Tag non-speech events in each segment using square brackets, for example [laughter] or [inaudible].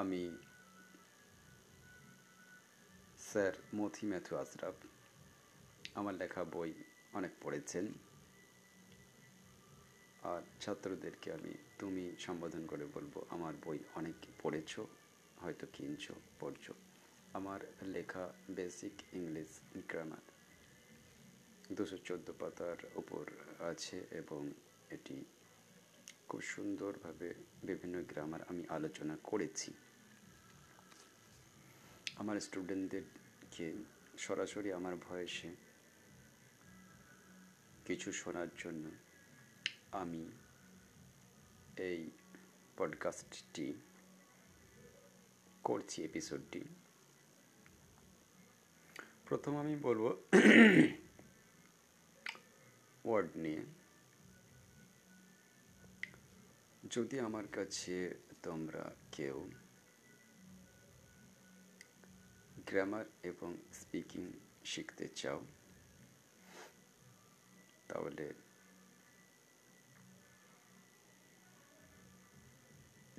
আমি স্যার মথি ম্যাথু আশরাফ আমার লেখা বই অনেক পড়েছেন আর ছাত্রদেরকে আমি তুমি সম্বোধন করে বলবো আমার বই অনেক পড়েছ হয়তো কিনছ পড়ছ আমার লেখা বেসিক ইংলিশ গ্রামার দুশো চোদ্দো পাতার উপর আছে এবং এটি খুব সুন্দরভাবে বিভিন্ন গ্রামার আমি আলোচনা করেছি আমার স্টুডেন্টদেরকে সরাসরি আমার ভয়েসে কিছু শোনার জন্য আমি এই পডকাস্টটি করছি এপিসোডটি প্রথম আমি বলবো [clears throat] ওয়ার্ড নিয়ে যদি আমার কাছে তোমরা কেউ গ্রামার এবং স্পিকিং শিখতে চাও তাহলে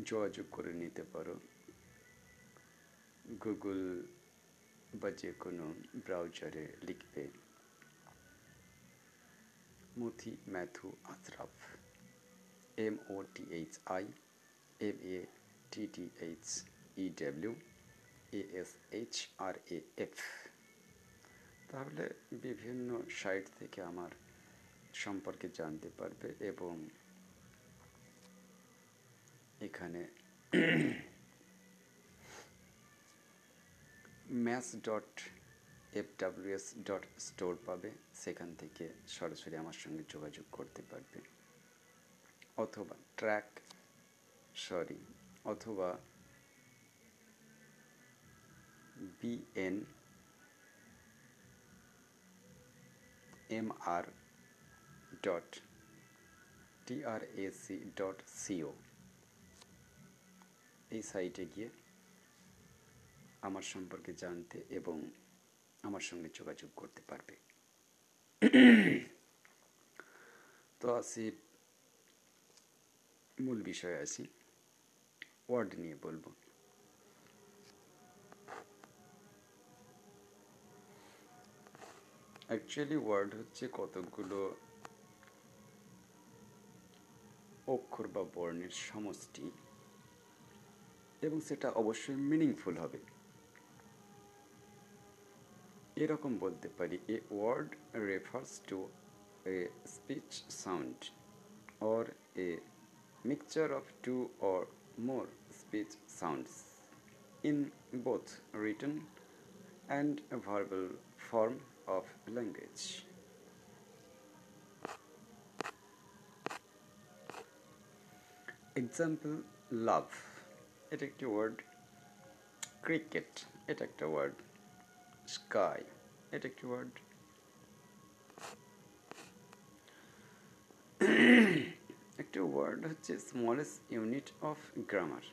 যোগাযোগ করে নিতে পারো গুগল বা যে কোনো ব্রাউজারে লিখবে Mothi Matthew Ashraf M O T H I M A T T H E W A S H R A F তাহলে বিভিন্ন সাইট থেকে আমার সম্পর্কে জানতে পারবে এবং এখানে match dot F W S dot store পাবে সেখান থেকে সরাসরি আমার সঙ্গে যোগাযোগ করতে পারবে অথবা ট্র্যাক সরি অথবা B N M R dot T R A C dot C O এই সাইটে গিয়ে আমার সম্পর্কে জানতে এবং আমার সঙ্গে যোগাযোগ করতে পারবে তো আসিফ মূল বিষয়ে আসি ওয়ার্ড নিয়ে বলবো অ্যাকচুয়ালি ওয়ার্ড হচ্ছে কতগুলো অক্ষর বা বর্ণের সমষ্টি এবং সেটা অবশ্যই মিনিংফুল হবে এরকম বলতে পারি a word refers to a speech sound or a mixture of two or more speech sounds in both written and verbal form of language. Example love এটা একটি ওয়ার্ড ক্রিকেট এটা একটা ওয়ার্ড স্কাই এটা একটি ওয়ার্ড আরেকটি word হচ্ছে smallest unit of grammar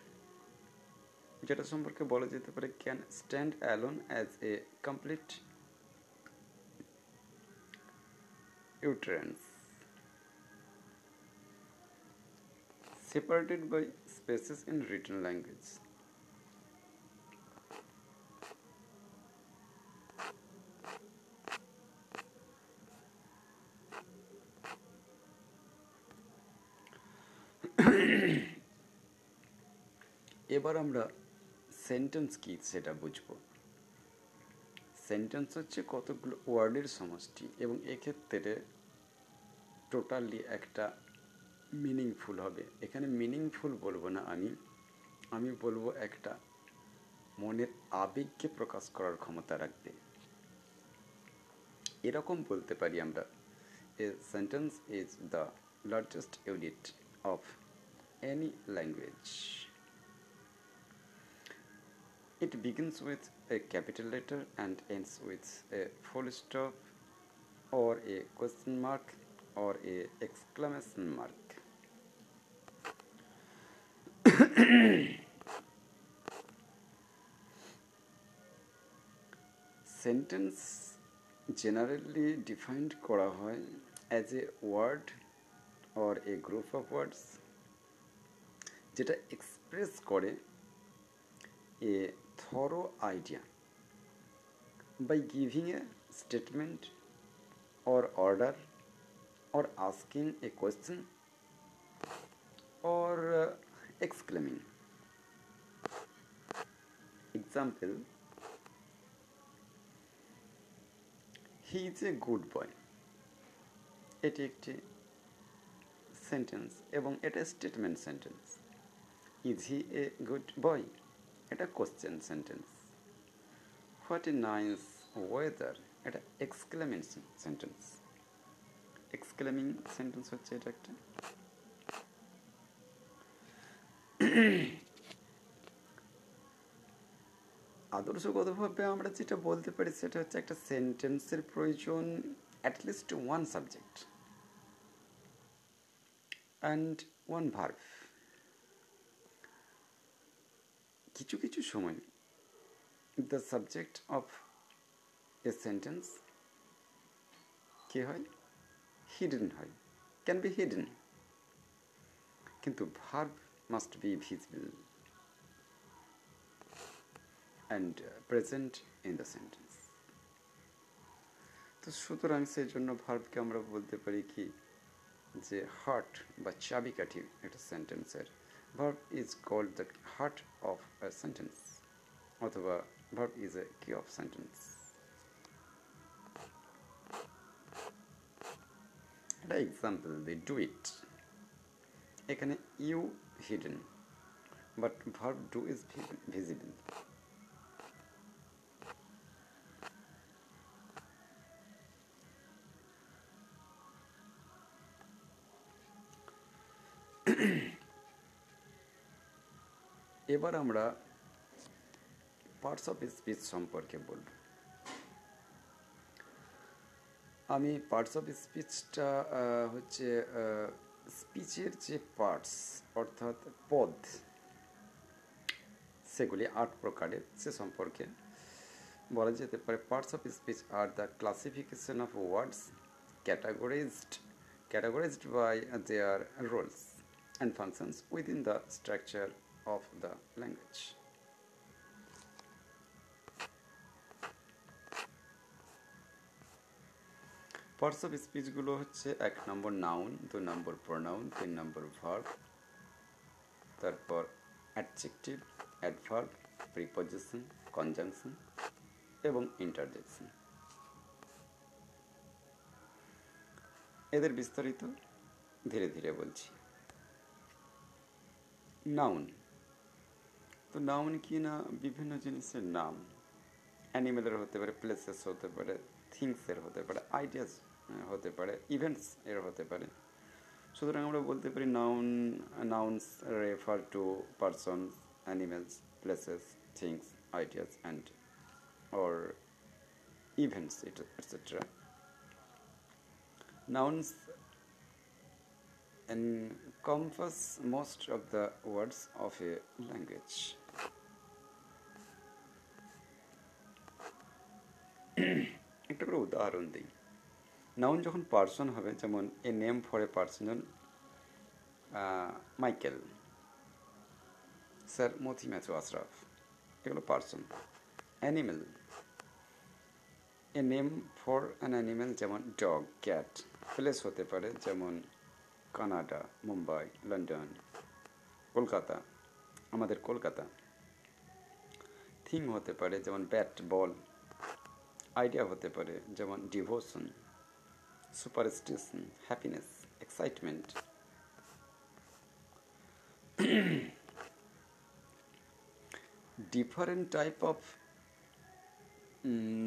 যেটা সম্পর্কে বলা যেতে পারে can stand alone as a complete utterance separated by spaces in written language এবার আমরা সেন্টেন্স কী সেটা বুঝব সেন্টেন্স হচ্ছে কতগুলো ওয়ার্ডের সমষ্টি এবং এক্ষেত্রে টোটালি একটা মিনিংফুল হবে এখানে মিনিংফুল বলবো না আমি আমি বলবো একটা মনের আবেগকে প্রকাশ করার ক্ষমতা রাখবে এরকম বলতে পারি আমরা a sentence is the largest unit of any language It begins with a capital letter and ends with a full stop or a question mark or a exclamation mark. sentence generally defined kora hoy as a word or a group of words যেটা express করে a thorough idea by giving a statement or order or asking a question or uh, exclaiming. Example He is a good boy. এটি একটি sentence এবং এটা statement sentence is he a good boy এটা question sentence what a nice weather এটা exclaiming sentence exclaiming sentence হচ্ছে এটা একটা আদর্শগতভাবে আমরা যেটা বলতে পারি সেটা হচ্ছে একটা সেন্টেন্সের প্রয়োজন at least one subject and one verb কিছু কিছু সময় the subject of a sentence কী হয় হিডেন হয় ক্যান বি হিডেন কিন্তু verb must be visible and present in the sentence তো সুতরাং সেই জন্য ভার্বকে আমরা বলতে পারি কি যে হার্ট বা চাবিকাঠি একটা সেন্টেন্সের verb is called the heart of a sentence অথবা verb is a key of sentence একটা এক্সাম্পল দি ডু ইট এখানে you hidden but verb do is visible এবার আমরা পার্টস অফ স্পিচ সম্পর্কে বলব আমি পার্টস অফ স্পিচটা হচ্ছে স্পিচের যে পার্টস অর্থাৎ পদ সেগুলি আট প্রকারের সে সম্পর্কে বলা যেতে পারে parts of speech are the classification of words categorized categorized by their roles and functions within the structure of the language. Parts of স্পিচগুলো হচ্ছে এক নম্বর নাউন দু নম্বর প্রোনাউন তিন নম্বর ভার্ব তারপর অ্যাডজেক্টিভ অ্যাডভার্ব প্রিপজিশন কনজাংশন এবং ইন্টারজেকশন এদের বিস্তারিত ধীরে ধীরে বলছি নাউন তো নাউন কি না বিভিন্ন জিনিসের নাম অ্যানিমেলের হতে পারে প্লেসেস হতে পারে থিংসের হতে পারে আইডিয়াস হতে পারে ইভেন্টস এর হতে পারে সুতরাং আমরা বলতে পারি noun nouns refer to persons animals places things ideas and or events etcetera Nouns encompass most of the words of a language. একটা করে উদাহরণ দিই নাউন যখন পার্সন হবে যেমন a name for a person Michael sir Mothi Matthew Ashraf এগুলো person animal a name for an animal যেমন dog cat place হতে পারে যেমন কানাডা মুম্বাই লন্ডন কলকাতা আমাদের কলকাতা থিং হতে পারে যেমন ব্যাট বল আইডিয়া হতে পারে যেমন devotion superstition happiness excitement different type of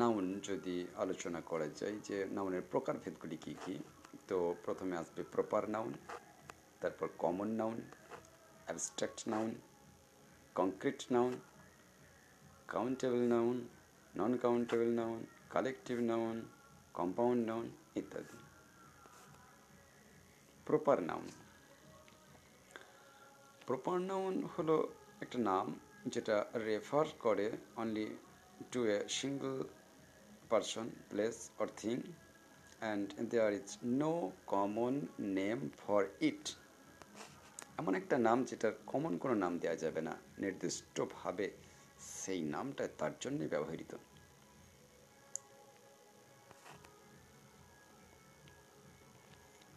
noun যদি আলোচনা করা যায় যে নাউনের প্রকারভেদগুলি কী কী তো প্রথমে আসবে প্রপার নাউন তারপর common noun abstract noun concrete noun countable noun non countable noun collective noun compound noun ইত্যাদি প্রপার নাউন প্রপার নাউন হলো একটা নাম যেটা রেফার করে only to a single person place or thing and there is no common name for it এমন একটা নাম যেটার কমন কোনো নাম দেওয়া যাবে না নির্দিষ্টভাবে সেই নামটা তার জন্যই ব্যবহৃত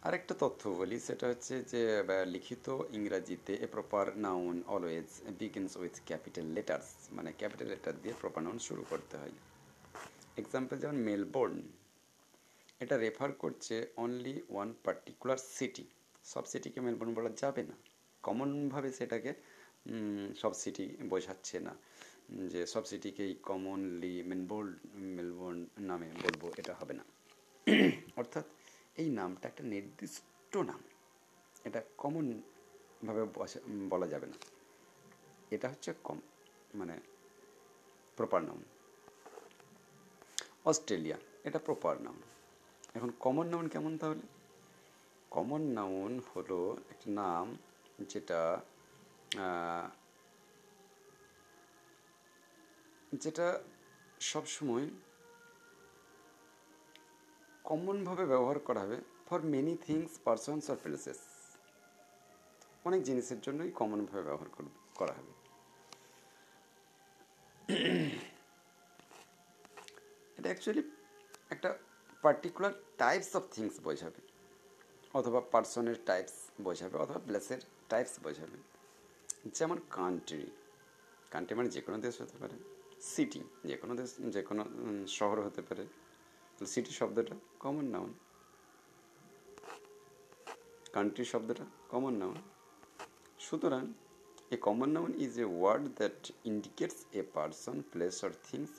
আরেকটা তথ্য বলি সেটা হচ্ছে যে লিখিত ইংরাজিতে a proper noun always begins with capital letters মানে ক্যাপিটাল লেটার দিয়ে প্রপার নাউন শুরু করতে হয় এক্সাম্পল যেমন মেলবোর্ন এটা রেফার করছে অনলি ওয়ান পার্টিকুলার সিটি সব সিটিকে মেলবোর্ন বলা যাবে না কমনভাবে সেটাকে সব সিটি বোঝাচ্ছে না যে সব সিটিকেই কমনলি মেলবোর্ন মেলবোর্ন নামে বলবো এটা হবে না [clears throat] অর্থাৎ এই নামটা একটা নির্দিষ্ট নাম এটা কমনভাবে বলা যাবে না এটা হচ্ছে কম মানে প্রপার নাম অস্ট্রেলিয়া এটা প্রপার নাম এখন কমন নাউন কেমন তাহলে কমন নাউন হলো একটা নাম যেটা যেটা সবসময় কমনভাবে ব্যবহার করা হবে for many things persons or places অনেক জিনিসের জন্যই কমনভাবে ব্যবহার করা হবে এটা অ্যাকচুয়ালি একটা পার্টিকুলার টাইপস অফ থিংস বোঝাবে অথবা পার্সনের টাইপস বোঝাবে অথবা প্লেসের টাইপস বোঝাবে যেমন কান্ট্রি কান্ট্রি মানে যে কোনো দেশ হতে পারে সিটি যে কোনো দেশ যে কোনো শহর হতে পারে সিটি শব্দটা কমন নাউন কান্ট্রি শব্দটা কমন নাউন সুতরাং a common noun is a word that indicates a person place or things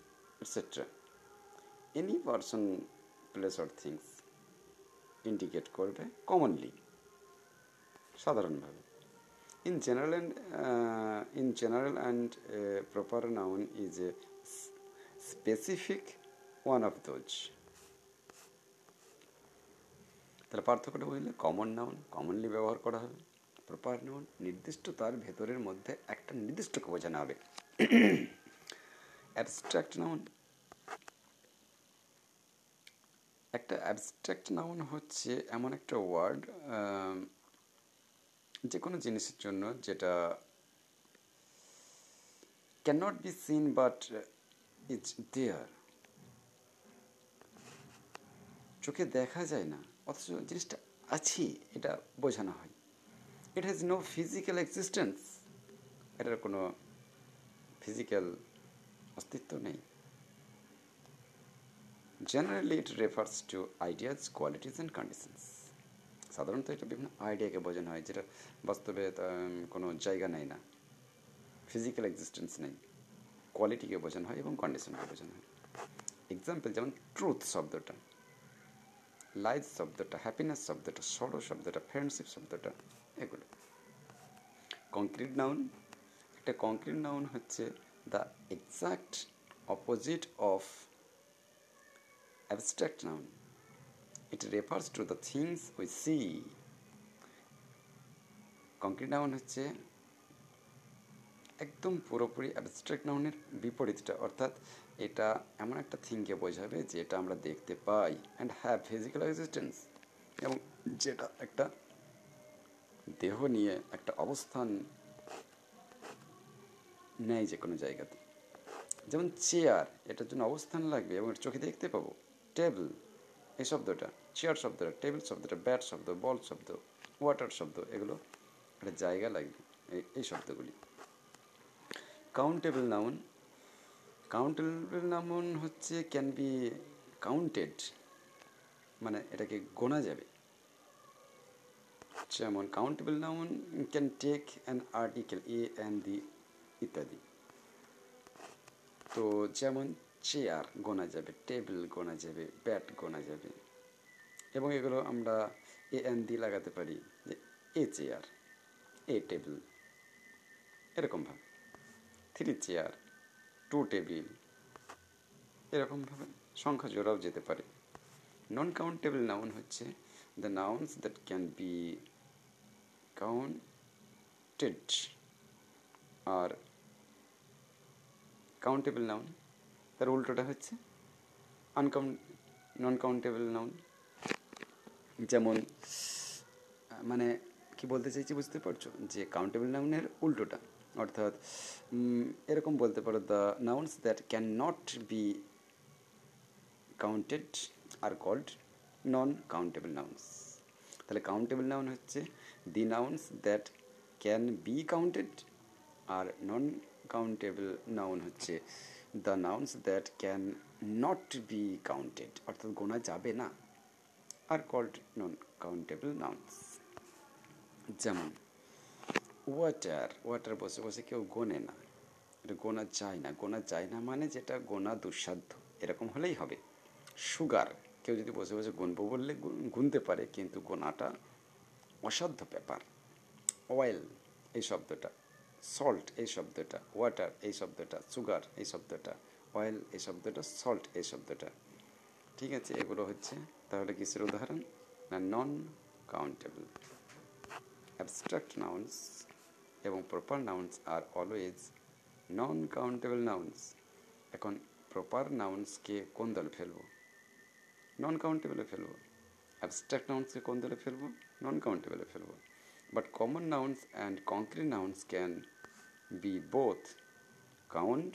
etcetera any person place or things indicate করবে কমনলি সাধারণভাবে in general and in general and proper noun is a specific one of those তাহলে পার্থক্যটা বুঝলে common noun commonly ব্যবহার করা হবে proper noun নির্দিষ্ট তার ভেতরের মধ্যে একটা নির্দিষ্টকে বোঝানো হবে অ্যাবস্ট্রাক্ট নাউন একটা অ্যাবস্ট্রাক্ট নাউন হচ্ছে এমন একটা ওয়ার্ড যে কোনো জিনিসের জন্য যেটা cannot be seen but it's there চোখে দেখা যায় না অথচ জিনিসটা আছি এটা বোঝানো হয় it has no physical existence এটার কোনো ফিজিক্যাল অস্তিত্ব নেই generally it refers to ideas qualities and conditions সাধারণত এটা বিভিন্ন আইডিয়াকে বোঝানো হয় যেটা বাস্তবে কোনো জায়গা নেয় না ফিজিক্যাল এক্সিস্টেন্স নেই কোয়ালিটিকে বোঝানো হয় এবং কন্ডিশনকে বোঝানো হয় এক্সাম্পল যেমন ট্রুথ শব্দটা লাইফ শব্দটা হ্যাপিনেস শব্দটা সরো শব্দটা ফ্রেন্ডশিপ শব্দটা এগুলো কংক্রিট নাউন একটা কংক্রিট নাউন হচ্ছে the exact opposite of abstract noun it refers to the things we see concrete noun হচ্ছে একদম পুরোপুরি অ্যাবস্ট্রাক্ট নাউনের বিপরীতটা অর্থাৎ এটা এমন একটা থিংকে বোঝাবে যেটা আমরা দেখতে পাই অ্যান্ড হ্যাভ ফিজিক্যাল এক্সিস্টেন্স এবং যেটা একটা দেহ নিয়ে একটা অবস্থান নেয় যে কোনো জায়গাতে যেমন চেয়ার এটার জন্য অবস্থান লাগবে এবং চোখে দেখতে পাবো টেবিল এই শব্দটা চেয়ার শব্দটা টেবিল শব্দটা ব্যাট শব্দ বল শব্দ ওয়াটার শব্দ এগুলো একটা জায়গা লাগবে এই শব্দগুলি কাউন্টেবল নাউন কাউন্টেবল নাউন হচ্ছে ক্যান বি কাউন্টেড মানে এটাকে গোনা যাবে যেমন countable noun can take an article a an the ইত্যাদি তো যেমন চেয়ার গোনা যাবে টেবিল গোনা যাবে ব্যাট গোনা যাবে এবং এগুলো আমরা এ এন দি লাগাতে পারি যে এ চেয়ার এ টেবিল এরকমভাবে থ্রি চেয়ার টু টেবিল এরকমভাবে সংখ্যা জোড়াও যেতে পারে নন কাউন্টেবল নাউন হচ্ছে the nouns that can be counted R countable noun তার উল্টোটা হচ্ছে আনকাউন্ট নন কাউন্টেবল নাউন যেমন মানে কি বলতে চাইছি বুঝতে পারছো যে কাউন্টেবল নাউনের উল্টোটা অর্থাৎ এরকম বলতে পারো the nouns that can not be counted are called non countable nouns তাহলে কাউন্টেবল নাউন হচ্ছে the nouns that can be counted R non countable noun হচ্ছে the nouns that can not be counted অর্থাৎ গোনা যাবে না are called non countable nouns যেমন water water বসে বসে কেউ গোনে না এটা গোনা যায় না গোনা যায় না মানে যেটা গোনা দুঃসাধ্য এরকম হলেই হবে সুগার কেউ যদি বসে বসে গুনবো বললে গুনতে পারে কিন্তু গোনাটা অসাধ্য ব্যাপার অয়েল এই শব্দটা সল্ট এই শব্দটা ওয়াটার এই শব্দটা সুগার এই শব্দটা অয়েল এই শব্দটা সল্ট এই শব্দটা ঠিক আছে এগুলো হচ্ছে তাহলে কিসের উদাহরণ না নন কাউন্টেবল অ্যাবস্ট্রাক্ট নাউন্স এবং proper nouns are always non countable nouns এখন প্রপার নাউন্সকে কোন দলে ফেলবো নন কাউন্টেবলে ফেলবো অ্যাবস্ট্রাক্ট নাউন্সকে কোন দলে ফেলবো নন কাউন্টেবলে ফেলবো but common nouns and concrete nouns can be both count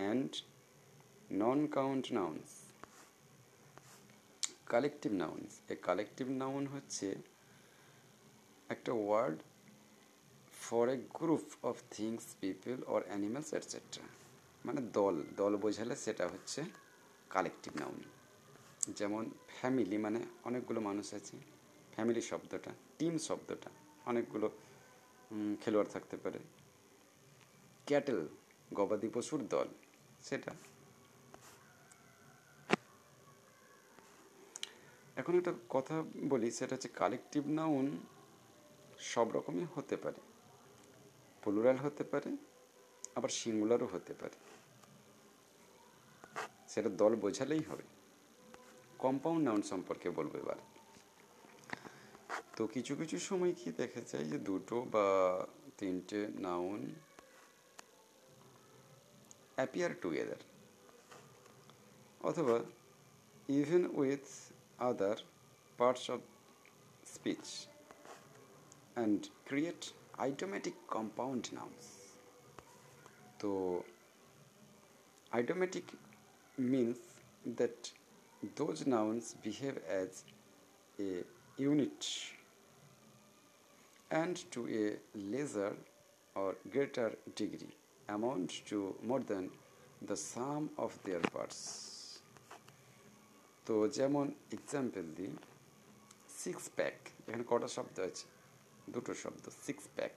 and non count nouns collective nouns a collective noun হচ্ছে একটা word for a group of things people or animals etcetera মানে দল দল বোঝালে সেটা হচ্ছে কালেকটিভ নাউন যেমন family মানে অনেকগুলো মানুষ আছে ফ্যামিলি শব্দটা টিম শব্দটা অনেকগুলো খেলোয়াড় থাকতে পারে ক্যাটেল গবাদি পশুর দল সেটা এখন একটা কথা বলি সেটা হচ্ছে কালেকটিভ নাউন সব রকমই হতে পারে প্লুরাল হতে পারে আবার সিঙ্গুলারও হতে পারে সেটা দল বোঝালেই হবে কম্পাউন্ড নাউন সম্পর্কে বলবো এবার তো কিছু কিছু সময় কি দেখা যায় যে দুটো বা তিনটে নাউন অ্যাপিয়ার টুগেদার অথবা even with other parts of speech and create idiomatic compound nouns তো idiomatic means that those nouns behave as a unit and to a lesser or greater degree amount to more than the sum of their parts তো যেমন example দিই six pack এখানে কটা শব্দ আছে দুটো শব্দ সিক্স প্যাক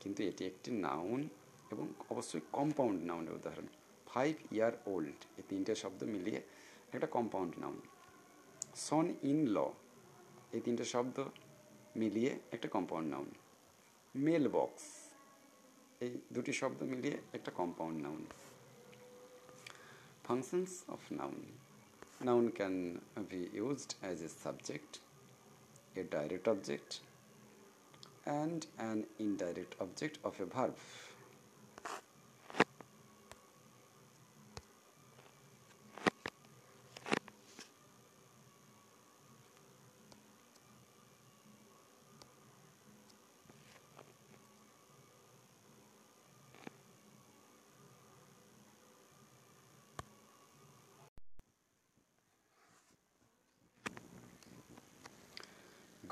কিন্তু এটি একটি নাউন এবং অবশ্যই কম্পাউন্ড নাউনের উদাহরণ ফাইভ ইয়ার ওল্ড এই তিনটে শব্দ মিলিয়ে একটা compound noun son in law এই তিনটে শব্দ মিলিয়ে একটা কম্পাউন্ড নাউন মেল বক্স এই দুটি শব্দ মিলিয়ে একটা compound noun functions of noun noun can be used as a subject a direct object and an indirect object of a verb.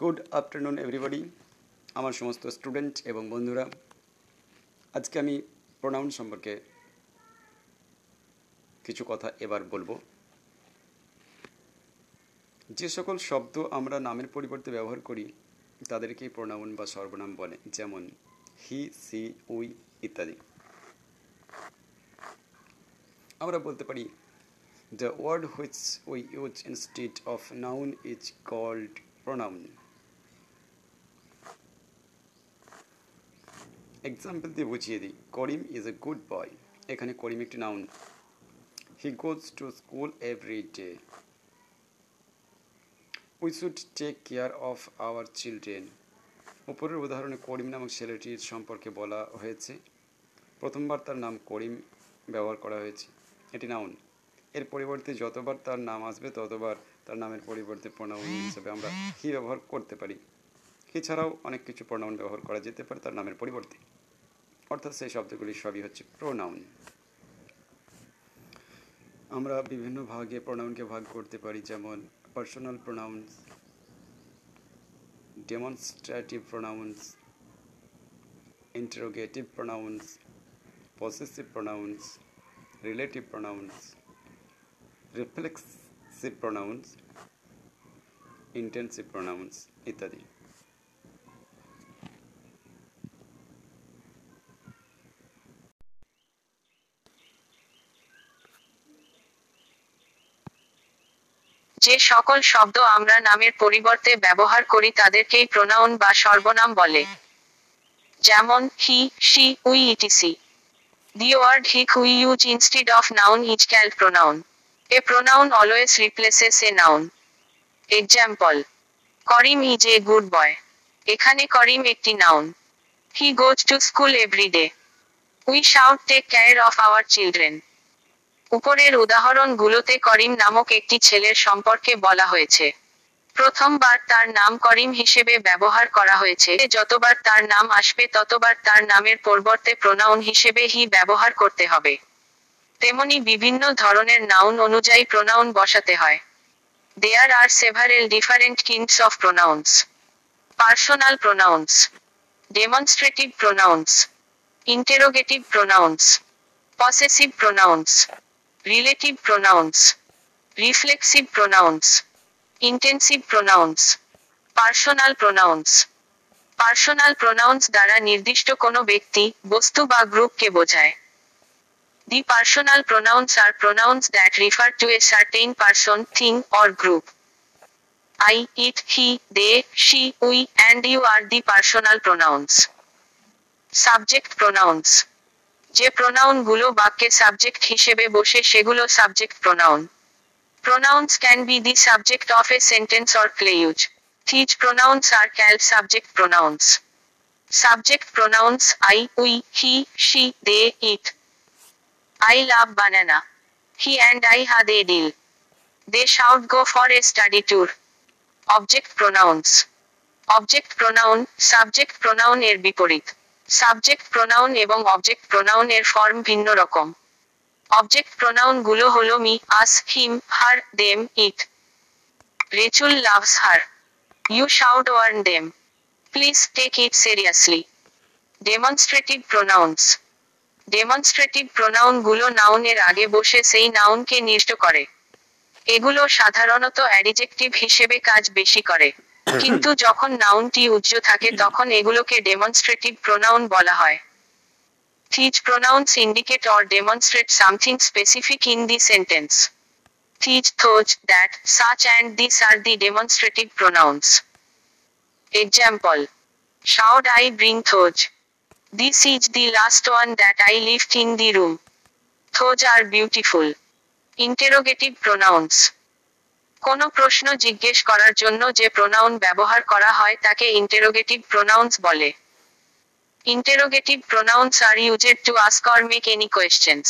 good afternoon everybody আমার সমস্ত স্টুডেন্ট এবং বন্ধুরা আজকে আমি প্রোনাউন সম্পর্কে কিছু কথা এবার বলবো যে সকল শব্দ আমরা নামের পরিবর্তে ব্যবহার করি তাদেরকে প্রোনাউন বা সর্বনাম বলে যেমন হি সি উই ইত্যাদি আমরা বলতে পারি the word which we use instead of noun is called pronoun example দিয়ে বুঝিয়ে দিই Karim is a good boy এখানে করিম একটি noun he goes to school every day we should take care of our children উপরের উদাহরণে করিম নামক ছেলেটির সম্পর্কে বলা হয়েছে প্রথমবার তার নাম করিম ব্যবহার করা হয়েছে এটি নাউন এর পরিবর্তে যতবার তার নাম আসবে ততবার তার নামের পরিবর্তে প্রণাম হিসেবে আমরা হি ব্যবহার করতে পারি এছাড়াও অনেক কিছু প্রোনাউন ব্যবহার করা যেতে পারে তার নামের পরিবর্তে অর্থাৎ সেই শব্দগুলি সবই হচ্ছে প্রোনাউন আমরা বিভিন্ন ভাগে প্রোনাউনকে ভাগ করতে পারি যেমন personal pronouns demonstrative pronouns interrogative pronouns possessive pronouns relative pronouns reflexive pronouns intensive pronouns ইত্যাদি যে সকল শব্দ আমরা নামের পরিবর্তে ব্যবহার করি তাদেরকেই প্রোনাউন বা সর্বনাম বলে যেমন he she we etc the word he we use instead of noun is called pronoun a pronoun always replaces a noun example Karim is a good boy এখানে করিম একটি noun he goes to school every day we should take care of our children উপরের উদাহরণগুলোতে করিম নামক একটি ছেলের সম্পর্কে বলা হয়েছে প্রথমবার তার নাম করিম হিসেবে ব্যবহার করা হয়েছে যতবার তার নাম আসবে ততবার তার নামের পরিবর্তে প্রোনাউন হিসেবে হি ব্যবহার করতে হবে তেমনি বিভিন্ন ধরনের নাউন অনুযায়ী প্রোনাউন বসাতে হয় there are several different kinds of pronouns personal pronouns demonstrative pronouns interrogative pronouns possessive pronouns relative pronouns, reflexive pronouns, intensive pronouns, personal pronouns personal pronouns দ্বারা নির্দিষ্ট কোনো ব্যক্তি বস্তু বা গ্রুপকে বোঝায় the personal pronouns are pronouns that refer to a certain person thing or group I it he they she we and you are the personal pronouns subject pronouns যে প্রোনাউনগুলো বাক্যের সাবজেক্ট হিসেবে বসে সেগুলো subject pronoun pronouns can be the subject of a sentence or play use these pronouns are called subject pronouns subject pronouns I we he she they it I love banana he and I had they deal they should go for a study tour object pronouns object pronoun subject pronoun এর বিপরীত subject pronoun এবং object pronoun এর form ভিন্ন রকম object pronoun গুলো হলো me us him her them it Rachel loves her you should warn them please take it seriously demonstrative pronouns demonstrative pronoun গুলো নাউনের আগে বসে সেই নাউনকে নির্দিষ্ট করে এগুলো সাধারণত অ্যাডিজেক্টিভ হিসেবে কাজ বেশি করে [laughs] কিন্তু যখন নাউনটি উচ্চ থাকে তখন এগুলোকে ডেমনস্ট্রেটিভ প্রোনাউন বলা হয় these pronouns indicate or demonstrate something specific in the sentence these those that such and this are the demonstrative pronouns example should I bring those this is the last one that I leave in the room those are beautiful interrogative pronouns কোনো প্রশ্ন জিজ্ঞেস করার জন্য যে pronoun ব্যবহার করা হয় তাকে ইন্টেরোগেটিভ প্রোনাউন্স বলে interrogative pronouns are used to ask or make any questions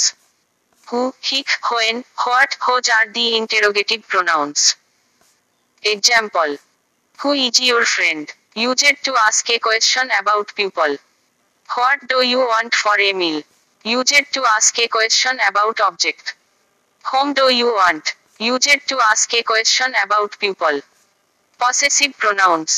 who he when what whose are the interrogative pronouns example who is your friend used to ask a question about people what do you want for a meal used to ask a question about object whom do you want used to ask a question about people. Possessive pronouns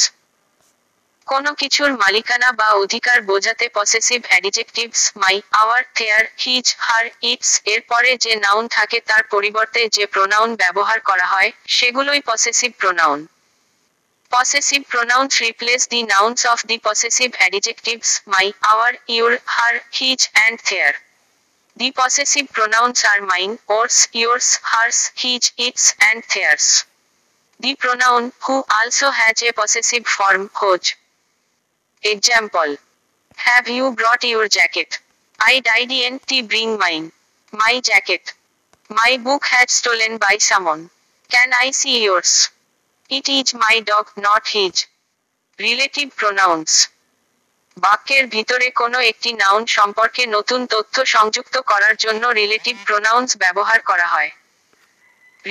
কোন কিছুর মালিকানা বা অধিকার বোঝাতে possessive adjectives my our their his her its এর পরে যে noun থাকে তার পরিবর্তে যে প্রোনাউন ব্যবহার করা হয় সেগুলোই possessive pronoun possessive pronouns replace the nouns of the possessive adjectives my our your her his and their The possessive pronouns are mine, ours, yours, hers, his, its, and theirs. The pronoun who also has a possessive form, whose. Example. Have you brought your jacket? I didn't bring mine. My jacket. My book had stolen by someone. Can I see yours? It is my dog, not his. Relative pronouns. বাক্যের ভিতরে কোনো একটি noun সম্পর্কে নতুন তথ্য সংযুক্ত করার জন্য রিলেটিভ প্রোনাউন্স ব্যবহার করা হয়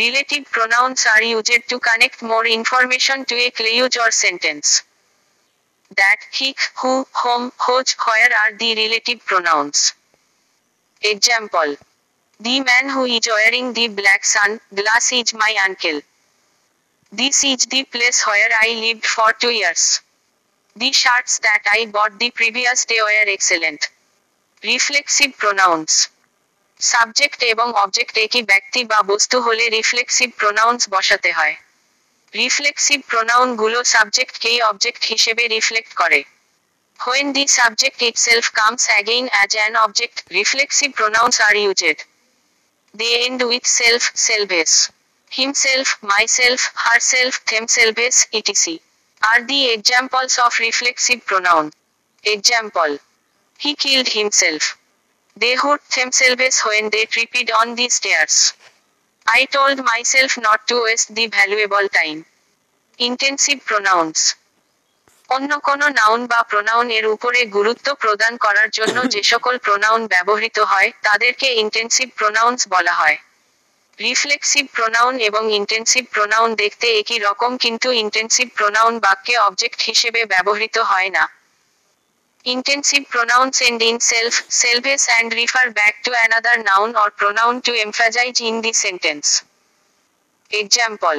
relative pronouns are used to connect more information to a clause or sentence that he who whom whose where are the relative pronouns example the man who is wearing the black sun glass is my uncle this is the place where I live for two years The shirts that I bought the previous day were excellent. Reflexive pronouns subject এবং object একই ব্যক্তি বা বস্তু হলে reflexive pronouns বসাতে হয় reflexive প্রোনাউনগুলো সাবজেক্টকেই অবজেক্ট হিসেবে রিফ্লেক্ট করে when the subject itself comes again as an object reflexive pronouns are used they end with self selves himself self my herself themselves etc are the examples of reflexive pronoun. Example. He killed himself. They hurt themselves when they tripped on the stairs. I told myself not to waste the valuable time. Intensive pronouns অন্য কোনো noun বা pronoun এর উপরে গুরুত্ব প্রদান করার জন্য যে সকল প্রোনাউন ব্যবহৃত হয় তাদেরকে ইন্টেন্সিভ প্রোনাউন্স বলা হয় রিফ্লেক্সিভ প্রোনাউন এবং ইন্টেন্সিভ প্রোনাউন দেখতে একই রকম কিন্তু ইন্টেন্সিভ প্রোনাউন বাক্যে অবজেক্ট হিসেবে ব্যবহৃত হয় না intensive pronouns end in self selves and refer back to another noun or pronoun to emphasize in the sentence example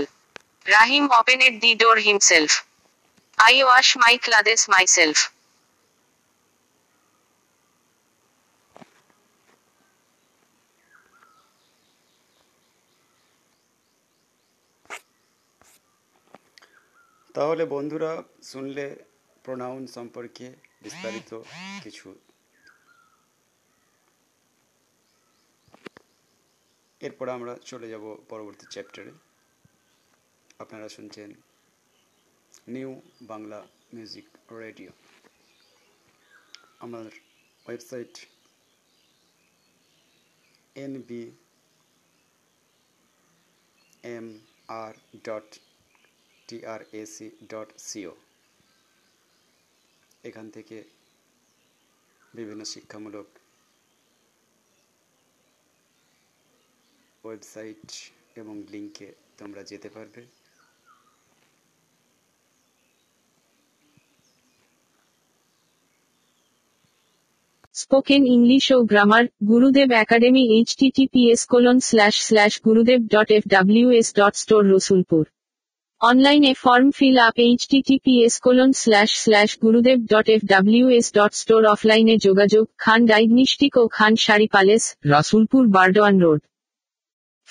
Rahim open at the door himself I wash my clothes myself তাহলে বন্ধুরা শুনলে pronoun সম্পর্কে বিস্তারিত কিছু এরপর আমরা চলে যাব পরবর্তী চ্যাপ্টারে আপনারা শুনছেন নিউ বাংলা মিউজিক রেডিও আমার website N B M R dot TRAC dot CO এখান থেকে বিভিন্ন শিক্ষামূলক ওয়েবসাইট এবং লিঙ্কে তোমরা যেতে পারবে স্পোকেন ইংলিশ ও grammar Gurudev academy H TTPS colon slash slash Gurudev dot F W S dot store Rasulpur অনলাইনে form fill up H S colon slash slash Gurudev dot F W S dot store অফলাইনে যোগাযোগ Khan diagnostic ও Khan sari palace Rasulpur Burdwan road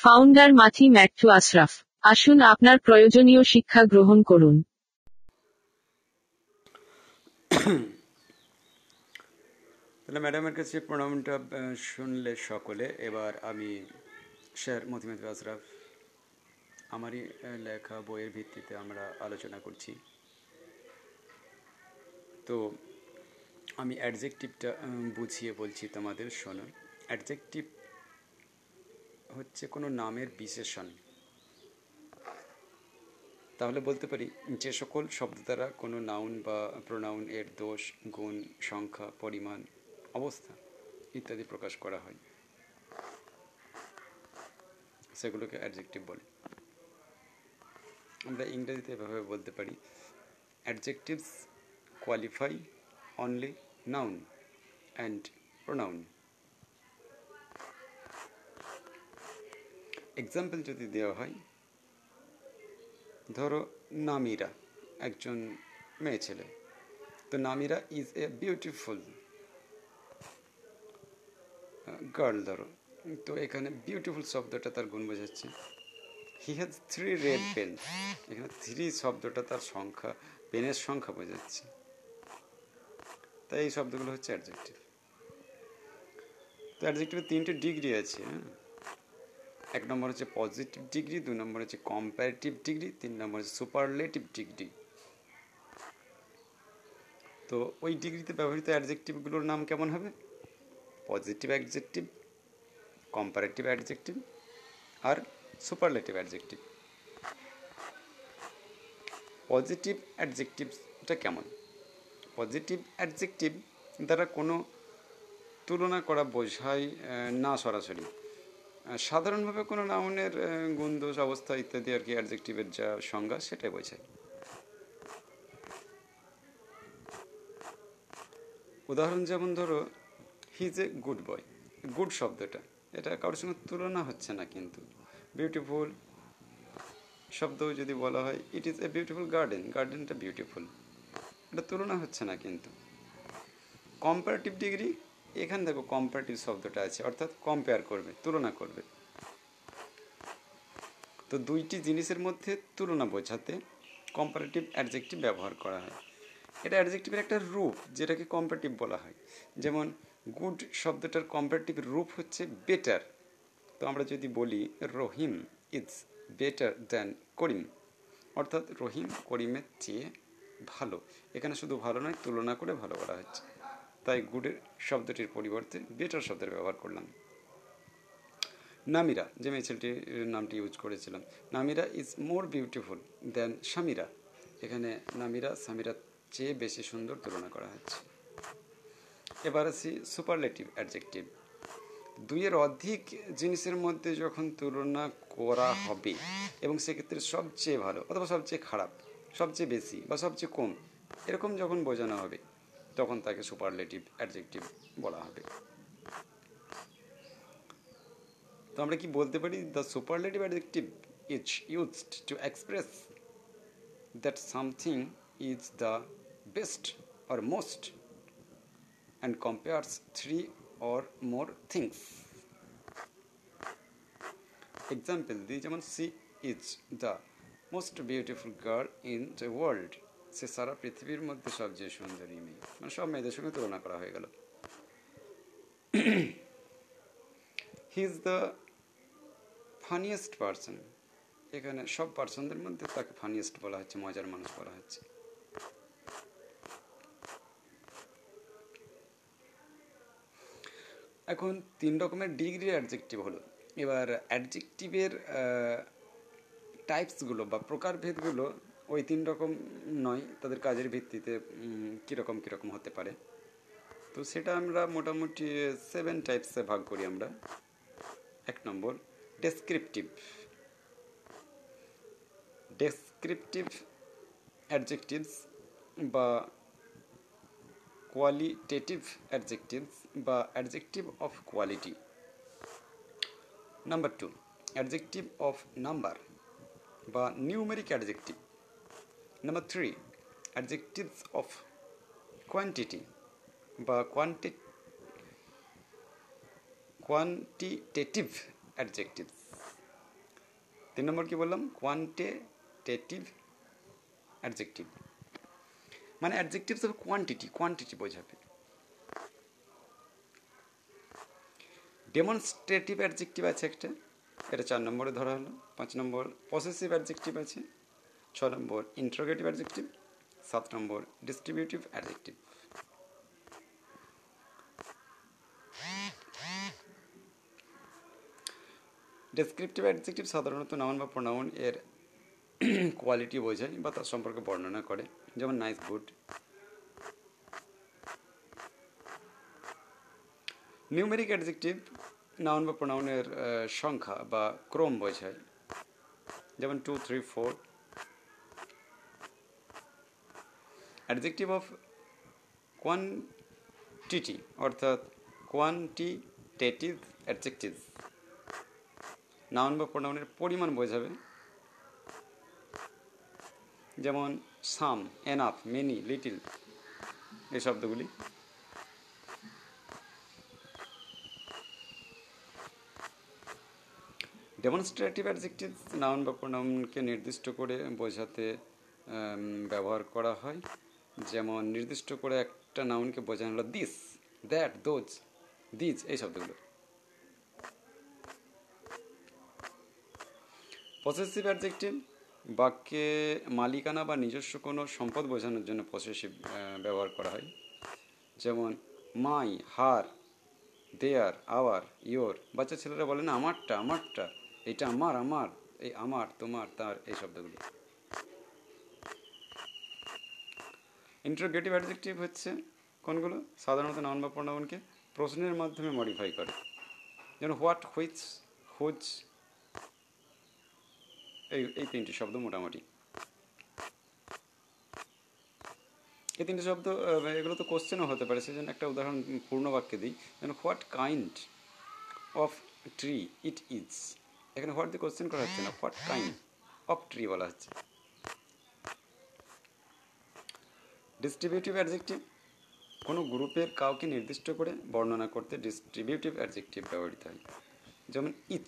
founder মাথি ম্যাট্টু Ashraf আসুন আপনার প্রয়োজনীয় শিক্ষা গ্রহণ করুন তাহলে ম্যাডামের কাছে প্রণামটা শুনলে সকলে এবার আমি স্যার মতিমেদ আশরাফ আমারই লেখা বইয়ের ভিত্তিতে আমরা আলোচনা করছি তো আমি অ্যাডজেক্টিভটা বুঝিয়ে বলছি তোমাদের শোনো অ্যাডজেক্টিভ হচ্ছে কোনো নামের বিশেষণ তাহলে বলতে পারি যে সকল শব্দ দ্বারা কোনো নাউন বা প্রোনাউন এর দোষ গুণ সংখ্যা পরিমাণ অবস্থা ইত্যাদি প্রকাশ করা হয় সেগুলোকে অ্যাডজেক্টিভ বলে আমরা ইংরেজিতে এভাবে বলতে পারি adjectives qualify only noun and pronoun example যদি দেওয়া হয় ধরো নামিরা একজন মেয়ে ছেলে তো Namira is a beautiful girl ধরো তো এখানে বিউটিফুল শব্দটা তার গুণ বোঝাচ্ছে he has three red pen এখানে থ্রি শব্দটা তার সংখ্যা পেনের সংখ্যা বোঝাচ্ছে তাই এই শব্দগুলো হচ্ছে অ্যাডজেক্টিভ তো অ্যাডজেক্টিভের তিনটে ডিগ্রি আছে হ্যাঁ এক নম্বর হচ্ছে পজিটিভ ডিগ্রি দু নম্বর হচ্ছে কম্পারেটিভ ডিগ্রি তিন নম্বর হচ্ছে সুপারলেটিভ ডিগ্রি তো ওই ডিগ্রিতে ব্যবহৃত অ্যাডজেক্টিভগুলোর নাম কেমন হবে পজিটিভ অ্যাডজেক্টিভ কম্পারেটিভ অ্যাডজেক্টিভ আর সুপারলেটিভ অ্যাডজেক্টিভ পজিটিভ অ্যাডজেক্টিভটা কেমন পজিটিভ অ্যাডজেক্টিভ দ্বারা কোনো তুলনা করা বোঝায় না সরাসরি সাধারণভাবে কোনো নাউনের গুণদোষ অবস্থা ইত্যাদি আর কি অ্যাডজেক্টিভের যা সংজ্ঞা সেটাই বোঝায় উদাহরণ যেমন ধরো he is a good boy good শব্দটা এটা কারোর সঙ্গে তুলনা হচ্ছে না কিন্তু বিউটিফুল শব্দও যদি বলা হয় it is a beautiful garden গার্ডেনটা beautiful এটা তুলনা হচ্ছে না কিন্তু কম্পারেটিভ ডিগ্রি এখানে দেখো কম্পারেটিভ শব্দটা আছে অর্থাৎ কম্পেয়ার করবে তুলনা করবে তো দুইটি জিনিসের মধ্যে তুলনা বোঝাতে কম্পারেটিভ অ্যাডজেক্টিভ ব্যবহার করা হয় এটা অ্যাডজেক্টিভের একটা রূপ যেটাকে কম্পারেটিভ বলা হয় যেমন গুড শব্দটার কম্পারেটিভ রূপ হচ্ছে বেটার তো আমরা যদি বলি Rahim it's better than Karim অর্থাৎ রহিম করিমের চেয়ে ভালো এখানে শুধু ভালো নয় তুলনা করে ভালো করা হচ্ছে তাই গুডের শব্দটির পরিবর্তে বেটার শব্দের ব্যবহার করলাম নামিরা যে মিছিলটির নামটি ইউজ করেছিলাম Namira is more beautiful than Samira এখানে নামিরা সামিরার চেয়ে বেশি সুন্দর তুলনা করা হচ্ছে এবার আসি সুপারলেটিভ অ্যাডজেক্টিভ দুইয়ের অধিক জিনিসের মধ্যে যখন তুলনা করা হবে এবং সেক্ষেত্রে সবচেয়ে ভালো অথবা সবচেয়ে খারাপ সবচেয়ে বেশি বা সবচেয়ে কম এরকম যখন বোঝানো হবে তখন তাকে সুপারলেটিভ অ্যাডজেক্টিভ বলা হবে তো আমরা কি বলতে পারি the superlative adjective is used to express that something is the best or most and compares three or more things example দিয়ে যেমন she is the most beautiful girl in the world সে সারা পৃথিবীর মধ্যে সবচেয়ে সুন্দরী মেয়ে মানে সব মেয়েদের সঙ্গে তুলনা করা হয়ে গেল he is the funniest person এখানে সব পার্সনদের মধ্যে তাকে ফানিয়েস্ট বলা হচ্ছে মজার মানুষ বলা হচ্ছে এখন তিন রকমের ডিগ্রির অ্যাডজেক্টিভ হলো এবার অ্যাডজেক্টিভের টাইপসগুলো বা প্রকারভেদগুলো ওই তিন রকম নয় তাদের কাজের ভিত্তিতে কীরকম কীরকম হতে পারে তো সেটা আমরা মোটামুটি সেভেন টাইপসে ভাগ করি আমরা এক নম্বর ডেসক্রিপটিভ ডেসক্রিপটিভ অ্যাডজেক্টিভস বা কোয়ালিটেটিভ অ্যাডজেক্টিভস বা adjective of quality number two adjective of number বা numeric adjective number three adjectives of quantity বা কোয়ান্টি কোয়ান্টিটেটিভ অ্যাডজেক্টিভস তিন নম্বর কী বললাম কোয়ান্টিটেটিভ অ্যাডজেক্টিভ মানে অ্যাডজেক্টিভস হবে কোয়ান্টিটি কোয়ান্টিটি বোঝাবে ডেমনস্ট্রেটিভ অ্যাডজেক্টিভ আছে একটা এটা চার নম্বরে ধরা হলো পাঁচ নম্বর পসেসিভ অ্যাডজেক্টিভ আছে ছ নম্বর ইন্ট্রোগেটিভ অ্যাডজেক্টিভ সাত নম্বর ডিস্ট্রিবিউটিভ অ্যাডজেক্টিভ ডেসক্রিপটিভ অ্যাডজেক্টিভ সাধারণত নাউন বা প্রোনাউন এর কোয়ালিটি বোঝায় বা তার সম্পর্কে বর্ণনা করে যেমন nice good numeric adjective noun বা প্রোনাউনের সংখ্যা বা ক্রম বোঝায় যেমন two three four adjective of quantity অর্থাৎ কোয়ান্টিটেটিভ অ্যাডজেক্টিভ নাউন বা প্রোনাউনের পরিমাণ বোঝাবে যেমন সাম এনাফ মেনি লিটিল এই শব্দগুলি ডেমনস্ট্রেটিভ অ্যাডজেক্টিভ নাউন বা প্রোনাউনকে নির্দিষ্ট করে বোঝাতে ব্যবহার করা হয় যেমন নির্দিষ্ট করে একটা নাউনকে বোঝানো হলো দিস দ্যাট দোজ দিজ এই শব্দগুলো পসেসিভ অ্যাডজেক্টিভ বাক্যে মালিকানা বা নিজস্ব কোনো সম্পদ বোঝানোর জন্য পসেসিভ ব্যবহার করা হয় যেমন my her their our your বাচ্চা ছেলেরা বলে না আমারটা আমারটা এটা আমার আমার এই আমার তোমার তার এই শব্দগুলো ইন্ট্রোগেটিভ অ্যাডজেক্টিভ হচ্ছে কোনগুলো সাধারণত নন বা প্রণবনকে প্রশ্নের মাধ্যমে মডিফাই করে যেমন হোয়াট হুইচ হুজ এই এই তিনটি শব্দ মোটামুটি এই তিনটি শব্দ এগুলো তো কোশ্চেনও হতে পারে সেজন্য একটা উদাহরণ পূর্ণ বাক্যে দিই যেন what kind of tree it is এখানে হোয়াট দিয়ে কোশ্চেন করা হচ্ছে না হোয়াট কাইন্ড অফ ট্রি বলা হচ্ছে ডিস্ট্রিবিউটিভ অ্যাডজেক্টিভ কোনো গ্রুপের কাউকে নির্দিষ্ট করে বর্ণনা করতে ডিস্ট্রিবিউটিভ অ্যাডজেক্টিভ ব্যবহৃত হয় যেমন ইচ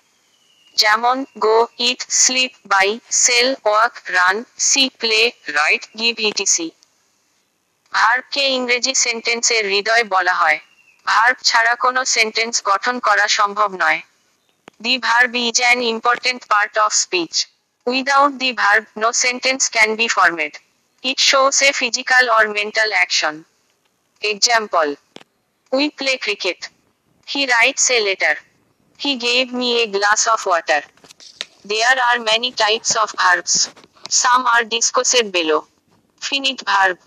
যেমন go eat sleep buy sell walk run see play write give ETC ভার্বকে ইংরেজি সেন্টেন্সের হৃদয় বলা হয় ভার্ব ছাড়া কোনো সেন্টেন্স গঠন করা সম্ভব নয় the verb is an important part of speech without the verb no sentence can be formed it shows a physical or mental action example we play cricket he writes a letter He gave me a glass of water. There are many types of verbs. Some are discussed below. Finite verb.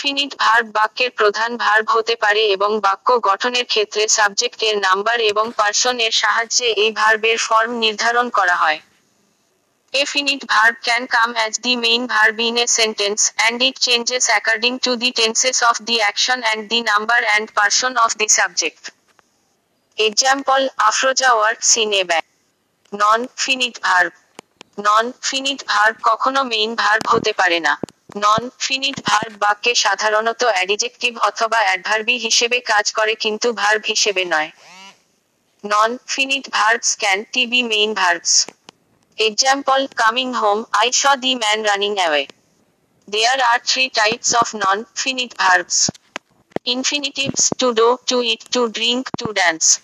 Finite verb বাক্যের প্রধান verb হতে পারে এবং বাক্য গঠনের ক্ষেত্রে সাবজেক্টের number এবং পার্সন এর সাহায্যে এই ভার্বের ফর্ম নির্ধারণ করা হয় A finite verb can come as the main verb in a sentence, and it changes according to the tenses of the action and the number and person of the subject. Example আফ্রোজা word seen non finite verb non finite verb কখনো main verb হতে পারে না নন finite verb বাক্যে সাধারণত adjective অথবা অ্যাডভার্বি হিসেবে কাজ করে কিন্তু ভার্ব হিসেবে নয় non finite verbs can't be main verbs example coming home I saw the man running away there are three types of non finite verbs. infinitives to do, to eat, to drink, to dance.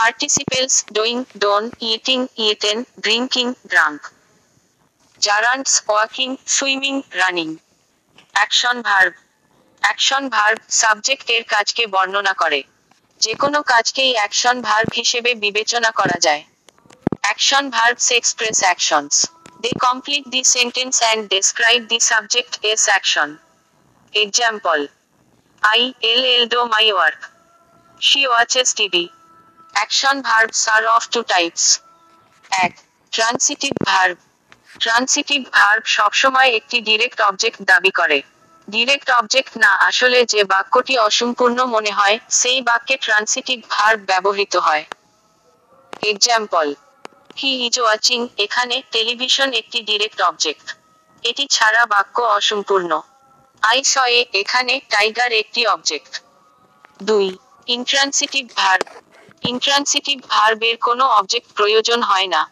Participles doing, done, eating, eaten, drinking, drunk. Gerunds walking, swimming running action verb action verb সাবজেক্টের কাজকে বর্ণনা করে যে কোনো কাজকেই action verb হিসেবে বিবেচনা করা যায় action verbs express actions they complete the sentence and describe the subject's action example I L L do my work. She watches TV action verbs are of two types এক Transitive verb. Transitive verb সবসময় একটি direct object দাবি করে direct object না আসলে যে বাক্যটি অসম্পূর্ণ মনে হয় সেই বাক্যে ট্রান্সিটিভ ভার্ব ব্যবহৃত হয় এক্সাম্পল হি ইজ ওয়াচিং এখানে টেলিভিশন একটি ডিরেক্ট অবজেক্ট এটি ছাড়া বাক্য অসম্পূর্ণ আইসয়ে এখানে টাইগার একটি অবজেক্ট দুই ইন্ট্রান্সিটিভ ভার্ব ইন্ট্রান্সিটিভ ভার্বের কোনো অবজেক্ট প্রয়োজন হয় না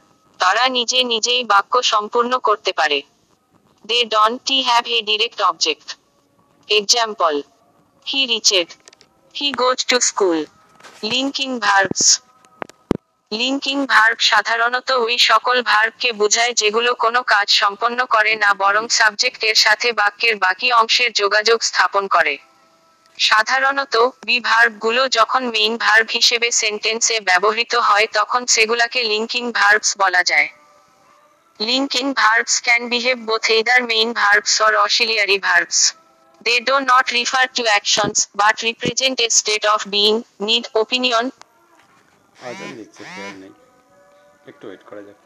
তারা নিজে নিজেই বাক্য সম্পূর্ণ করতে পারে they don't have a direct object example he reached he goes to school linking verbs linking verb সাধারণত ওই সকল ভার্বকে বোঝায় যেগুলো কোনো কাজ সম্পন্ন করে না বরং সাবজেক্ট এর সাথে বাক্যের বাকি অংশের যোগাযোগ স্থাপন করে সাধারণত বি ভার্বগুলো যখন মেইন ভার্ব হিসেবে সেন্টেন্সে ব্যবহৃত হয় তখন সেগুলাকে লিঙ্কিং ভার্বস বলা যায় linking verbs can behave both either main verbs or auxiliary verbs they do not refer to actions but represent a state of being need opinion, আজান দিচ্ছে খেয়াল নেই একটু ওয়েট করা যাক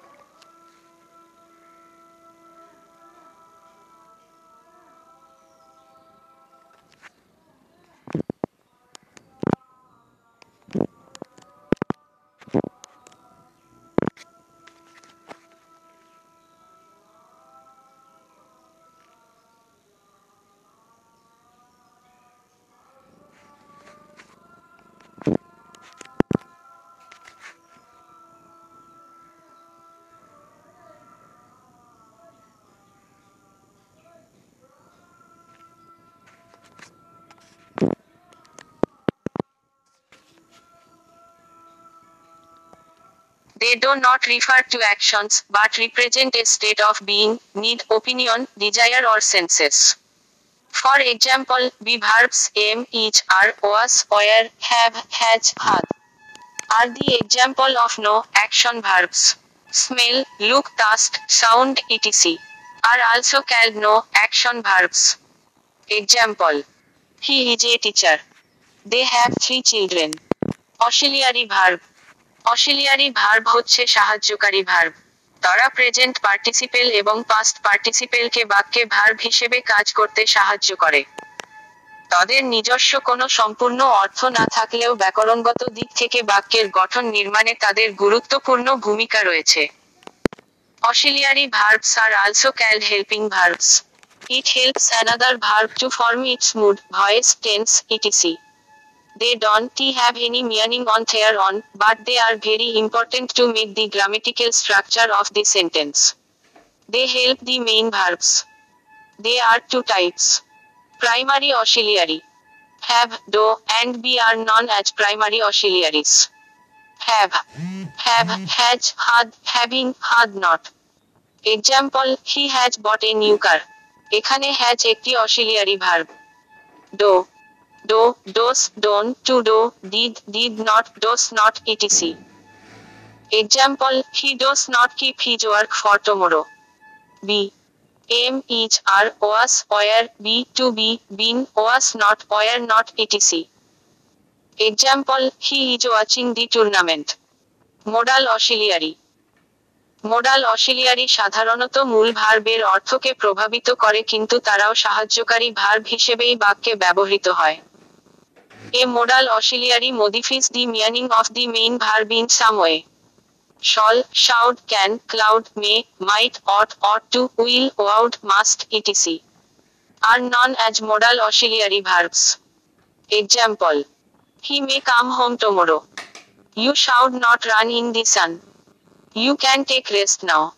They do not refer to actions, but represent a state of being, need, opinion, desire or senses. For example, be verbs am, is, are, was, were, have, has, had are the example of no action verbs. Smell, look, taste, sound, etc. are also called no action verbs. Example. He is a teacher. They have three children. Auxiliary verb. Auxiliary verb হচ্ছে সাহায্যকারী verb তারা present participle এবং past পার্টিসিপেলকে বাক্যে verb হিসেবে কাজ করতে সাহায্য করে তাদের নিজস্ব কোনো সম্পূর্ণ অর্থ না থাকলেও ব্যাকরণগত দিক থেকে বাক্যের গঠন নির্মাণে তাদের গুরুত্বপূর্ণ ভূমিকা রয়েছে auxiliary verbs are also call helping verbs it helps another verb to form its mood voice tense ETC They don't have any meaning on their own, but they are very important to make the grammatical structure of the sentence. They help the main verbs. They are two types. Primary auxiliary. Have, do, and be are known as primary auxiliaries. Have, have, has, had, having, had not. Example, he has bought a new car. এখানে has একটি auxiliary verb do do, does, don't, to do, did, did not, does not, etc. Example, he does not keep his work for tomorrow. B. M is are was where, be to be been was not where, not etc. Example, he is watching the tournament. Modal auxiliary. Modal auxiliary সাধারণত মূল ভার্বের অর্থকে প্রভাবিত করে কিন্তু তারাও সাহায্যকারী verb হিসেবেই বাক্যে ব্যবহৃত হয় A modal auxiliary modifies the meaning of the main verb in some way. Shall, should, can, cloud, may, might, ought, ought to, will, would, must, etc. Are known as modal auxiliary verbs. Example. He may come home tomorrow. You should not run in the sun. You can take rest now.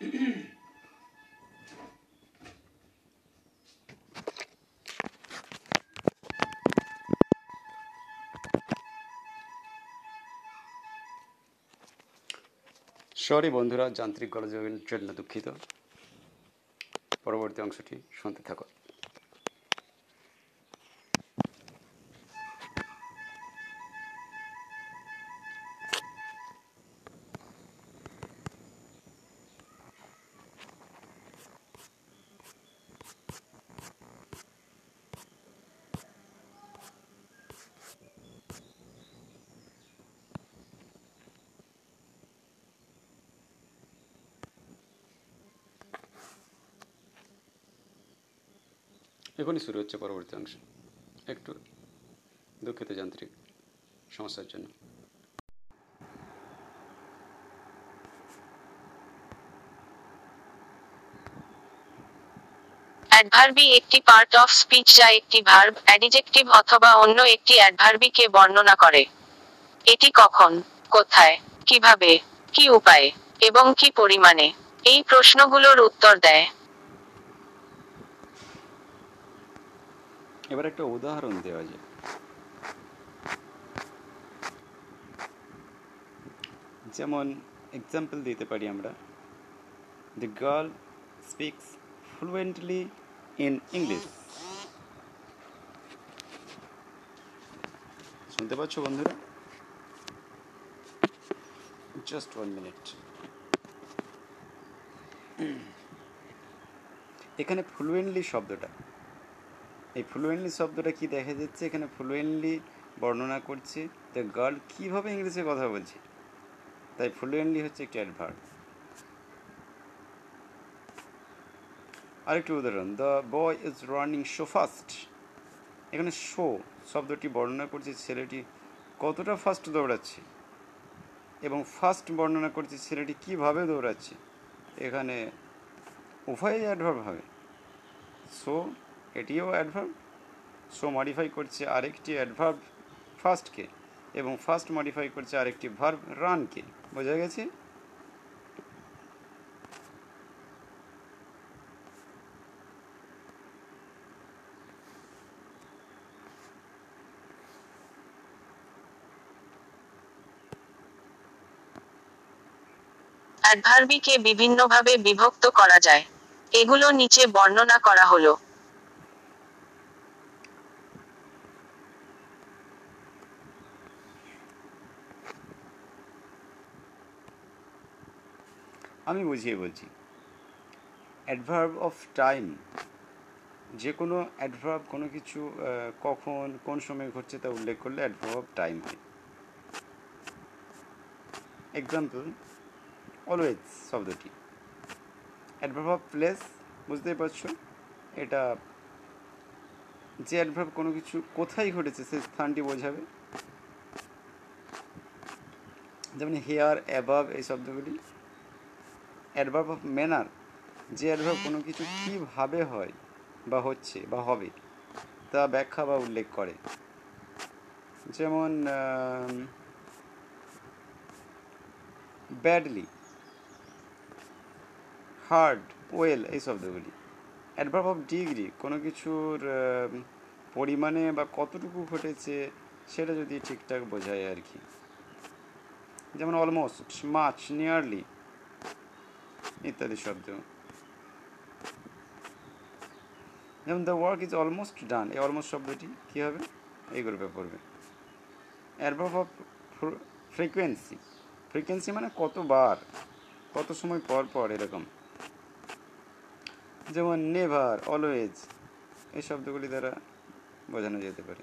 Sorry বন্ধুরা যান্ত্রিক গলযোগের জন্য দুঃখিত পরবর্তী অংশটি শুনতে থাকুন এখনই শুরু হচ্ছে পরবর্তী অংশ একটু দুঃখিত যান্ত্রিক সমস্যার জন্য অ্যাডভার্বি একটি পার্ট অফ স্পিচ যা একটি ভার্ব অ্যাডিজেক্টিভ অথবা অন্য একটি অ্যাডভার্বিকে বর্ণনা করে এটি কখন কোথায় কিভাবে কি উপায়ে এবং কি পরিমাণে এই প্রশ্নগুলোর উত্তর দেয় এবার একটা উদাহরণ দেওয়া যায় যেমন এক্সাম্পল দিতে পারি আমরা the girl speaks fluently in English শুনতে পাচ্ছ বন্ধুরা জাস্ট ওয়ান মিনিট এখানে ফ্লুয়েন্টলি শব্দটা এই ফ্লুয়েন্টলি শব্দটা কি দেখা যাচ্ছে এখানে ফ্লুয়েন্টলি বর্ণনা করছে দ্য গার্ল কীভাবে ইংলিশে কথা বলছে তাই ফ্লুয়েন্টলি হচ্ছে একটি অ্যাডভার্ব আরেকটি উদাহরণ the boy is running so fast এখানে শো শব্দটি বর্ণনা করছে ছেলেটি কতটা ফাস্ট দৌড়াচ্ছে এবং ফাস্ট বর্ণনা করছে ছেলেটি কীভাবে দৌড়াচ্ছে এখানে উভয়ই অ্যাডভার্ব হবে শো এটিও অ্যাডভার্ব সো মডিফাই করছে আরেকটি অ্যাডভার্ব ফার্স্টকে এবং ফার্স্ট মডিফাই করছে আরেকটি ভার্ব রানকে বোঝা গেছে অ্যাডভার্বিকে বিভিন্নভাবে বিভক্ত করা যায় এগুলো নিচে বর্ণনা করা হলো আমি বুঝিয়ে বলছি অ্যাডভার্ব অফ টাইম যে কোনো অ্যাডভার্ব কোনো কিছু কখন কোন সময় ঘটছে তা উল্লেখ করলে অ্যাডভার্ব অফ টাইম হয় এক্সাম্পল অলওয়েজ শব্দটি অ্যাডভার্ব অফ প্লেস বুঝতেই পারছো এটা যে অ্যাডভার্ব কোনো কিছু কোথায় ঘটেছে সেই স্থানটি বোঝাবে যেমন হেয়ার অ্যাভাব এই শব্দগুলি অ্যাডভার্ব অফ ম্যানার যে অ্যাডভার্ব কোনো কিছু কীভাবে হয় বা হচ্ছে বা হবে তা ব্যাখ্যা বা উল্লেখ করে যেমন ব্যাডলি হার্ড ওয়েল এই শব্দগুলি অ্যাডভার্ব অফ ডিগ্রি কোনো কিছুর পরিমাণে বা কতটুকু ঘটেছে সেটা যদি ঠিকঠাক বোঝায় আর কি যেমন অলমোস্ট মাছ নিয়ারলি ইত্যাদি শব্দ যেমন the work is almost done এই অলমোস্ট শব্দটি কী হবে এইগুলো পড়বে অ্যাডভার্ব অফ ফ্রিকোয়েন্সি ফ্রিকোয়েন্সি মানে কতবার কত সময় পর পর এরকম যেমন নেভার অলওয়েজ এই শব্দগুলি দ্বারা বোঝানো যেতে পারে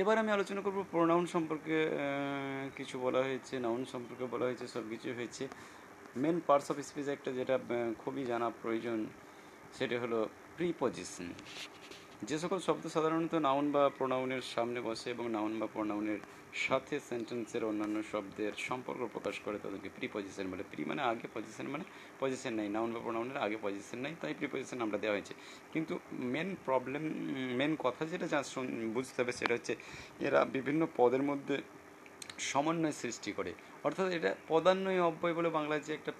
এবার আমি আলোচনা করব প্রোনাউন সম্পর্কে কিছু বলা হয়েছে নাউন সম্পর্কে বলা হয়েছে সব কিছু হয়েছে মেন পার্টস অফ স্পিচ একটা যেটা খুবই জানা প্রয়োজন সেটা হলো প্রিপজিশন যে সকল শব্দ সাধারণত নাউন বা প্রোনাউনের সামনে বসে এবং নাউন বা প্রোনাউনের সাথে সেন্টেন্সের অন্যান্য শব্দের সম্পর্ক প্রকাশ করে তাদেরকে প্রি পজিশন বলে প্রি মানে আগে পজিশন মানে পজিশন নেই নাউন বা নাউনের আগে পজিশন নেই তাই প্রিপোজিশন আমরা দেওয়া হয়েছে কিন্তু মেন প্রবলেম মেন কথা যেটা যা বুঝতে হবে সেটা হচ্ছে এরা বিভিন্ন পদের মধ্যে সমন্বয় সৃষ্টি করে অর্থাৎ এটা পদান্বয় অব্যয় বলে বাংলায় যে একটা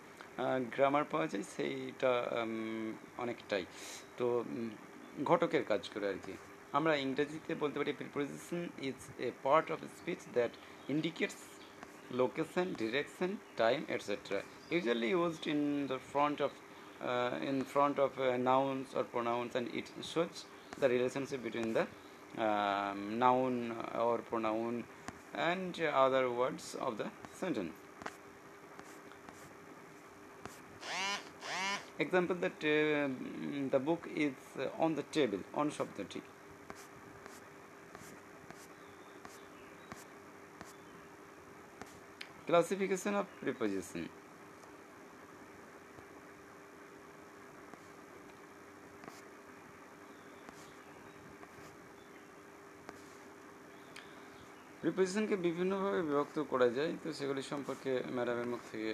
গ্রামার পাওয়া যায় সেইটা অনেকটাই তো ঘটকের কাজ করে আর কি আমরা ইংরেজিতে বলতে পারি preposition is a part of speech that indicates location, direction, time, etc. Usually used in the front of uh, in front of uh, nouns or pronouns, and it shows the relationship between the um, noun or pronoun and other words of the sentence. Example that uh, the book is on the table on shop the tea. Classification of preposition প্রিপোজিশনকে বিভিন্নভাবে বিভক্ত করা যায় তো সেগুলি সম্পর্কে ম্যাডামের মুখ থেকে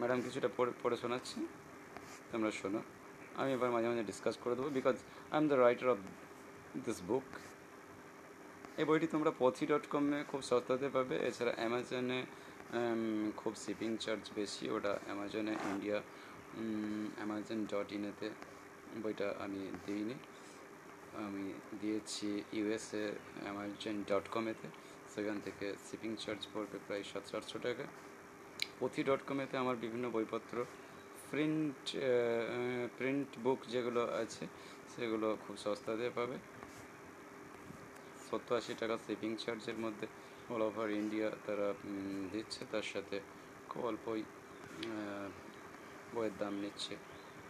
ম্যাডাম কিছুটা পড়ে শোনাচ্ছি তোমরা শোনো আমি এবার মাঝে মাঝে ডিসকাস করে দেবো because I am the writer of this book এই বইটি তোমরা পথি ডট কমে খুব সস্তাতে পাবে এছাড়া অ্যামাজনে খুব শিপিং চার্জ বেশি ওটা অ্যামাজনে ইন্ডিয়া অ্যামাজন ডট ইনেতে বইটা আমি দিইনি আমি দিয়েছি ইউএসএ অ্যামাজন ডট কমেতে সেখান থেকে শিপিং চার্জ পড়বে প্রায় সাতশো আটশো টাকা পথি ডট কমেতে আমার বিভিন্ন বইপত্র প্রিন্ট প্রিন্ট বুক যেগুলো আছে সেগুলো খুব সস্তাতে পাবে সত্তর আশি টাকা শিপিং চার্জের মধ্যে অল ওভার ইন্ডিয়া তারা দিচ্ছে তার সাথে খুব অল্পই বইয়ের দাম নিচ্ছে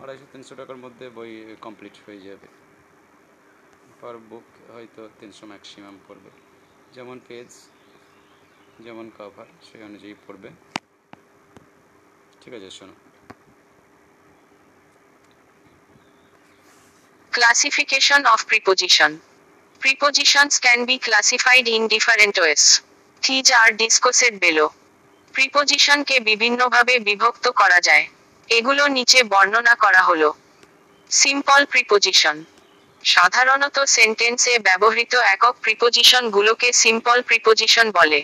আড়াইশো তিনশো টাকার মধ্যে বই কমপ্লিট হয়ে যাবে পার বুক হয়তো তিনশো ম্যাক্সিমাম পড়বে যেমন পেজ যেমন কভার সেই অনুযায়ী পড়বে ঠিক আছে শোনো classification of preposition Prepositions can be classified in different ways. These are discussed below. প্রিপোজিশনকে বিভিন্নভাবে বিভক্ত করা যায় এগুলো নিচে বর্ণনা করা হল সিম্পল প্রিপোজিশন সাধারণত সেন্টেন্সে ব্যবহৃত একক প্রিপোজিশনগুলোকে সিম্পল প্রিপোজিশন বলে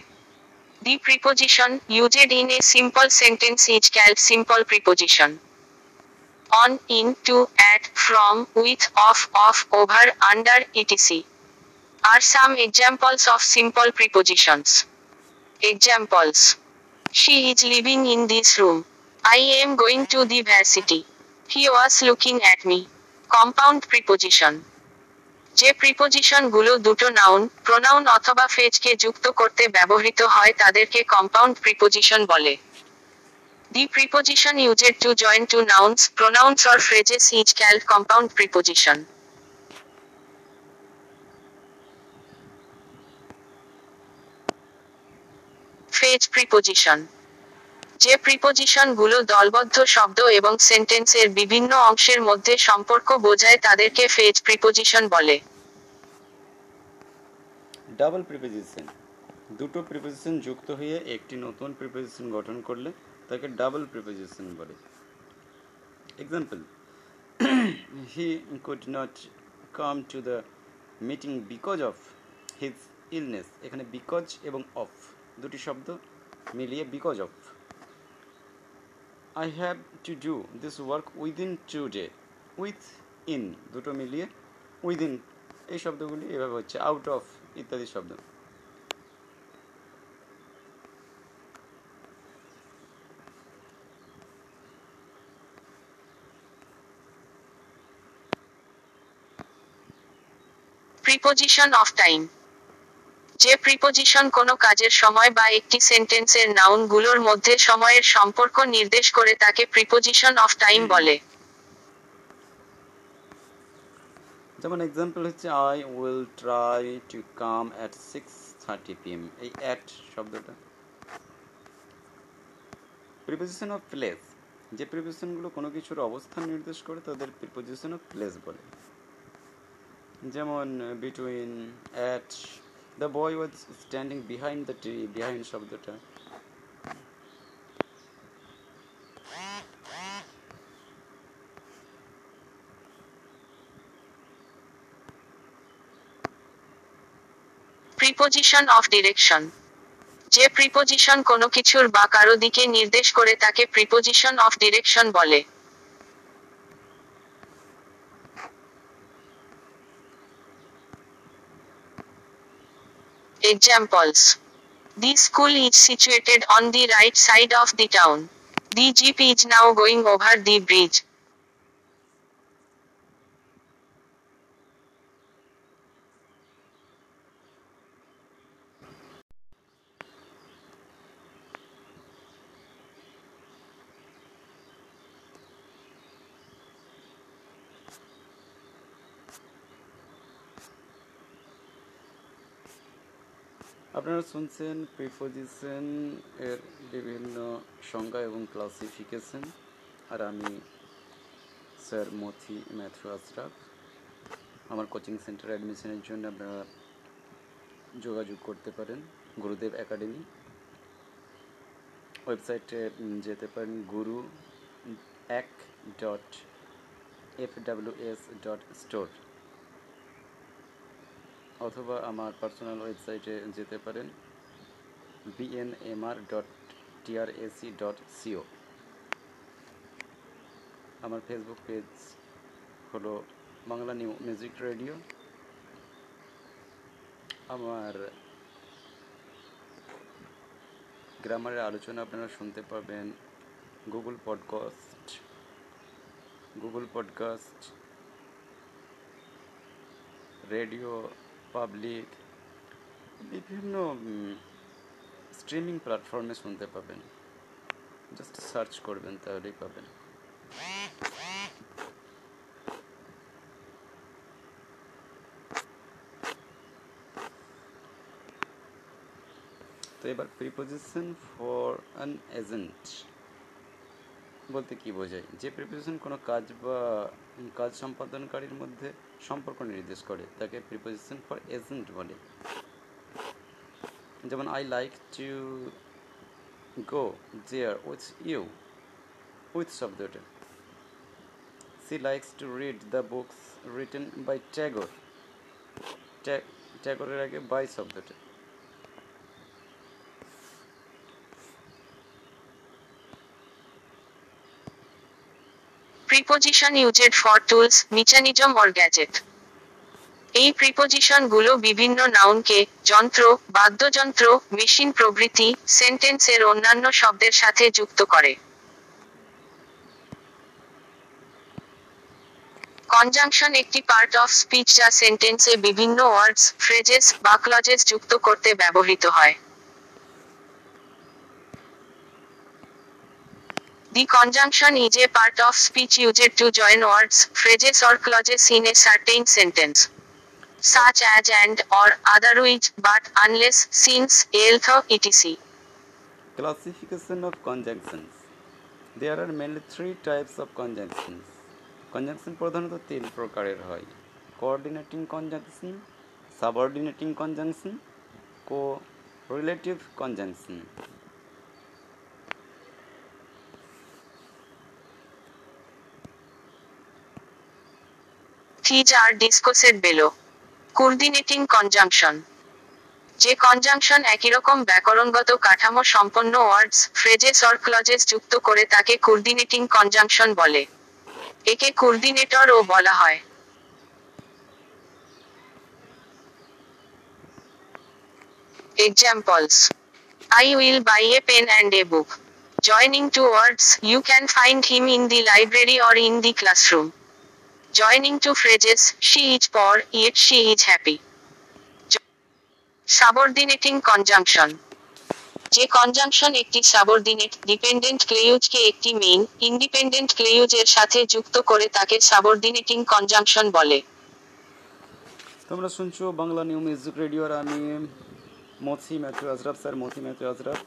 the preposition used in a simple sentence is call simple preposition on in to at, from with of of over under ETC are some examples of simple prepositions. Examples. She is living in this room. I am going to the varsity. He was looking at me. Compound preposition যে preposition গুলো দুটো noun pronoun অথবা ফেজকে যুক্ত করতে ব্যবহৃত হয় তাদেরকে compound preposition বলে the preposition used to join two nouns pronouns or phrases is call compound preposition phrase preposition যে প্রিপোজিশনগুলো দলবদ্ধ শব্দ এবং সেন্টেন্সের বিভিন্ন অংশের মধ্যে সম্পর্ক বোঝায় তাদেরকে ফেজ প্রিপোজিশন বলে ডাবল প্রিপোজিশন দুটো প্রিপোজিশন যুক্ত হয়ে একটি নতুন প্রিপোজিশন গঠন করলে তাকে ডাবল প্রিপোজিশন বলে example he could not come to the meeting because of his illness এখানে বিকজ এবং অফ দুটি শব্দ মিলিয়ে because of I have to do this work within today with in দুটো মিলিয়ে উইদিন এই শব্দগুলি এভাবে হচ্ছে আউট অফ ইত্যাদি শব্দ প্রিপোজিশন অফ টাইম যে প্রিপোজিশন কোনো কাজের সময় বা একটি সেন্টেন্সের নাউন গুলোর মধ্যে সময়ের সম্পর্ক নির্দেশ করে তাকে প্রিপোজিশন অফ টাইম বলে যেমন এক্সাম্পল হচ্ছে I will try to come at six thirty PM এই অ্যাট শব্দটা প্রিপোজিশন অফ প্লেস যে প্রিপোজিশনগুলো কোনো কিছুর অবস্থান নির্দেশ করে তাদের প্রিপোজিশন অফ প্লেস বলে যেমন between at the boy was standing behind the tree behind শব্দটা প্রিপোজিশন অফ ডিরেকশন যে প্রিপোজিশন কোনো কিছুর বা কারো দিকে নির্দেশ করে তাকে প্রিপোজিশন অফ ডিরেকশন বলে Examples The school is situated on the right side of the town. The jeep is now going over the bridge. আপনারা শুনছেন প্রিপোজিশন এর বিভিন্ন সংজ্ঞা এবং ক্লাসিফিকেশন আর আমি স্যার মথি ম্যাথু আশরাফ আমার কোচিং সেন্টার অ্যাডমিশনের জন্য আপনারা যোগাযোগ করতে পারেন গুরুদেব একাডেমি ওয়েবসাইটে যেতে পারেন গুরু এক dot F W S dot store অথবা আমার পার্সোনাল ওয়েবসাইটে যেতে পারেন BNMR dot TRAC dot CO আমার ফেসবুক পেজ হলো বাংলা নিউ মিউজিক রেডিও আমার গ্রামারের আলোচনা আপনারা শুনতে পাবেন Google podcast Google podcast radio public বিভিন্ন স্ট্রিমিং প্ল্যাটফর্মে শুনতে পাবেন জাস্ট সার্চ করবেন তাহলেই পাবেন তো এবার প্রিপোজিশন ফর অ্যান এজেন্ট বলতে কি বোঝায় যে প্রিপোজিশন কোনো কাজ বা কাজ সম্পাদনকারীর মধ্যে সম্পর্ক নির্দেশ করে তাকে প্রিপোজিশন ফর এজেন্ট বলে যেমন I like to go there with you with শব্দটা she likes to read the books written by Tagore ট্যাগরের আগে বাই শব্দটা preposition used for tools mechanism or gadget এই প্রিপোজিশন গুলো বিভিন্ন নাউনকে যন্ত্র বাদ্যযন্ত্র মেশিন প্রভৃতি এর অন্যান্য শব্দের সাথে যুক্ত করে কনজাংশন একটি পার্ট অফ স্পিচ যা সেন্টেন্সে বিভিন্ন ওয়ার্ডস ফ্রেজেস বা ক্লজেস যুক্ত করতে ব্যবহৃত হয় The conjunction is a part of speech used to join words, phrases or clauses in a certain sentence. Such as and or otherwise, but unless, since, else, etc. Classification of conjunctions. There are mainly three types of conjunctions. Conjunction প্রধানত তিন প্রকারের হয় coordinating conjunction subordinating conjunction correlative conjunction these are discussed below coordinating conjunction যে conjunction একইরকম ব্যাকরণগত কাঠামো সম্পন্ন words phrases or clauses যুক্ত করে তাকে কোর্ডিনেটিং কনজাংশন বলে একে ও বলা হয় examples I will buy a pen and a book joining two words you can find him in the library or in the classroom Joining two phrases, she is poor, yet she is happy. Subordinating conjunction যে conjunction একটি subordinate dependent ক্লেইউজকে একটি main independent ক্লেইউজের সাথে যুক্ত করে তাকে সাবর্ডিনেটিং conjunction বলে তোমরা শুনছো বাংলা নিউ মিউজিক রেডিওর আমি Mathi Matthew Azraf sir Mathi Matthew Azraf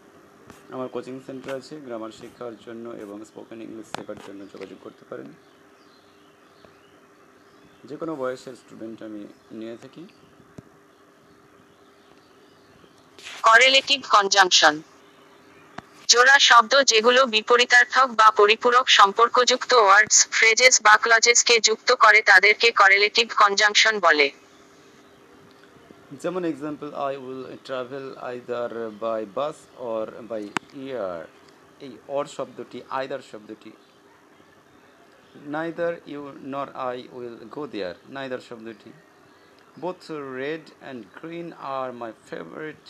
আমার কোচিং সেন্টার আছে গ্রামার শিক্ষার জন্য এবং স্পোকেন ইংলিশ শেখার জন্য যোগাযোগ করতে পারেন যে কোনো বয়সের স্টুডেন্ট আমি নিয়ে থাকি করেলেটিভ কনজাংশন জোড়া শব্দ যেগুলো বিপরীতার্থক বা পরিপূরক সম্পর্কযুক্ত ওয়ার্ডস ফ্রেজেস বা ক্লজেসকে যুক্ত করে তাদেরকে করেলেটিভ কনজাংশন বলে যেমন example I will travel either by bus or by air এই অর শব্দটি আইদার শব্দটি neither you nor I will go there neither শব্দটি both red and green are my favourite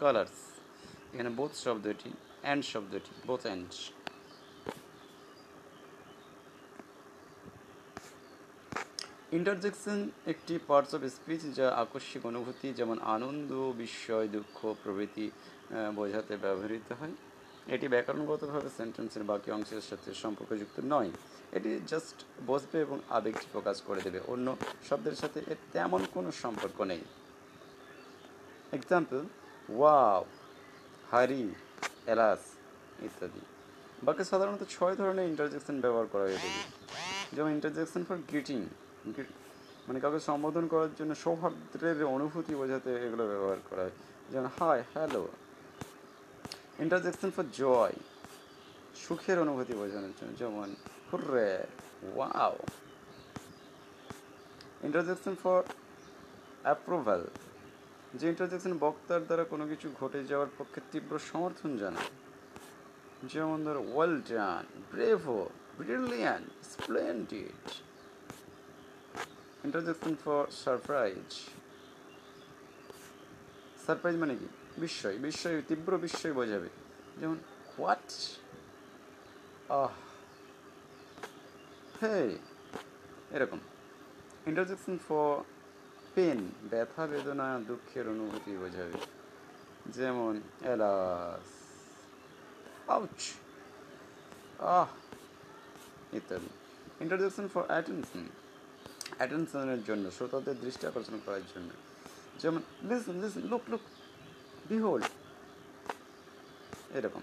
colours এখানে বোথ শব্দটি and শব্দটি both and interjection একটি parts of speech যা আকস্মিক অনুভূতি যেমন আনন্দ বিস্ময় দুঃখ প্রভৃতি বোঝাতে ব্যবহৃত হয় এটি ব্যাকরণগতভাবে সেন্টেন্সের বাকি অংশের সাথে সম্পর্কযুক্ত নয় এটি জাস্ট বসবে এবং আবেগটি প্রকাশ করে দেবে অন্য শব্দের সাথে এর তেমন কোনো সম্পর্ক নেই এক্সাম্পল ওয়াও হারি এলাস ইত্যাদি বাকি সাধারণত ছয় ধরনের ইন্টারজেকশন ব্যবহার করা হয়ে থাকে যেমন ইন্টারজেকশন ফর গ্রিটিং মানে কাউকে সম্বোধন করার জন্য সৌহার্দ্রের অনুভূতি বোঝাতে এগুলো ব্যবহার করা হয় যেমন hi hello interjection for joy সুখের অনুভূতি বোঝানোর জন্য যেমন Hooray! Wow! Interjection for approval যে ইন্টারজেকশন বক্তার দ্বারা কোনো কিছু ঘটে যাওয়ার পক্ষে তীব্র সমর্থন জানায় যেমন ধরো well done bravo brilliant splendid interjection for surprise surprise মানে কি বিস্ময় বিস্ময় তীব্র বিস্ময় বোঝাবে যেমন হোয়াট আহ হ্যাঁ, এরকম ইন্টারজেকশন ফর পেন ব্যথা বেদনা দুঃখের অনুভূতি বোঝাবে যেমন এলাস আউচ আহ ইত্যাদি ইন্টারজেকশন ফর অ্যাটেনশন অ্যাটেনশনের জন্য শ্রোতাদের দৃষ্টি আকর্ষণ করার জন্য যেমন listen listen look look behold এরকম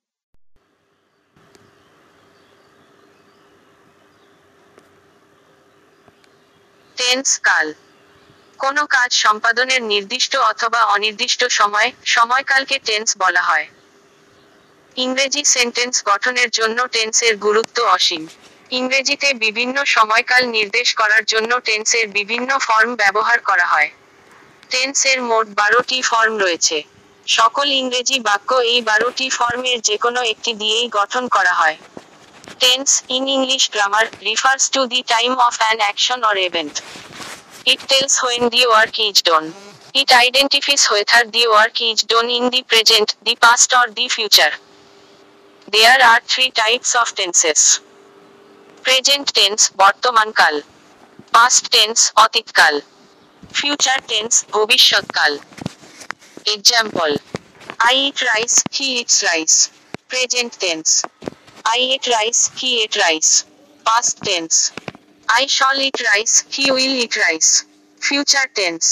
টেন্স কাল কোনো কাজ সম্পাদনের নির্দিষ্ট অথবা অনির্দিষ্ট সময় সময়কালকে টেন্স বলা হয় ইংরেজি সেন্টেন্স গঠনের জন্য টেন্সের গুরুত্ব অসীম ইংরেজিতে বিভিন্ন সময়কাল নির্দেশ করার জন্য টেন্সের বিভিন্ন ফর্ম ব্যবহার করা হয় টেন্সের মোট বারোটি ফর্ম রয়েছে সকল ইংরেজি বাক্য এই বারোটি ফর্মের যে কোনো একটি দিয়েই গঠন করা হয় Tense in English grammar refers to the time of an action or event It tells when the work is done. It identifies whether the work is done in the present, the past or the future. There are three types of tenses. Present tense, বর্তমানকাল Past tense, অতীতকাল Future tense, ভবিষ্যৎকাল Example. I eat rice, he eats rice. Present tense. I ate rice, he ate rice. Past tense. I shall eat rice, he will eat rice. Future tense.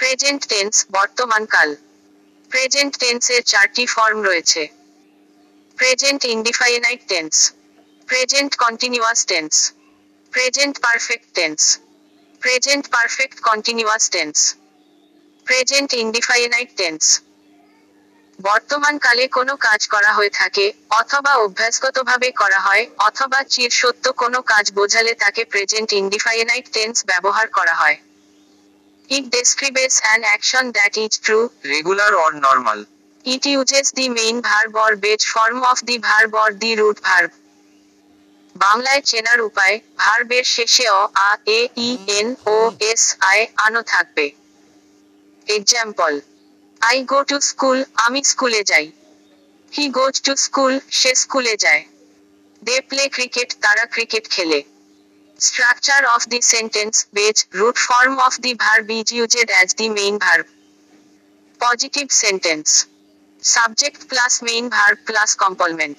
Present tense বর্তমান কাল present টেন্সের চারটি form রয়েছে present indefinite tense present continuous tense present perfect tense present perfect continuous tense present indefinite tense বর্তমানকালে কোনো কাজ করা হয়ে থাকে অথবা অভ্যাসগতভাবে করা হয় অথবা চির সত্য কোনো কাজ বোঝালে তাকে প্রেজেন্ট ইন্ডিফাইনাইট টেন্স ব্যবহার করা হয় it describes an action that is true regular or normal it uses the main verb or base form of the verb or the root verb বাংলায় চেনার উপায় ভার্বের শেষে অ আ এ ই এন ও এস আই আনো থাকবে example I go to school আমি স্কুলে যাই হি গোজ টু স্কুল সে স্কুলে যায় দে প্লে ক্রিকেট তারা ক্রিকেট খেলে structure of the sentence base root form of the verb is used as the main verb positive sentence subject plus main verb plus complement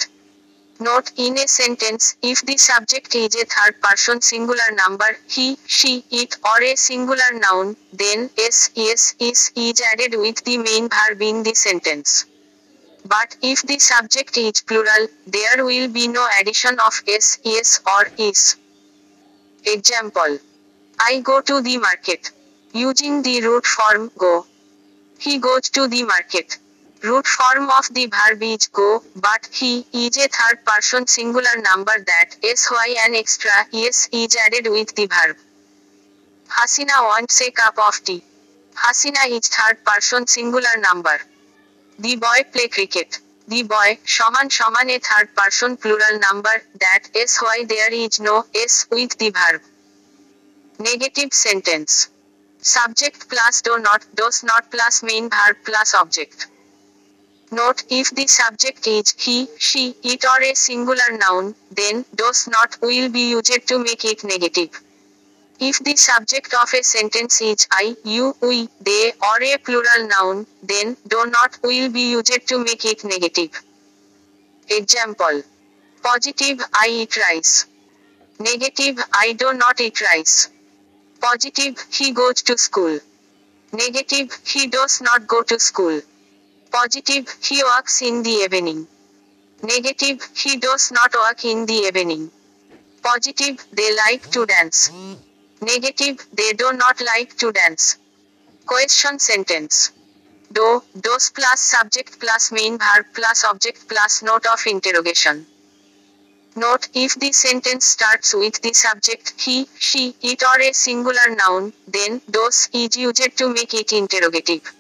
Note in a sentence, if the subject is a third person singular number, he, she, it, or a singular noun, then s, yes, is, is added with the main verb in the sentence. But if the subject is plural, there will be no addition of s, yes, or is. Example. I go to the market. Using the root form, go. He goes to the market root form of the verb is go, but he is a third person singular number that is why an extra yes is added with the verb. Hasina wants a cup of tea. Hasina is third person singular number. The boy play cricket. The boy, Shaman Shaman a third person plural number, that is why there is no s with the verb. Negative sentence. Subject plus do not, does not plus main verb plus object. Note if the subject is he, she, it or a singular noun, then does not will be used to make it negative. If the subject of a sentence is I, you, we, they or a plural noun, then do not will be used to make it negative. Example. Positive I eat rice. Negative I do not eat rice. Positive he goes to school. Negative he does not go to school. Positive, he walks in the evening. Negative, he does not walk in the evening. Positive, they like to dance. Negative, they do not like to dance. Question sentence. Do, does plus subject plus main verb plus object plus note of interrogation. Note, if the sentence starts with the subject he, she, it or a singular noun, then does is used to make it interrogative.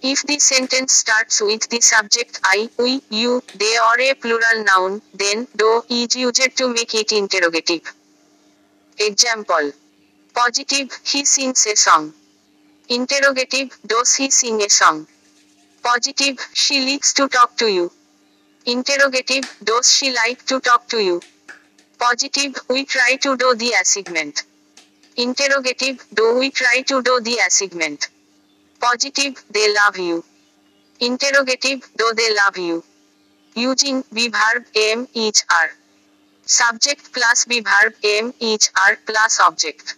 If the sentence starts with the subject I, we, you, they or a plural noun, then do is used to make it interrogative. Example. Positive, he sings a song. Interrogative, does he sing a song? Positive, she likes to talk to you. Interrogative, does she like to talk to you? Positive, we try to do the assignment. Interrogative, do we try to do the assignment? Positive, they love you. Interrogative, do they love you? Using be verb am each are. Subject plus be verb am each are plus object.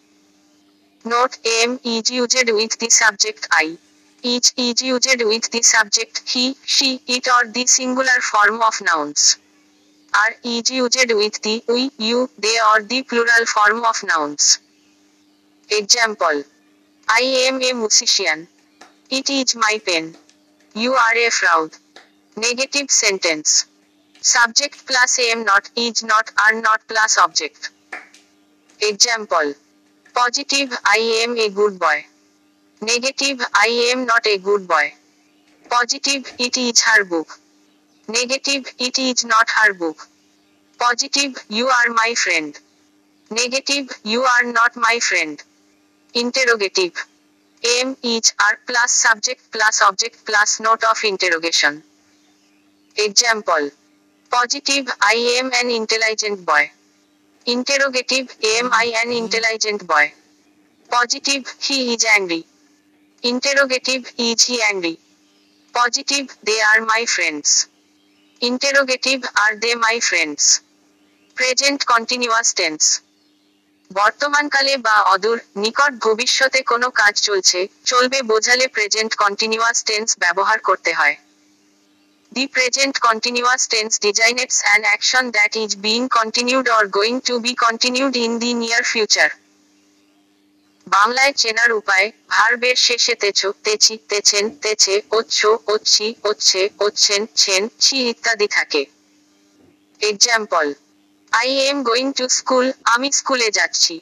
Note am is used with the subject I. Each is used with the subject he, she, it or the singular form of nouns. Are is used with the we, you, they or the plural form of nouns. Example. I am a musician. It is my pen. You are a fraud. Negative sentence. Subject plus am not, is not, are not plus object. Example. Positive, I am a good boy. Negative, I am not a good boy. Positive, it is her book. Negative, it is not her book. Positive, you are my friend. Negative, you are not my friend. Interrogative am each are plus subject plus object plus note of interrogation. Example. Positive I am an intelligent boy. Interrogative am I an intelligent boy. Positive he is angry. Interrogative is he angry. Positive they are my friends. Interrogative are they my friends. Present continuous tense. বর্তমানকালে বা অদূর নিকট ভবিষ্যতে কোনো কাজ চলছে চলবে বোঝালে প্রেজেন্ট কন্টিনিউয়াস টেন্স ব্যবহার করতে হয় the present continuous tense designates an action that is being continued or going to be continued in the near future বাংলায় চেনার উপায় ভার্বের শেষে তেছো তেছি তেছেন তেছে ওচ্ছ ওচ্ছি ওচ্ছে ওচ্ছেন ছেন ছি ইত্যাদি থাকে example I am going to school আমি স্কুলে যাচ্ছি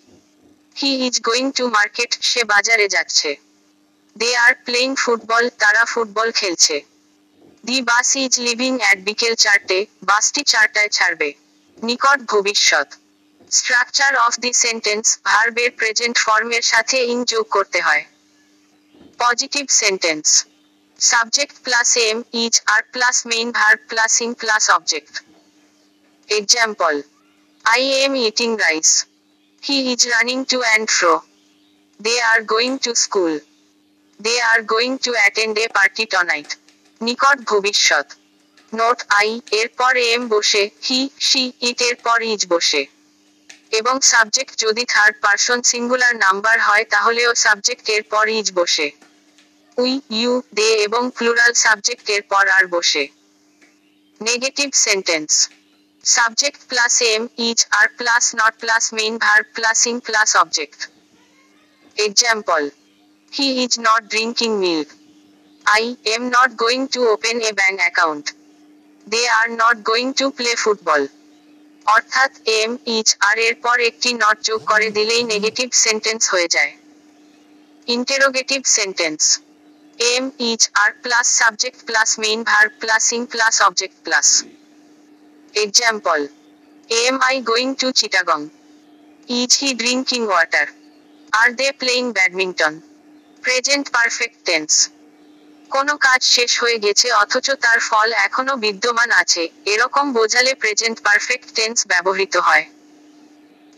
he is going to market সে বাজারে যাচ্ছে দে আর প্লেইং ফুটবল তারা ফুটবল খেলছে the bus is leaving at বিকেল চারটে বাসটি চারটায় ছাড়বে নিকট ভবিষ্যৎ স্ট্রাকচার অফ দি সেন্টেন্স ভার্বের প্রেজেন্ট ফর্মের সাথে ইন যোগ করতে হয় positive sentence subject plus am is are plus main verb plus ing plus object example I am eating rice. He is running to and fro. They are going to school. They are going to attend a party tonight. নিকট ভবিষ্যৎ note I এরপর am বসে he she it এরপর is বসে এবং subject যদি third person singular number হয় তাহলেও সাবজেক্ট এর পর ইজ বসে উই ইউ দে এবং প্লুরাল সাবজেক্ট এর পর আর বসে negative sentence subject plus am is are plus not plus main verb plus ing plus object example he is not drinking milk I am not going to open a bank account they are not going to play football অর্থাৎ am is are এরপর একটি not যোগ করে দিলেই negative sentence হয়ে যায় interrogative sentence am is are plus subject plus main verb plus ing plus object plus example am I going to Chittagong Is he drinking water are they playing badminton present perfect tense. কোনো কাজ শেষ হয়ে গেছে অথচ তার ফল এখনো বিদ্যমান আছে এরকম বোঝালে প্রেজেন্ট পারফেক্ট টেন্স ব্যবহৃত হয়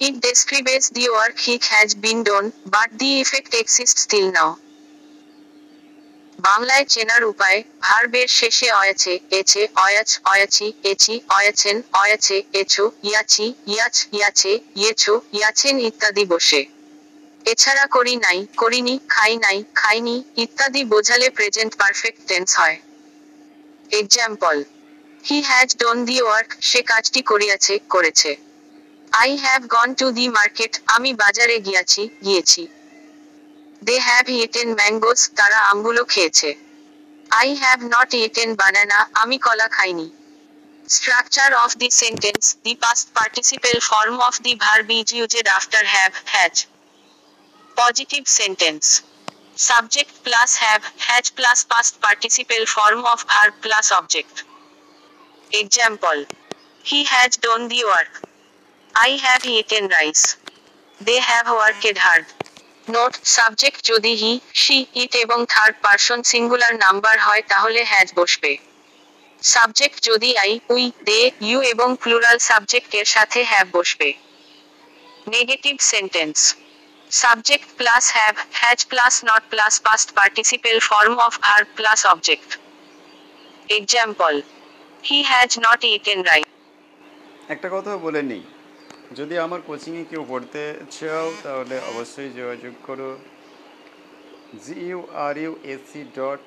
it describes the work he has been done but the effect exist still now বাংলায় চেনার উপায় ভার্বের শেষে অয়াছে এছে অয়াছ অয়াছি এছি অয়াছেন অয়াছে এছো ইয়াছি ইয়াছ ইয়াছে ইয়েছো ইয়াছেন ইত্যাদি বসে এছাড়া করি নাই করিনি খাই নাই খাইনি ইত্যাদি বোঝালে প্রেজেন্ট পারফেক্ট টেন্স হয় example he has done the work সে কাজটি করিয়াছে করেছে I have gone to the market আমি বাজারে গিয়াছি গিয়েছি দে have eaten mangoes, তারা আমগুলো খেয়েছে I have not eaten banana আমি কলা খাইনি structure of the sentence the past participle form of the verb is used after have has positive sentence subject plus have has plus past participle form of verb plus object example he has done the work I have eaten rice they have worked hard note subject যদি he she it এবং third person singular number হয় তাহলে has বসবে subject যদি I we they you এবং plural subject এর সাথে have বসবে negative sentence subject plus have has plus not plus past participle form of verb plus object example he has not eaten right একটা কথা বলে নেই যদি আমার কোচিংয়ে কেউ পড়তে চাও তাহলে অবশ্যই যোগাযোগ করো G U R U AC dot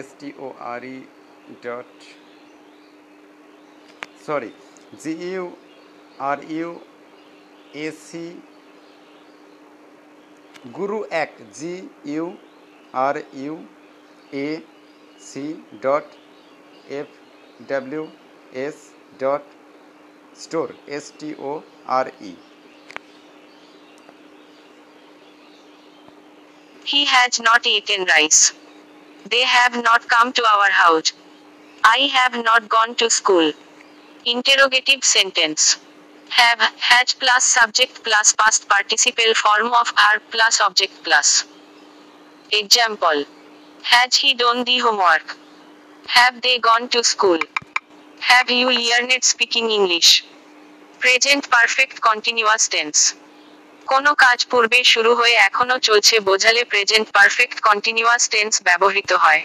S T O R E dot sorry G U R U AC গুরু এক G U R U A C dot F W S dot store S T O R E. He has not eaten rice. They have not come to our house. I have not gone to school. Interrogative sentence. Have, had plus subject plus past participle form of verb plus object plus. Example. Has he done the homework? Have they gone to school? Have you learned speaking English? Present perfect continuous tense কোনো কাজ পূর্বে শুরু হয়ে এখনো চলছে বোঝালে present perfect continuous tense ব্যবহৃত হয়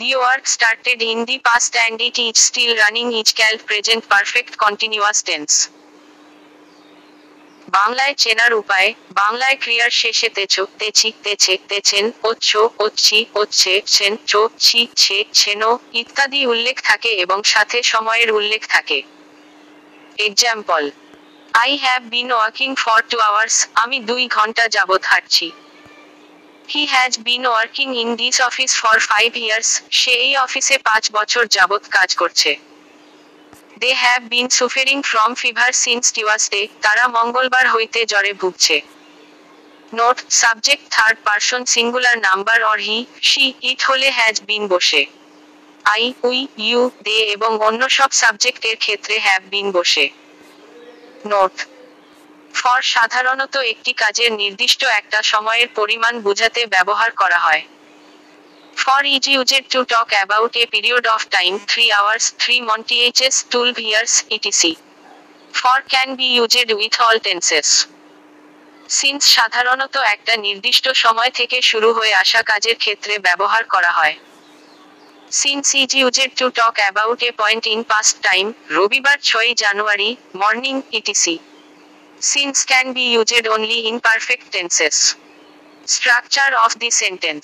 the work started in the past and it is still running is call present perfect continuous tense বাংলায় চেনার উপায় বাংলায় ক্রিয়ার শেষে তেছো তেছি তেছে তেছেন ওচ্ছ ওচ্ছি ওচ্ছে ছেন চো ছি ছে ছেনো ইত্যাদি উল্লেখ থাকে এবং সাথে সময়ের উল্লেখ থাকে example I have been working for two hours আমি দুই ঘন্টা যাবৎ থাকছি he has been working in this office for five years সে এই অফিসে পাঁচ বছর যাবৎ কাজ করছে they have been suffering from fever since Tuesday তারা মঙ্গলবার হইতে জ্বরে ভুগছে note subject third person singular number or he she it হলে হ্যাজ বিন বসে আই উই ইউ দে এবং অন্য সব সাবজেক্টের ক্ষেত্রে হ্যাভ বিন বসে নোট ফর সাধারণত একটি কাজের নির্দিষ্ট একটা সময়ের পরিমাণ বোঝাতে ব্যবহার করা হয় for is used to talk about a period of time three hours three months twelve years etc for can be used with all tenses since সাধারণত একটা নির্দিষ্ট সময় থেকে শুরু হয়ে আসা কাজের ক্ষেত্রে ব্যবহার করা হয় since is used to talk about a point in past time রবিবার ছয়ই জানুয়ারি morning etc since can be used only in perfect tenses structure of the sentence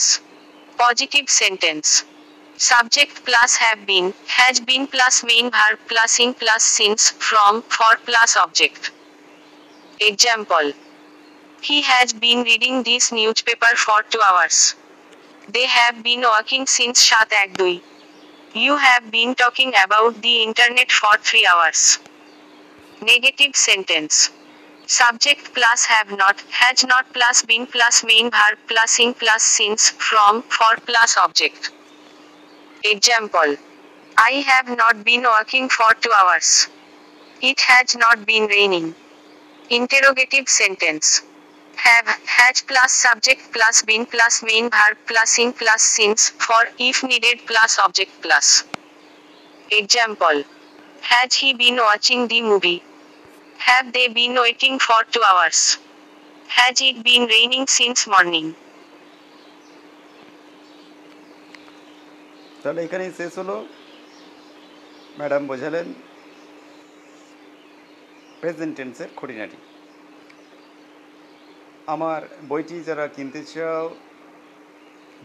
positive sentence subject plus have been has been plus main verb plus ing plus since from for plus object example he has been reading this newspaper for two hours They have been working since Shat Akdui. You have been talking about the internet for 3 hours. Negative sentence. Subject plus have not, has not plus been plus main verb plus in plus since, from, for plus object. Example. I have not been working for 2 hours. It has not been raining. Interrogative sentence. have, has plus subject plus been plus main verb plus in plus since, for, if needed plus object plus. Example. Has he been watching the movie? Have they been waiting for two hours? Has it been raining since morning? তাহলে এখানেই শেষ হলো madam বোঝালেন present খুঁটিনাটি আমার বইটি যারা কিনতে চাও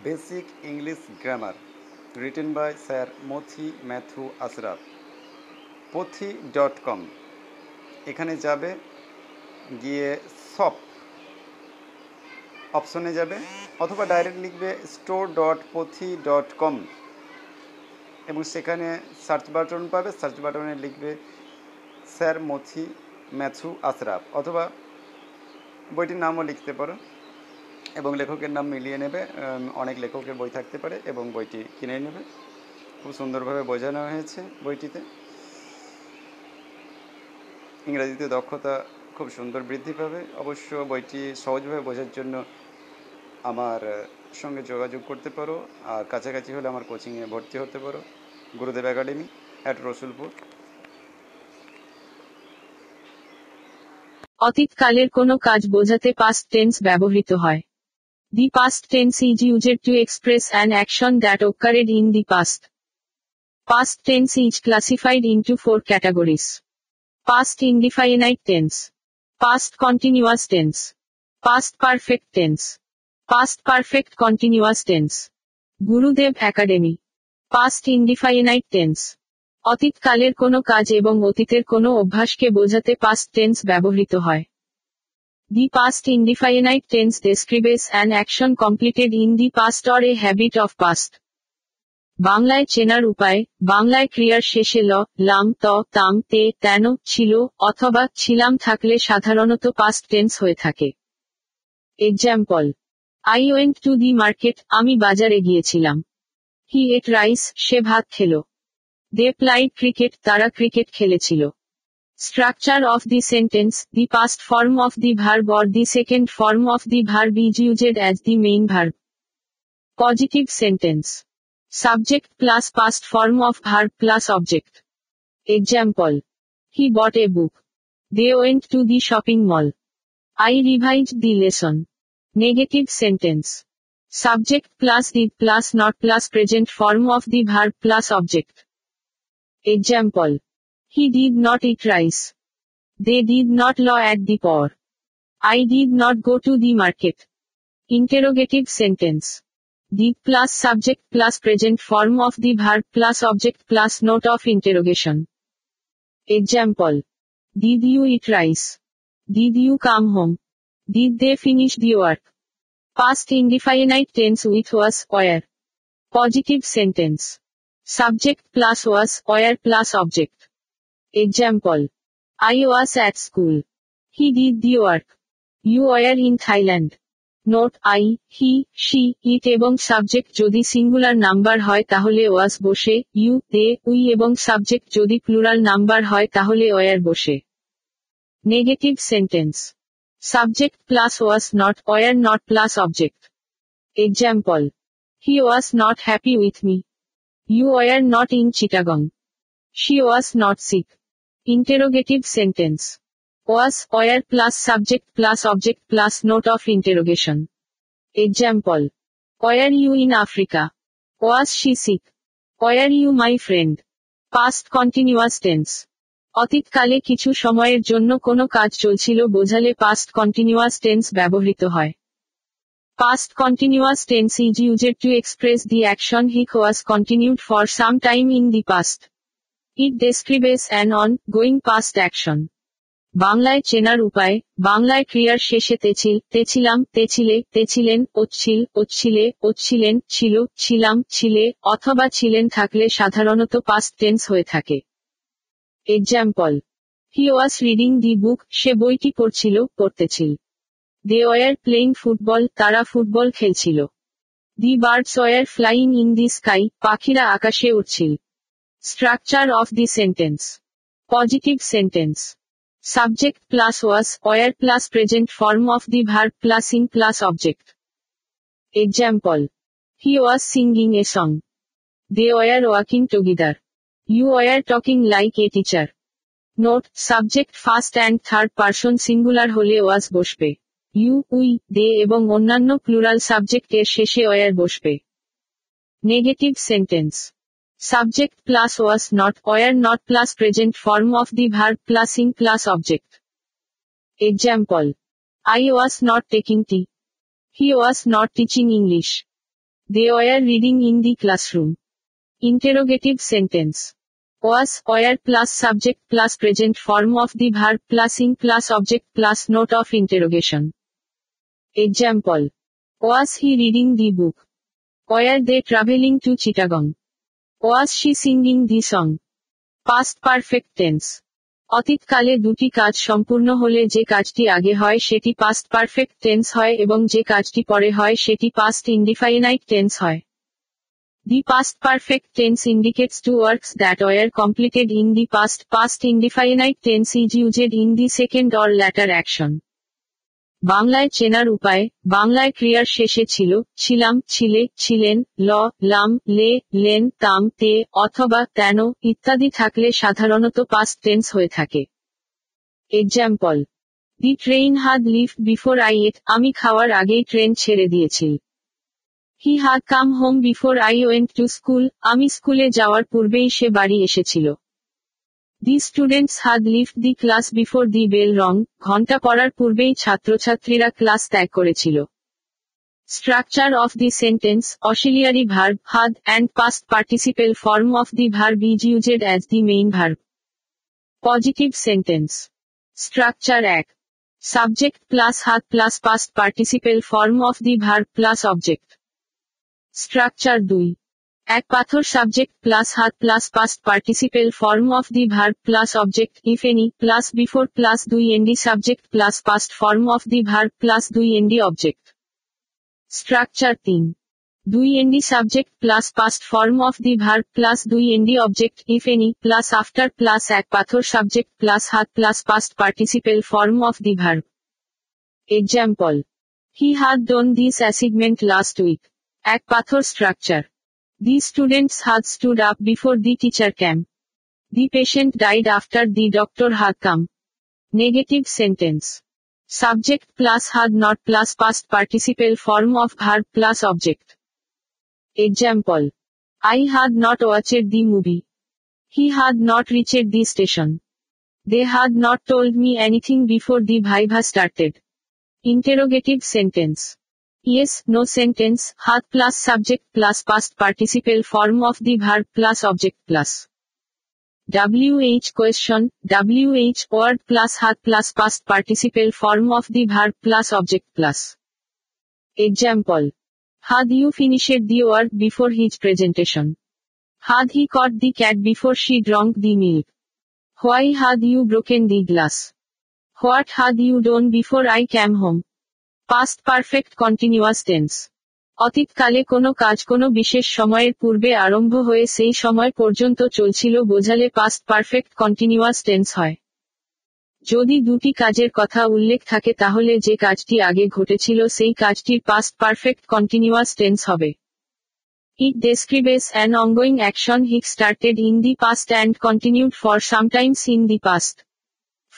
basic English grammar written by sir Mathi Matthew Ashraf Pothi dot com এখানে যাবে গিয়ে সপ অপশনে যাবে অথবা ডাইরেক্ট লিখবে store dot Pothi dot com এবং সেখানে সার্চ বাটন পাবে সার্চ বাটনে লিখবে স্যার মথি ম্যাথু আশরাফ অথবা বইটির নামও লিখতে পারো এবং লেখকের নাম মিলিয়ে নেবে অনেক লেখকের বই থাকতে পারে এবং বইটি কিনে নেবে খুব সুন্দরভাবে বোঝানো হয়েছে বইটিতে ইংরাজিতে দক্ষতা খুব সুন্দর বৃদ্ধি পাবে অবশ্য বইটি সহজভাবে বোঝার জন্য আমার সঙ্গে যোগাযোগ করতে পারো আর কাছাকাছি হলে আমার কোচিংয়ে ভর্তি হতে পারো গুরুদেব একাডেমি অ্যাট রসুলপুর অতীতকালের কোনো কাজ বোঝাতে পাস্ট টেন্স ব্যবহৃত হয় the past tense is used to express an action that occurred in the past past tense is classified into four categories past indefinite tense past continuous tense past perfect tense past perfect continuous tense Gurudev Academy past indefinite tense অতীতকালের কোনো কাজ এবং অতীতের কোনো অভ্যাসকে বোঝাতে past tense ব্যবহৃত হয় the past indefinite tense describes an action completed in the past or a habit of past বাংলায় চেনার উপায় বাংলায় ক্রিয়ার শেষে ল লাম ত তাম তে তেন ছিল অথবা ছিলাম থাকলে সাধারণত পাস্ট টেন্স হয়ে থাকে example I went to the market আমি বাজারে গিয়েছিলাম হি এট রাইস সে ভাত খেলো They played cricket, tara cricket khelechilo. Structure of the sentence, the past form of the verb or the second form of the verb is used as the main verb. Causative sentence. Subject plus past form of verb plus object. Example. He bought a book. They went to the shopping mall. I revised the lesson. Negative sentence. Subject plus did plus not plus present form of the verb plus object. Example. He did not eat rice. They did not law at the poor. I did not go to the market. Interrogative sentence. The plus subject plus present form of the verb plus object plus note of interrogation. Example. Did you eat rice? Did you come home? Did they finish the work? Past indefinite tense with was, were. Positive sentence. Subject plus was, where plus object Example. I was at school he did the work You were in Thailand note I he she it এবং subject যদি singular number হয় তাহলে was বসে you they we এবং subject যদি plural number হয় তাহলে were বসে negative sentence subject plus was not were not plus object example he was not happy with me You were not in Chittagong. She was not sick. Interrogative sentence. Was, were plus subject plus object plus note of interrogation. Example. Were you in Africa? Was she sick? Were you my friend? Past continuous tense. অতীতকালে কিছু সময়ের জন্য কোনো কাজ চলছিল বোঝালে past continuous tense ব্যবহৃত হয় Past continuous tense is used to express the action he has continued for some time in the past. It describes an ongoing past action. বাংলায় চেনার উপায় বাংলায় ক্রিয়ার শেষে তেছিল তেছিলাম তেছিলে তেছিলেন ওচ্ছিল ওচ্ছিলে ওচ্ছিলেন ছিল ছিলাম ছিলে অথবা ছিলেন থাকলে সাধারণত পাস্ট টেন্স হয়ে থাকে example he was reading the book সে বইটি পড়ছিল পড়তেছিল দে ওয়ার প্লেইং ফুটবল তারা ফুটবল খেলছিল the birds were flying in the sky পাখিরা আকাশে উঠছিল structure of the sentence positive sentence subject plus was were plus present form of the verb plus ing plus object example he was singing a song they were walking together you were talking like a teacher note subject first and third person singular হলে was বসবে you we they এবং অন্যান্য plural subject এর শেষে were বসবে negative sentence subject plus was not were not plus present form of the verb plus ing plus object example I was not taking tea he was not teaching English they were reading in the classroom interrogative sentence was were plus subject plus present form of the verb plus ing plus object plus note of interrogation Example. Was he reading the book? Were they traveling to Chittagong? Was she singing the song? Past perfect tense. অতীতকালে দুটি কাজ সম্পূর্ণ হলে যে কাজটি আগে হয় সেটি পাস্ট পারফেক্ট টেন্স হয় এবং যে কাজটি পরে হয় সেটি পাস্ট ইন্ডিফাইনাইট টেন্স হয় The past perfect tense indicates two works that were completed in the past. Past indefinite tense is used in the second or latter action. বাংলায় চেনার উপায় বাংলায় ক্রিয়ার শেষে ছিল ছিলাম ছিলে ছিলেন ল লাম লে লেন তাম তে অথবা তেন ইত্যাদি থাকলে সাধারণত পাস্ট টেন্স হয়ে থাকে example the train had left before I ate আমি খাওয়ার আগেই ট্রেন ছেড়ে দিয়েছি he had come home before I went to school আমি স্কুলে যাওয়ার পূর্বেই সে বাড়ি এসেছিল the students had left the class before the bell rang ঘণ্টা পড়ার পূর্বেই ছাত্রছাত্রীরা ক্লাস ত্যাগ করেছিল structure of the sentence auxiliary verb had and past participle form of the verb is used as the main verb positive sentence structure এক subject plus had plus past participle form of the verb plus object structure দুই এক পাথর subject plus had plus past participle form of the verb plus object if any plus before plus দুই এন্ডি subject plus past form of the verb plus দুই এন্ডি object structure তিন দুই এন্ডি subject plus past form of the verb plus দুই এন্ডি object if any plus after plus এক পাথর subject plus had plus past participle form of the verb example he had done this assignment last week এক পাথর structure These students had stood up before the teacher came. The patient died after the doctor had come. Negative sentence. Subject plus had not plus past participle form of verb plus object. Example. I had not watched the movie. He had not reached the station. They had not told me anything before the viva started. Interrogative sentence. Yes, no sentence, Had plus subject plus past participle form of the verb plus object plus. WH question, WH word plus had plus past participle form of the verb plus object plus. Example. Had you finished the work before his presentation? Had he caught the cat before she drank the milk? Why had you broken the glass? What had you done before I came home? Past perfect continuous tense অতীতকালে কোনো কাজ কোনো বিশেষ সময়ের পূর্বে আরম্ভ হয়ে সেই সময় পর্যন্ত চলছিল বোঝালে পাস্ট পারফেক্ট কন্টিনিউয়াস টেন্স হয় যদি দুটি কাজের কথা উল্লেখ থাকে তাহলে যে কাজটি আগে ঘটেছিল সেই কাজটির পাস্ট পারফেক্ট কন্টিনিউয়াস টেন্স হবে it describes an ongoing action which started in the past and continued for sometimes in the past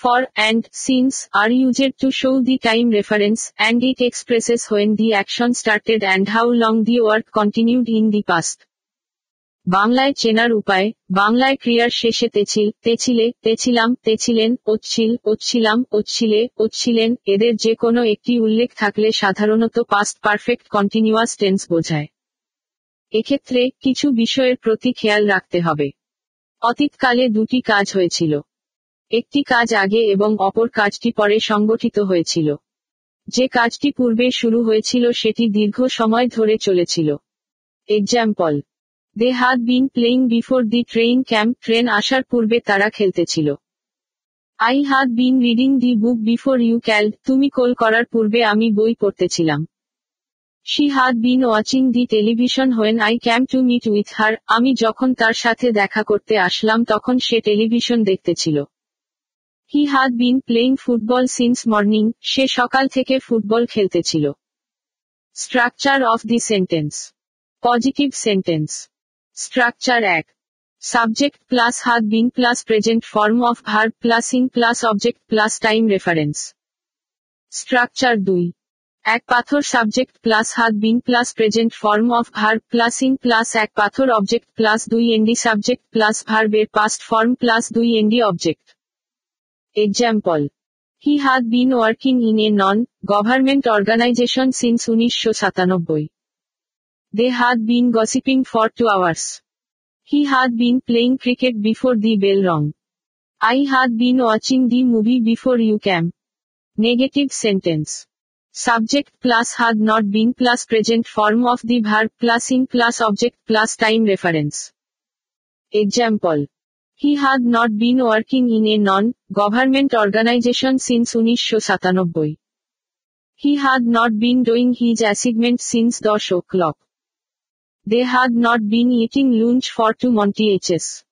for, and, since, are used to show the time reference, and it expresses when the action started and how long the work continued in the past. বাংলায় চেনার উপায় বাংলায় ক্রিয়ার শেষে তেছিল তেছিলে তেছিলাম তেছিলেন ওচ্ছিল ওচ্ছিলাম ওচ্ছিলে ওচ্ছিলেন এদের যে কোনো একটি উল্লেখ থাকলে সাধারণত পাস্ট পারফেক্ট কন্টিনিউয়াস টেন্স বোঝায় এক্ষেত্রে কিছু বিষয়ের প্রতি খেয়াল রাখতে হবে অতীতকালে দুটি কাজ হয়েছিল একটি কাজ আগে এবং অপর কাজটি পরে সংগঠিত হয়েছিল যে কাজটি পূর্বে শুরু হয়েছিল সেটি দীর্ঘ সময় ধরে চলেছিল example they had been playing before the train came train আসার পূর্বে তারা খেলতেছিল I had been reading the book before you call তুমি কল করার পূর্বে আমি বই পড়তেছিলাম she had been watching the television when I came to meet with her আমি যখন তার সাথে দেখা করতে আসলাম তখন সে television দেখতেছিল he had been playing football since morning সে সকাল থেকে football খেলতেছিল structure of the sentence positive sentence structure এক subject plus had been plus present form of verb plus ing plus object plus time reference structure দুই এক পাথর subject plus had been plus present form of verb plus ing plus এক পাথর object plus দুই এন্ডি subject plus ভার্বের past form plus দুই এন্ডি object Example. He had been working in a non-government organization since 1997. They had been gossiping for two hours. He had been playing cricket before the bell rang. I had been watching the movie before you came. Negative sentence. Subject plus had not been plus present form of the verb plus in plus object plus time reference. Example. He had not been working in a non-government organization since Unisho 1997. He had not been doing his assignment since the show clock. They had not been eating lunch for two months.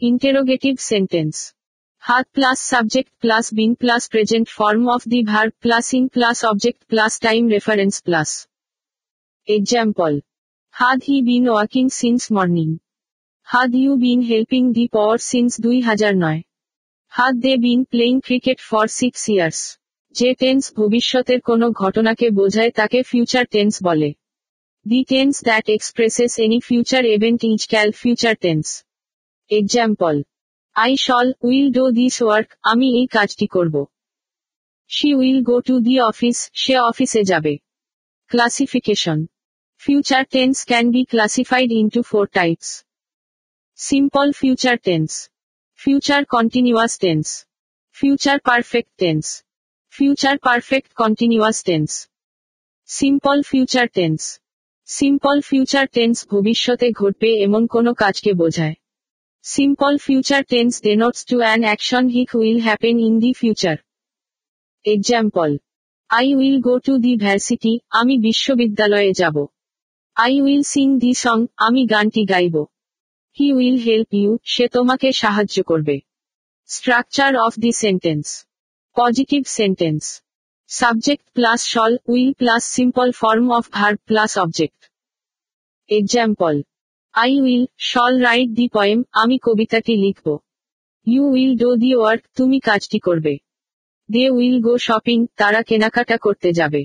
Interrogative sentence. Had plus subject plus been plus present form of the verb plus in plus object plus time reference plus. Example. Had he been working since morning? Had you been helping the poor since দুই হাজার নয় had they been playing cricket for six years যে tense ভবিষ্যতের কোনো ঘটনাকে বোঝায় তাকে future tense বলে the tense that expresses any future event is call future tense example I shall will do this work আমি এই কাজটি করব she will go to the office সে অফিসে যাবে classification future tense can be classified into four types simple future tense future continuous tense future perfect tense future perfect continuous tense simple future tense simple future tense ভবিষ্যতে ঘটবে এমন কোনো কাজকে বোঝায় simple future tense denotes to an action which will happen in the future example I will go to the varsity আমি বিশ্ববিদ্যালয়ে যাব I will sing the song আমি গানটি গাইব হি উইল হেল্প ইউ সে তোমাকে সাহায্য করবে structure of the sentence positive sentence subject plus shall will plus simple form of verb plus object example I will shall write the poem আমি কবিতাটি লিখব you will do the work তুমি কাজটি করবে দে উইল গো শপিং তারা কেনাকাটা করতে যাবে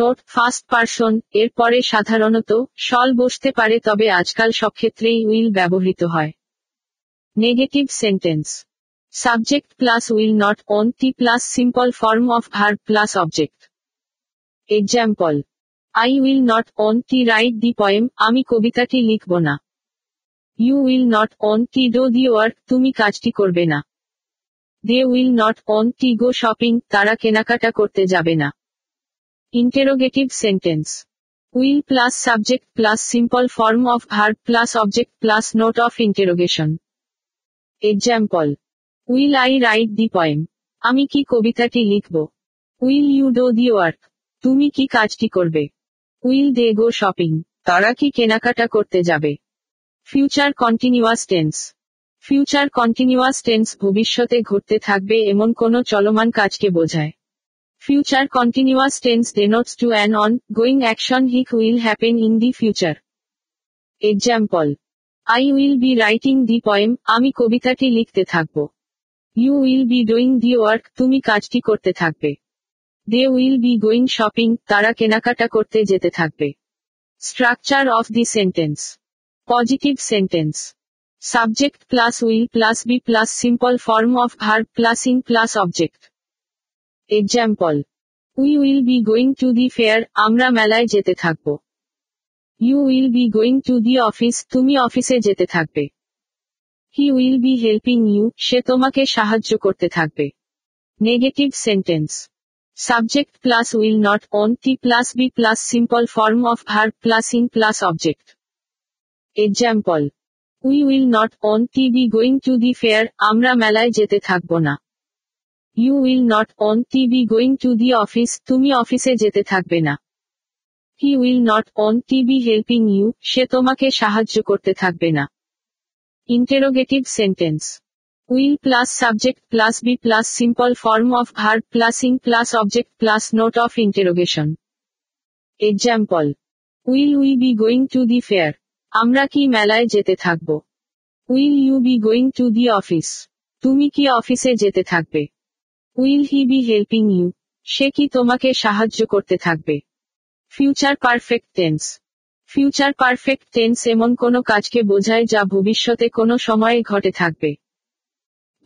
নোট ফার্স্ট পার্সন এর পরে সাধারণত সল বসতে পারে তবে আজকাল সক্ষেত্রেই উইল ব্যবহৃত হয় negative sentence subject plus will not won't plus simple form of verb plus object example I will not won't write the poem আমি কবিতাটি লিখব না you will not won't do the work তুমি কাজটি করবে না they will not won't go shopping তারা কেনাকাটা করতে যাবে না interrogative sentence will plus subject plus simple form of verb plus object plus note of interrogation example will I write the poem আমি কি কবিতাটি লিখব will you do the work তুমি কি কাজটি করবে উইল দে গো শপিং তারা কি কেনাকাটা করতে যাবে future continuous tense future continuous tense ভবিষ্যতে ঘটতে থাকবে এমন কোন চলমান কাজকে বোঝায় Future continuous tense denotes to an on-going action hic will happen in the future. Example I will be writing the poem আমি কবিতাটি লিখতে থাকব। You will be doing the work তুমি কাজটি করতে থাকবে they will be going shopping তারা কেনাকাটা করতে যেতে থাকবে structure of the sentence positive sentence subject plus will plus be plus simple form of verb plus ing plus object example we will be going to the fair আমরা মেলায় যেতে থাকব you will be going to the office তুমি অফিসে যেতে থাকবে he will be helping you সে তোমাকে সাহায্য করতে থাকবে negative sentence subject plus will not won't plus be plus simple form of verb plus ing plus object example we will not won't be going to the fair আমরা মেলায় যেতে থাকব না you will not T be going to the office তুমি অফিসে যেতে থাকবে না he will not T be helping you সে তোমাকে সাহায্য করতে থাকবে না interrogative sentence will plus subject plus be plus simple form of verb plus ing plus object plus note of interrogation example will we be going to the fair আমরা কি মেলায় যেতে থাকব will you be going to the office তুমি কি অফিসে যেতে থাকবে will he be helping you সে কি তোমাকে সাহায্য করতে থাকবে future perfect tense future perfect tense এমন কোন কাজকে বোঝায় যা ভবিষ্যতে কোনো সময়ে ঘটে থাকবে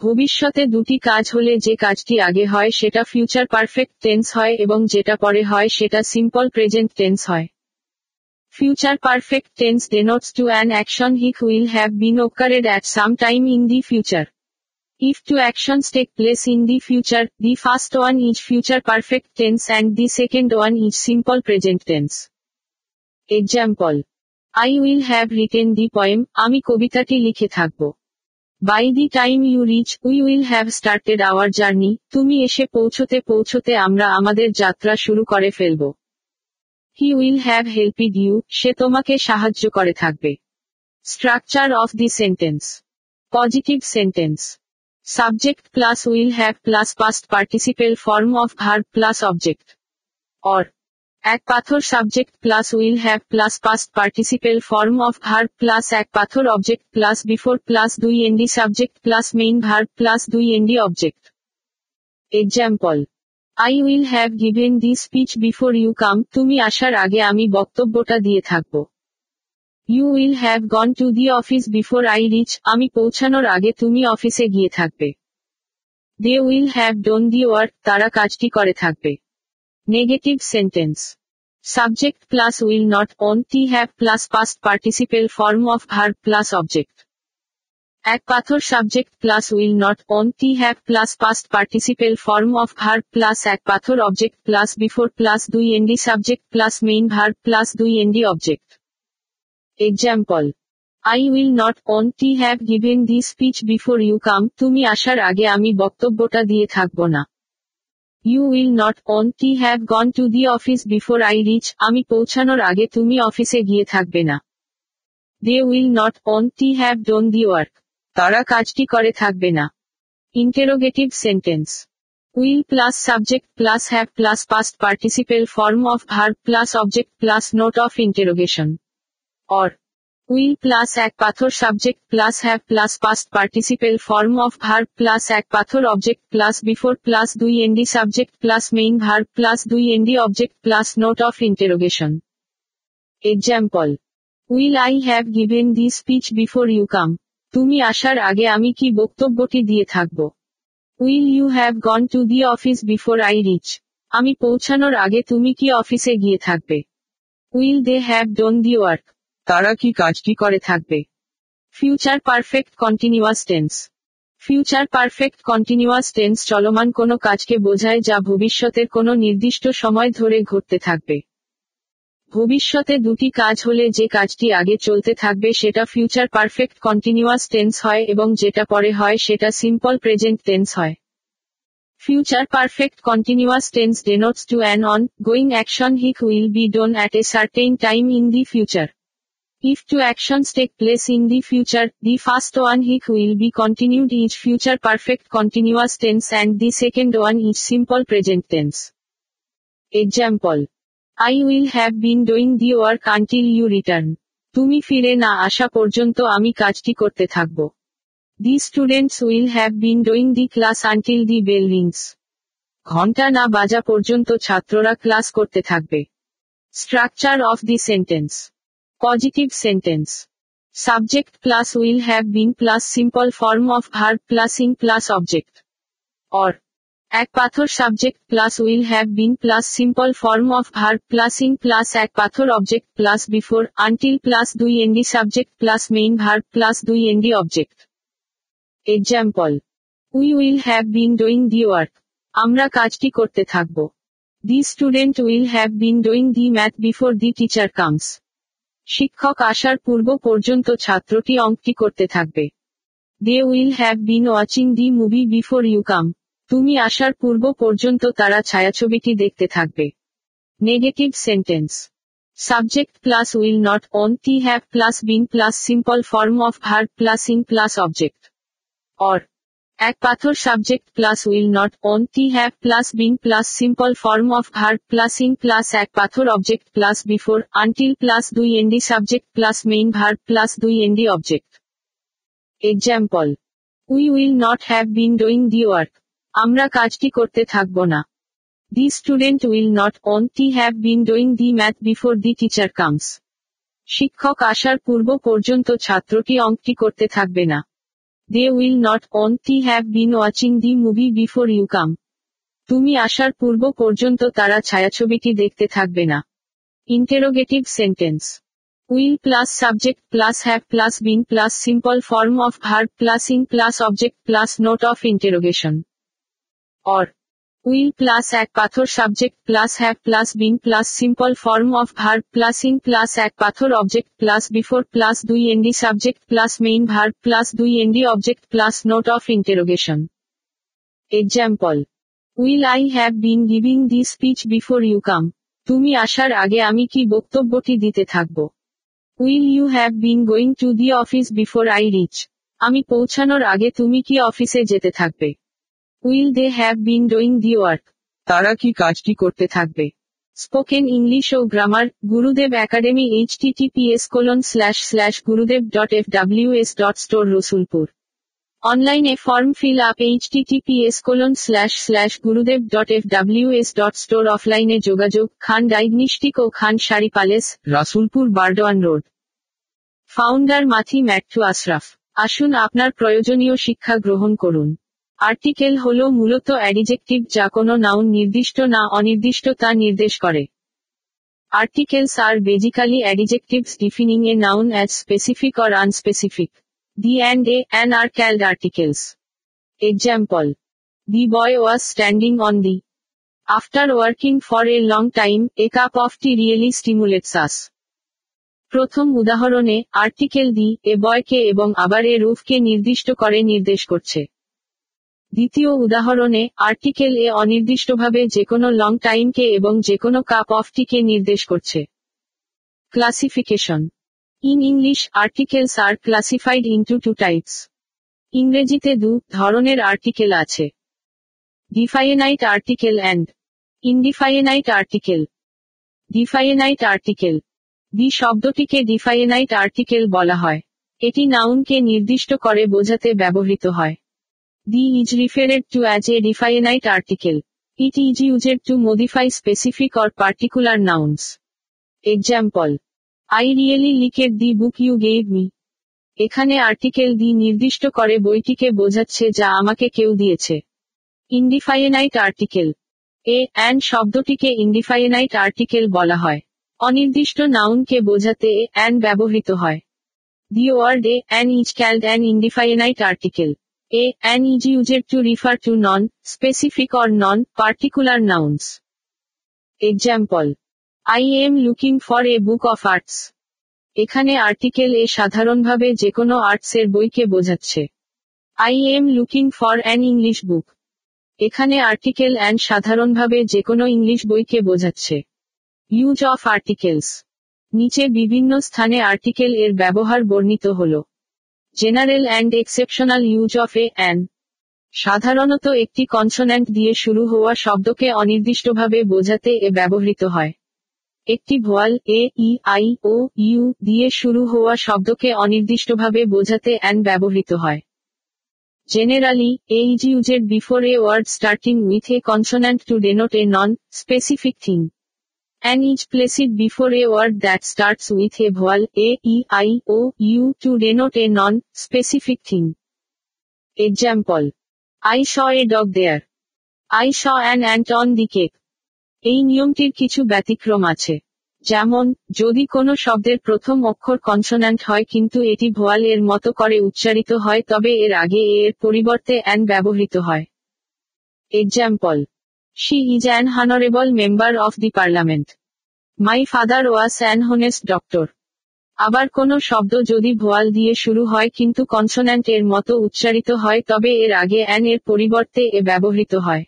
ভবিষ্যতে দুটি কাজ হলে যে কাজটি আগে হয় সেটা ফিউচার পারফেক্ট টেন্স হয় এবং যেটা পরে হয় সেটা সিম্পল প্রেজেন্ট টেন্স হয় future perfect tense denotes to an action which will have been occurred at some time in the future If two actions take place in the future, the first one is future perfect tense and the second one is simple present tense. Example. I will have written the poem, আমি কবিতাটি likhe thakbo. By the time you reach, we will have started our journey, তুমি এসে পৌঁছতে পৌঁছতে আমরা আমাদের যাত্রা শুরু করে ফেলব He will have helped you, সে তোমাকে সাহায্য করে থাকবে Structure of the sentence. Positive sentence. Subject plus will have plus past participle form of verb plus object or এক পাথর subject plus will have plus past participle form of verb plus এক পাথর object plus before plus দুই এন্ডি subject plus main verb plus দুই এন্ডি object example I will have given this speech before you come তুমি আসার আগে আমি বক্তব্যটা দিয়ে থাকবো you will have gone to the office before I reach আমি পৌঁছানোর আগে তুমি অফিসে গিয়ে থাকবে they will have done the work তারা কাজটি করে থাকবে negative sentence subject plus will not won't have plus past participle form of verb plus object এক পাথর subject plus will not won't have plus past participle form of verb plus এক পাথর object plus before plus দুই এন্ডি subject plus main verb plus দুই এন্ডি object example I will not won't have given the speech before you come তুমি আসার আগে আমি বক্তব্যটা দিয়ে থাকব না you will not T have gone to the office before I reach আমি পৌঁছানোর আগে তুমি অফিসে গিয়ে থাকবে না they will not T have done the work তারা কাজটি করে থাকবে না interrogative sentence will plus subject plus have plus past participle form of verb plus object plus note of interrogation or will plus act pathor subject plus have plus past participle form of verb plus act pathor object plus before plus do nd subject plus main verb plus do nd object plus note of interrogation. Example. Will I have given this speech before you come? তুমি আসার আগে আমি কি বক্তব্যটি দিয়ে থাকব will you have gone to the office before I reach আমি পৌঁছানোর আগে তুমি কি অফিসে গিয়ে থাকবে will they have done the work তারা কি কাজটি করে থাকবে future perfect continuous tense future perfect continuous tense চলমান কোনো কাজকে বোঝায় যা ভবিষ্যতের কোনো নির্দিষ্ট সময় ধরে ঘটতে থাকবে ভবিষ্যতে দুটি কাজ হলে যে কাজটি আগে চলতে থাকবে সেটা ফিউচার পারফেক্ট কন্টিনিউয়াস টেন্স হয় এবং যেটা পরে হয় সেটা সিম্পল প্রেজেন্ট টেন্স হয় future perfect continuous tense denotes to an ongoing action which will be done at a certain time in the future If two actions take place in the future, the first one hic will be continued is future perfect continuous tense and the second one is simple present tense. Example. I will have been doing the work until you return. তুমি ফিরে না আসা পর্যন্ত আমি কাজটি করতে থাকব the students will have been doing the class until the bell rings ঘন্টা না বাজা পর্যন্ত ছাত্ররা ক্লাস করতে থাকবে structure of the sentence Positive sentence. Subject plus will have been plus simple form of verb plus in plus object. Or এক পাথর subject plus will have been plus simple form of verb plus ing plus এক পাথর object plus before until plus দুই ND subject plus main verb plus দুই ND object example we will have been doing the work আমরা কাজটি করতে থাকব the student will have been doing the math before the teacher comes শিক্ষক আসার পূর্ব পর্যন্ত ছাত্রটি অঙ্কটি করতে থাকবে they will have been watching the movie before you come তুমি আসার পূর্ব পর্যন্ত তারা ছায়াছবিটি দেখতে থাকবে negative sentence subject plus will not won't have plus been plus simple form of verb plus ing plus object or এক পাথর subject plus will not won't have plus been plus simple form of verb plus ing plus এক পাথর object plus before until plus দুই এন্ডি subject plus main verb plus দুই এন্ডি object example we will not have been doing the work আমরা কাজটি করতে থাকব না the student will not won't have been doing the math before the teacher comes শিক্ষক আসার পূর্ব পর্যন্ত ছাত্রটি অঙ্কটি করতে থাকবে না They will not only have been watching the movie before you come. তুমি আসার পূর্ব পর্যন্ত তারা ছায়াছবিটি দেখতে থাকবে না interrogative sentence will plus subject plus have plus been plus simple form of verb plus ing plus object plus note of interrogation or will plus এক পাথর subject plus have plus been plus simple form of verb plus ing plus এক পাথর object plus before plus দুই ND subject plus main verb plus দুই ND object plus note of interrogation example will I have been giving the speech before you come তুমি আসার আগে আমি কি বক্তব্যটি দিতে থাকব will you have been going to the office before I reach আমি পৌঁছানোর আগে তুমি কি অফিসে যেতে থাকবে will they have been doing the work তারা কি কাজটি করতে থাকবে স্পোকেন ইংলিশ ও grammar Gurudev academy HTTPS colon slash slash Gurudev dot F W S dot store Rasulpur অনলাইনে form fill up HTTPS colon slash slash Gurudev dot F W S dot store অফলাইনে যোগাযোগ Khan diagnostic ও Khan sari palace Rasulpur Burdwan road founder মাথি ম্যাট্টু Ashraf আসুন আপনার প্রয়োজনীয় শিক্ষা গ্রহণ করুন article হল মূলত অ্যাডিজেক্টিভ যা কোনো নাউন নির্দিষ্ট না অনির্দিষ্ট তা নির্দেশ করে articles are basically adjective defining a noun as specific or unspecific the and a an are called articles example the boy was standing on the after working for a long time a cup of tea really stimulates us প্রথম উদাহরণে article the এ বয়কে এবং আবার এ রুফকে নির্দিষ্ট করে নির্দেশ করছে দ্বিতীয় উদাহরণে আর্টিকেল এ অনির্দিষ্টভাবে যেকোনো লং টাইমকে এবং যেকোনো কাপ অফ টিকে নির্দেশ করছে classification in English articles are classified into two types ইংরেজিতে দু ধরনের আর্টিকেল আছে definite article and indefinite article definite article the শব্দটিকে ডিফাইনাইট আর্টিকেল বলা হয় এটি নাউনকে নির্দিষ্ট করে বোঝাতে ব্যবহৃত হয় D is referred to as a definite article it is used to modify specific or particular nouns example I really liked the book you gave me এখানে আর্টিকেল দি নির্দিষ্ট করে বইটিকে বোঝাচ্ছে যা আমাকে কেউ দিয়েছে ইন্ডিফাইনাইট আর্টিকেল এ অ্যান্ড শব্দটিকে ইন্ডিফাইনাইট আর্টিকেল বলা হয় অনির্দিষ্ট নাউনকে বোঝাতে এ অ্যান্ড ব্যবহৃত হয় the word a an is called an indefinite article a and is used to refer to non specific or non particular nouns Example. I am looking for a book of arts এখানে article a সাধারণভাবে যেকোনো আর্টসের বইকে বোঝাচ্ছে I am looking for an English book এখানে article an সাধারণভাবে যেকোনো English বইকে বোঝাচ্ছে ইউজ অফ আর্টিকেলস নিচে বিভিন্ন স্থানে আর্টিকেল এর ব্যবহার বর্ণিত হলো general and exceptional use of a and সাধারণত একটি কনসোন্যান্ট দিয়ে শুরু হওয়া শব্দকে অনির্দিষ্টভাবে বোঝাতে এ ব্যবহৃত হয় একটি vowel A E I O U দিয়ে শুরু হওয়া শব্দকে অনির্দিষ্টভাবে বোঝাতে অ্যান ব্যবহৃত হয় generally a is used before a word starting with a consonant to denote a non specific thing and is placed before a word that starts with a vowel a, e, i, o, u to denote a non-specific thing. Example. I saw a dog there. I saw an ant on the cake. এই নিয়মটির কিছু ব্যতিক্রম আছে যেমন যদি কোনো শব্দের প্রথম অক্ষর কনসোনান্ট হয় কিন্তু এটি ভোয়াল এর মতো করে উচ্চারিত হয় তবে এর আগে এর পরিবর্তে অ্যান ব্যবহৃত হয় example she is an honorable member of the parliament my father was an honest doctor আবার কোন শব্দ যদি ভোয়াল দিয়ে শুরু হয় কিন্তু কনসোন্যান্ট এর মতো উচ্চারিত হয় তবে এর আগে অ্যান এর পরিবর্তে এ ব্যবহৃত হয়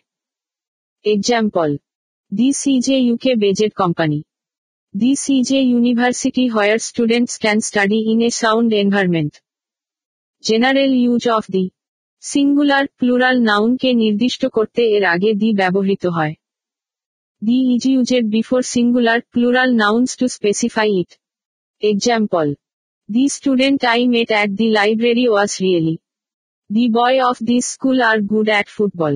example the is UK based company the C J university hire students can study in a sound environment general use of the singular plural নাউনকে নির্দিষ্ট করতে এর আগে দি ব্যবহৃত হয় the is used before singular plural nouns to specify it example the student I met at the library was really the boy of the school are good at football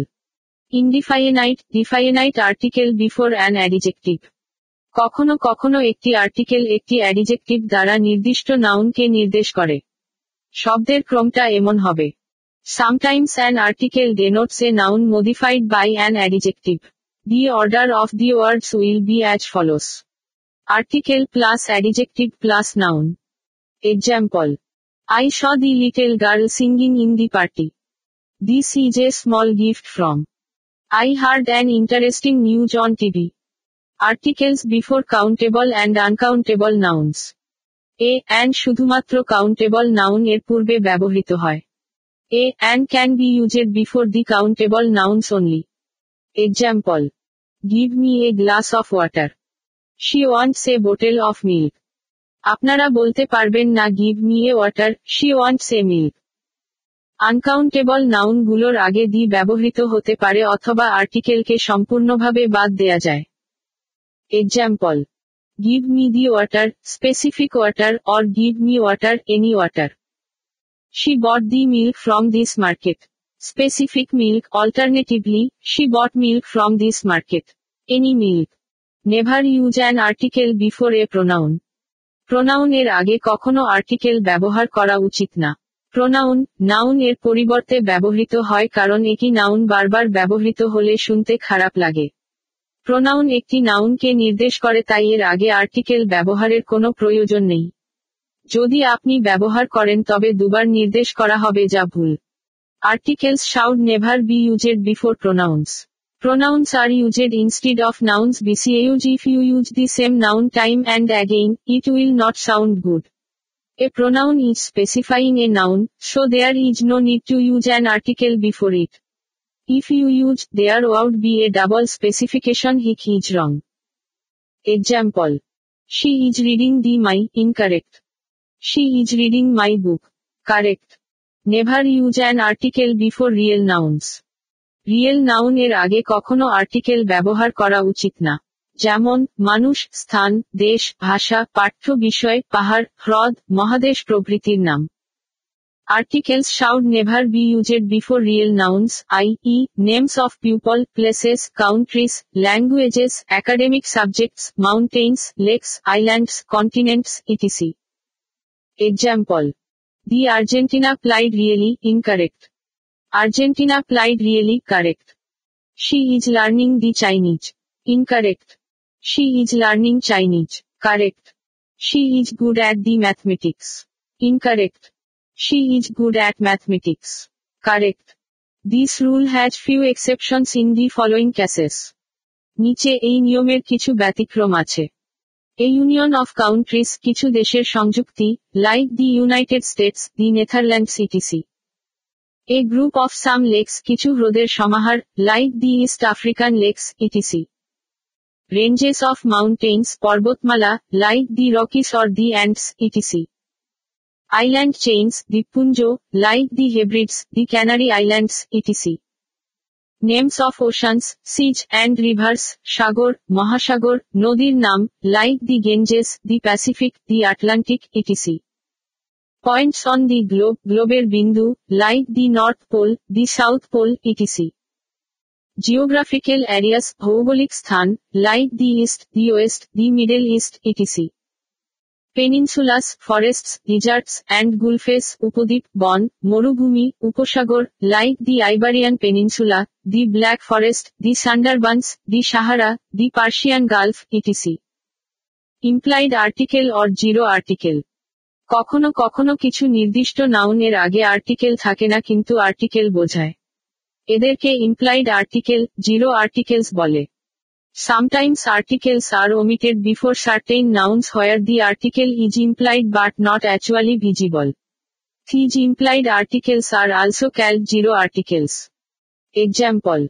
indefinite definite article before an adjective কখনো কখনো একটি article একটি adjective দ্বারা নির্দিষ্ট নাউনকে নির্দেশ করে শব্দের ক্রমটা এমন হবে Sometimes an article denotes a noun modified by an adjective. The order of the words will be as follows. Article plus adjective plus noun. Example. I saw the little girl singing in the party. This is a small gift from. I heard an interesting news on TV. Articles before countable and uncountable nouns. A and শুধুমাত্র countable noun এর পূর্বে ব্যবহৃত হয় a and can be used before the countable nouns only Example. Give me a glass of water she wants a bottle of milk. আপনারা বলতে পারবেন না give me a water she want say milk uncountable নাউনগুলোর আগে the ব্যবহৃত হতে পারে অথবা আর্টিকেলকে সম্পূর্ণভাবে বাদ দেয়া যায় example give me the water specific water or give me water any water She bought the milk from this market. Specific milk alternatively, she bought milk from this market. Any milk. Never use an article before a pronoun pronoun এর আগে কখনো article ব্যবহার করা উচিত না pronoun noun এর পরিবর্তে ব্যবহৃত হয় কারণ একই নাউন বারবার ব্যবহৃত হলে শুনতে খারাপ লাগে প্রোনাউন একটি নাউনকে নির্দেশ করে তাই এর আগে আর্টিকেল ব্যবহারের কোনো প্রয়োজন নেই যদি আপনি ব্যবহার করেন তবে দুবার নির্দেশ করা হবে যা ভুল articles should never be used before pronouns Pronouns are used instead of nouns BCAUG if you use the same noun time and again, it will not sound good. A pronoun is specifying a noun, so there is no need to use an article before it. If you use there would be a double specification he is wrong. Example. She is reading the my incorrect. She is reading my book correct never use an article before real nouns real noun এর আগে কখনো article ব্যবহার করা উচিত না যেমন মানুষ স্থান দেশ ভাষা পাঠ্য বিষয় পাহাড় হ্রদ মহাদেশ প্রভৃতির নাম articles should never be used before real nouns I E names of people places countries languages academic subjects mountains lakes islands continents etc Etc example the Argentina plied really incorrect Argentina plied really correct. She is learning the Chinese. Incorrect. She is learning Chinese. Correct. She is good at the mathematics. Incorrect. She is good at mathematics. Correct. This rule has few exceptions in the following cases. নিচে এই নিয়মের কিছু ব্যতিক্রম আছে এ union of countries কিছু দেশের সংযুক্তি like the United States the Netherland CTC a group of some lakes কিছু হ্রদের সমাহার like the east African lakes etc ranges of mountains পর্বতমালা like the Rockies or the Andes etc island chains দ্বীপপুঞ্জ like the Hebrides the Canary islands etc names of oceans seas and rivers সাগর মহাসাগর নদীর নাম like the Ganges the Pacific the Atlantic etc points on the globe গ্লোবের বিন্দু like the north pole the south pole etc geographical areas ভৌগোলিক স্থান like the east the west the middle east etc peninsulas forests deserts and gulfs উপদ্বীপ বন মরুভূমি উপসাগর like the Iberian peninsula the black forest the Sundarbans the Sahara the Persian Gulf etc implied article or zero article কখনো কখনো কিছু নির্দিষ্ট নাউনের আগে আর্টিকেল থাকে না কিন্তু আর্টিকেল বোঝায় এদেরকে ইমপ্লাইড আর্টিকেল জিরো আর্টিকেলস বলে Sometimes articles are omitted before certain nouns where the article is implied but not actually visible. These implied articles are also called zero articles. Example.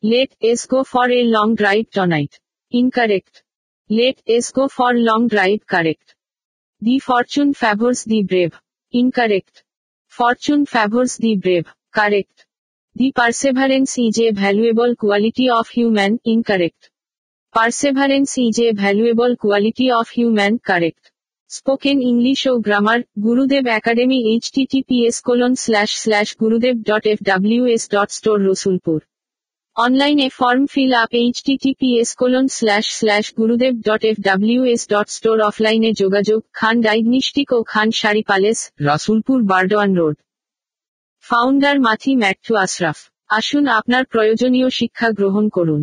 Let us go for a long drive tonight. Incorrect. Let us go for long drive correct. The fortune favors the brave. Incorrect. Fortune favors the brave. Correct. The perseverance is a valuable quality of human. Incorrect. Perseverance is a valuable quality of human correct spoken English O grammar Gurudev academy H TPS colon slash slash Gurudev dot F W S dot store Rasulpur অনলাইনে form fill up H TPS colon slash slash Gurudev dot F W S dot store অফলাইনে যোগাযোগ Khan diagnostic ও Khan sari palace Rasulpur Burdwan road founder Mathi Matthew Ashraf আসুন আপনার প্রয়োজনীয় শিক্ষা গ্রহণ করুন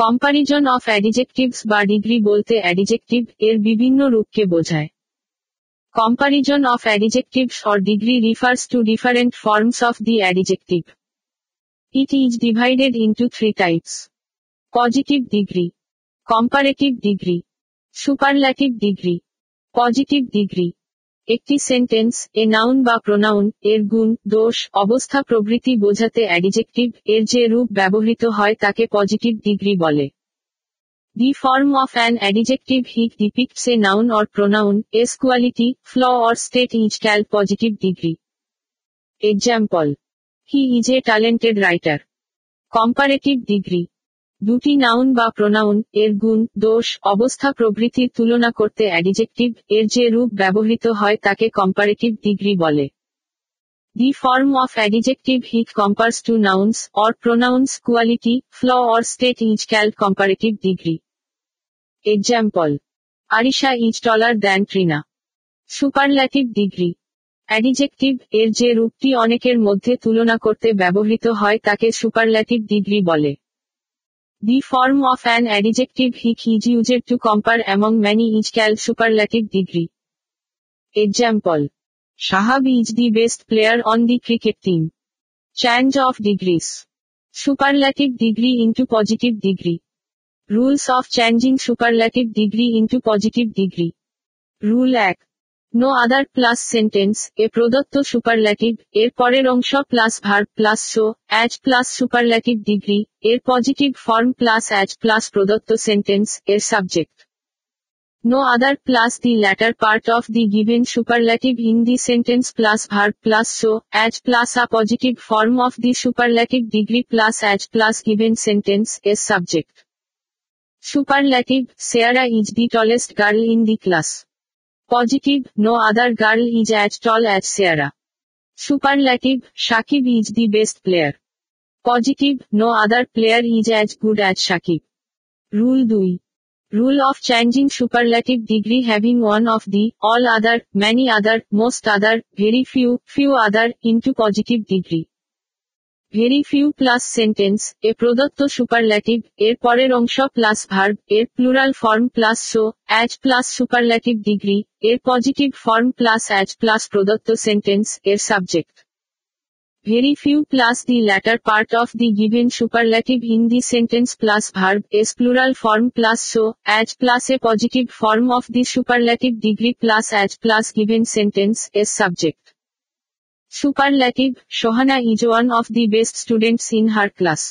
comparison of adjectives বা ডিগ্রি বলতে অ্যাডিজেকটিভ এর বিভিন্ন রূপকে বোঝায় comparison of adjectives or degree refers to different forms of the adjective it is divided into three types positive degree comparative degree superlative degree positive degree একটি sentence এ noun বা pronoun এর গুণ দোষ অবস্থা প্রভৃতি বোঝাতে অ্যাডিজেক্টিভ এর যে রূপ ব্যবহৃত হয় তাকে পজিটিভ ডিগ্রি বলে the form of an adjective which depicts a noun or pronoun s quality flaw or state is call positive degree example he is a talented writer comparative degree দুটি noun বা pronoun এর গুণ দোষ অবস্থা প্রভৃতির তুলনা করতে অ্যাডিজেক্টিভ এর যে রূপ ব্যবহৃত হয় তাকে কম্পারেটিভ ডিগ্রি বলে the form of adjective which compares two nouns or pronouns quality flaw or state is call comparative degree example Arisha is taller than Trina superlative degree adjective এর যে রূপটি অনেকের মধ্যে তুলনা করতে ব্যবহৃত হয় তাকে সুপারল্যাটিভ ডিগ্রি বলে The form of an adjective hic is used to compare among many equal superlative degree. Example. Shahab is the best player on the cricket team. Change of degrees. Superlative degree into positive degree. Rules of changing superlative degree into positive degree. Rule Act. No other plus sentence এ প্রদত্ত superlative এর পরের অংশ plus verb plus so as plus superlative degree এর positive form plus as plus প্রদত্ত sentence এর subject no other plus the latter part of the given superlative in the sentence plus verb plus so as plus a positive form of the superlative degree plus as plus given sentence এর subject superlative Sayara is the tallest girl in the class Positive, no other girl is as tall as Sarah. Superlative, Shakib is the best player. Positive, no other player is as good as Shakib. Rule 2. Rule of changing superlative degree having one of the, all other, many other, most other, very few, few other, into positive degree. Very few plus sentence এ প্রদত্ত superlative এর পরের অংশ plus verb এর plural form plus so as plus superlative degree এর positive form plus as plus প্রদত্ত sentence এর subject very few plus the latter part of the given superlative in the sentence plus verb's plural form plus so as plus a positive form of the superlative degree plus as plus given sentence's subject Superlative, Shohana is one of the best students in her class.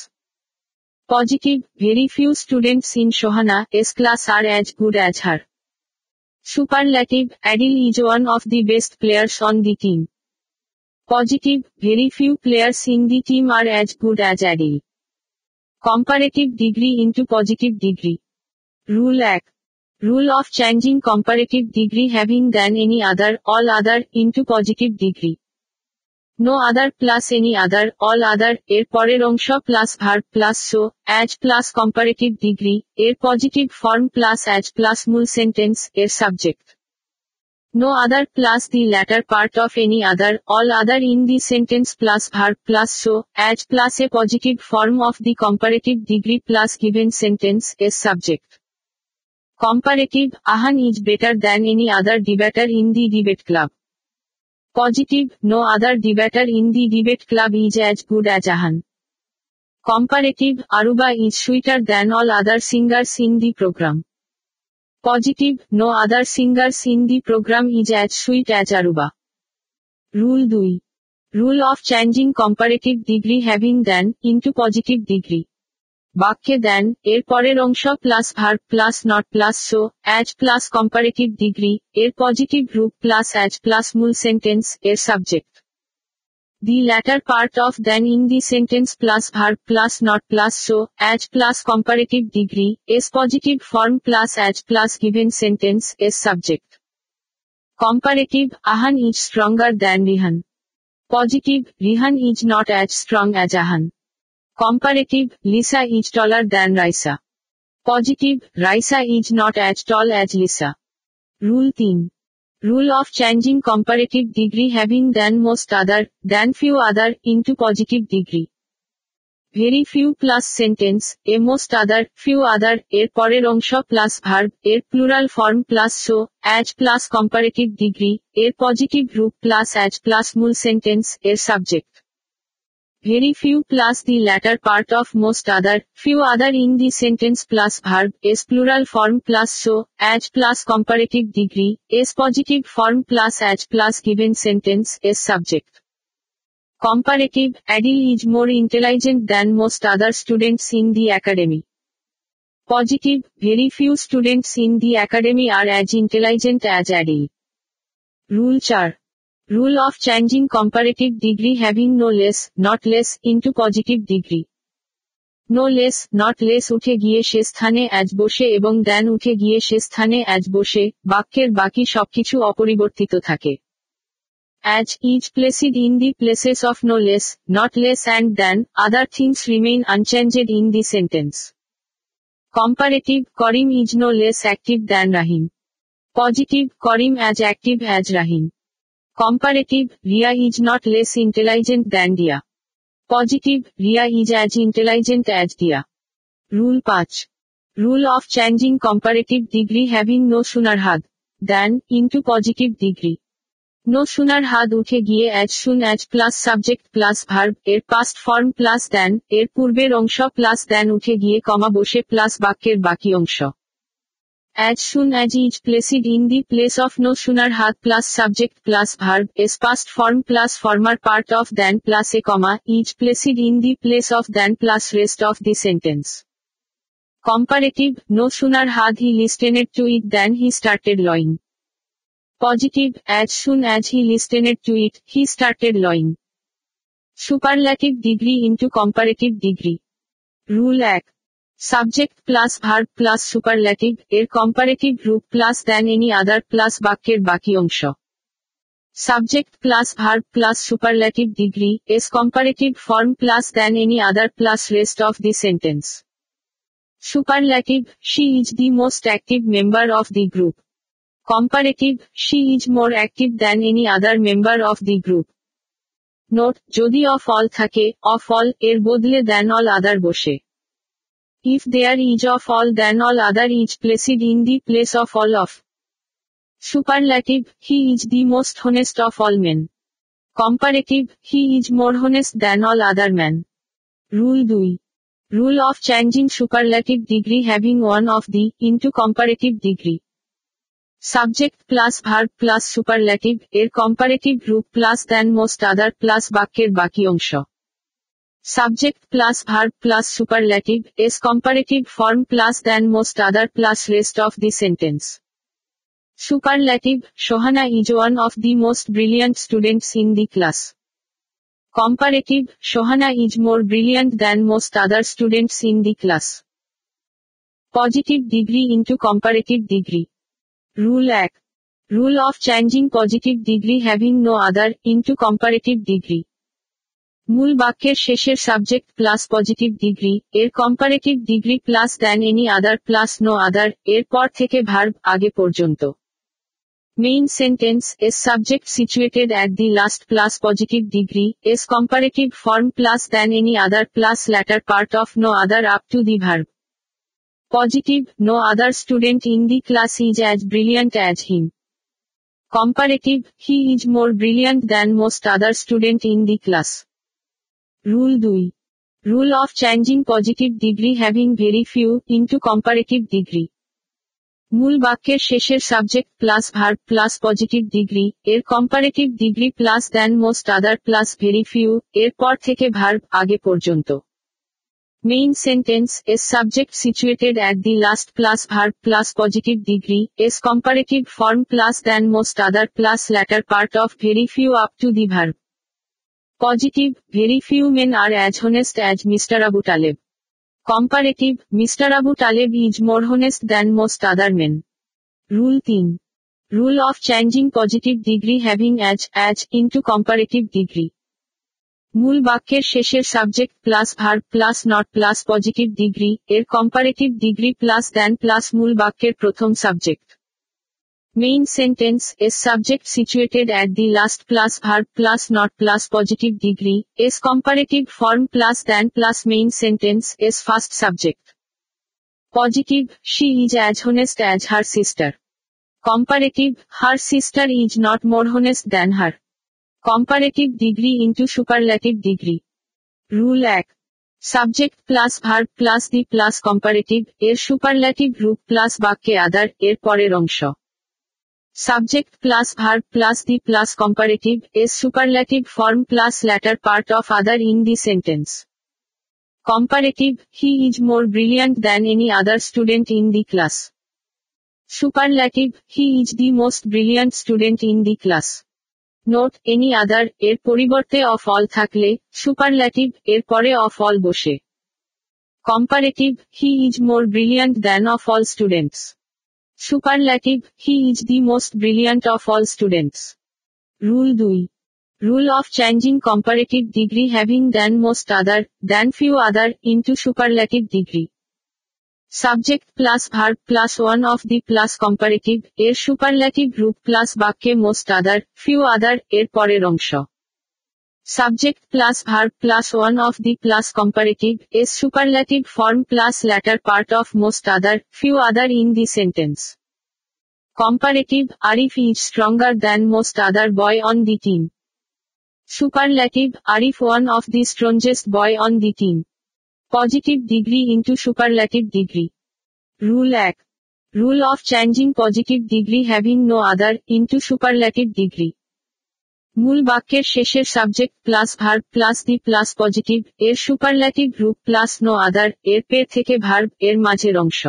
Positive, very few students in Shohana's class are as good as her. Superlative, Adil is one of the best players on the team. Positive, very few players in the team are as good as Adil. Comparative degree into positive degree. Rule act. Rule of changing comparative degree having than any other, all other, into positive degree. No other plus any other all other এর পরের অংশ plus verb plus so as plus comparative degree এর positive form plus as plus মূল sentence এর subject no other plus the latter part of any other all other in the sentence plus verb plus so as plus a positive form of the comparative degree plus given sentence এর subject comparative Ahan is better than any other debater in the debate club Positive, no other debater in the debate club is as good as Ahan. Comparative, Aruba is sweeter than all other singers in the program. Positive, no other singers in the program is as sweet as Aruba. Rule 2. Rule of changing comparative degree having than into positive degree. বাক্যে than এর পরের অংশ plus verb plus not plus so as plus comparative degree এর positive রূপ plus as plus মূল sentence এর subject The latter part of than in the sentence plus verb plus not plus so, as plus comparative degree, is positive form plus as plus given sentence, is subject. Comparative, Ahan is stronger than Rihan. Positive, Rihan is not as strong as Ahan. Comparative, Lisa is taller than Raisa. Positive, Raisa is not as tall as Lisa. Rule 3. Rule of changing comparative degree having than most other, than few other, into positive degree. Very few plus sentence A most other few other এর পরের অংশ plus verb এর plural form plus so as plus comparative degree এর positive রূপ plus as plus মূল sentence এর subject very few plus the latter part of most other, few other in the sentence plus verb, is plural form plus so, adj plus comparative degree, s positive form plus adj plus given sentence, s subject. Comparative, Adil is more intelligent than most other students in the academy. Positive, very few students in the academy are as intelligent as Adil. Rules are. Rule of changing comparative degree having no less not less into positive degree no less not less উঠে গিয়ে সে স্থানে as বসে এবং দেন উঠে গিয়ে সে স্থানে as বসে বাক্যের বাকি সবকিছু অপরিবর্তিত থাকে as is placed in the places of no less not less and then other things remain unchanged in the sentence comparative Karim is no less active than Rahim positive Karim as active as Rahim Comparative, Ria is not less intelligent than Dia. Positive, Ria is as intelligent as Dia. Rule 5. Rule of changing comparative degree having no sooner had than into positive degree. No sooner had উঠে গিয়ে as soon as plus subject plus verb এর past form plus than এর পূর্বের অংশ plus than উঠে গিয়ে কমা বসে plus বাক্যের বাকি অংশ As soon as is placed in the place of no sooner had plus subject plus verb is past form plus former part of than plus a comma is placed in the place of than plus rest of the sentence. Comparative, no sooner had he listened to it than he started lying. Positive, as soon as he listened to it, he started lying. Superlative degree into comparative degree. Rule 1. Subject plus verb plus superlative এর comparative রূপ plus than any other plus বাক্যের বাকি অংশ subject plus verb plus superlative degree S comparative form plus than any other plus rest of the sentence superlative she is the most active member of the group comparative she is more active than any other member of the group note যদি of all থাকে of all এর বদলে than all আদার বসে If there is of all then all other is placed in the place of all of. Superlative, he is the most honest of all men. Comparative, he is more honest than all other men. Rule 2. Rule of changing superlative degree having one of the into comparative degree. Subject plus verb plus superlative এর comparative রূপ plus than most other plus বাক্যের বাকি অংশ subject plus verb plus superlative is comparative form plus than most other plus rest of the sentence. Superlative, Shohana is one of the most brilliant students in the class. Comparative, Shohana is more brilliant than most other students in the class. Positive degree into comparative degree. Rule Act. Rule of changing positive degree having no other, into comparative degree. মূল বাক্যের শেষের subject plus positive degree এর comparative degree plus than any other plus no other এর পর থেকে verb আগে পর্যন্ত main sentence's subject situated at the last plus positive degree's comparative form plus than any other plus latter part of no other up to the verb positive no other student in the class is as brilliant as him comparative, he is more brilliant than most other student in the class. Rule দুই rule of changing positive degree having very few into comparative degree মূল বাক্যের শেষের subject plus verb plus positive degree এর comparative degree plus than most other plus very few এর পর থেকে verb আগে পর্যন্ত main sentence S subject situated at the last plus verb plus positive degree S comparative form plus than most other plus latter part of very few up to the verb positive very few men are as honest as mister Abu Taleb comparative mister Abu Taleb is more honest than most other men rule তিন rule of changing positive degree having as as into comparative degree মূল বাক্যের শেষের subject plus verb plus not plus positive degree এর comparative degree plus than plus মূল বাক্যের প্রথম subject main sentence's subject situated at the last plus verb plus not plus positive degree's comparative form plus than plus main sentence's first subject positive she is as honest as her sister comparative her sister is not more honest than her comparative degree into superlative degree rule এক subject plus verb plus the plus comparative এর superlative রূপ plus বাক্যে other এর পরের অংশ subject plus verb plus the plus comparative's superlative form plus latter part of other in the sentence comparative he is more brilliant than any other student in the class superlative he is the most brilliant student in the class note any other এর পরিবর্তে of all থাকলে superlative এর পরে of all বসে comparative he is more brilliant than of all students superlative he is the most brilliant of all students rule দুই rule of changing comparative degree having than most other than few other into superlative degree subject plus verb plus one of the plus comparative এর superlative রূপ plus বাক্যে most other few other এর পরের অংশ Subject plus verb plus one of the plus comparative is superlative form plus latter part of most other, few other in the sentence. Comparative, Arif is stronger than most other boy on the team. Superlative, Arif one of the strongest boy on the team. Positive degree into superlative degree. Rule act. Rule of changing positive degree having no other, into superlative degree. মূল বাক্যের শেষের subject plus verb plus the plus positive এর superlative রূপ plus no other এর পের থেকে verb এর মাঝের অংশ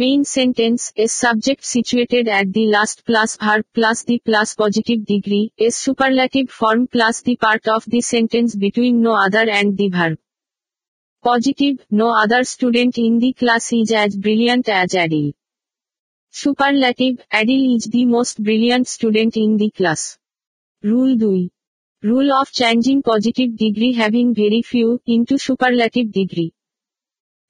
main sentence S subject situated at the last plus verb plus the plus positive degree S superlative form plus the part of the sentence between no other and the verb positive no other student in the class is as brilliant as Adil superlative Adil is the most brilliant student in the class Rule 2. Rule of changing positive degree having very few into superlative degree.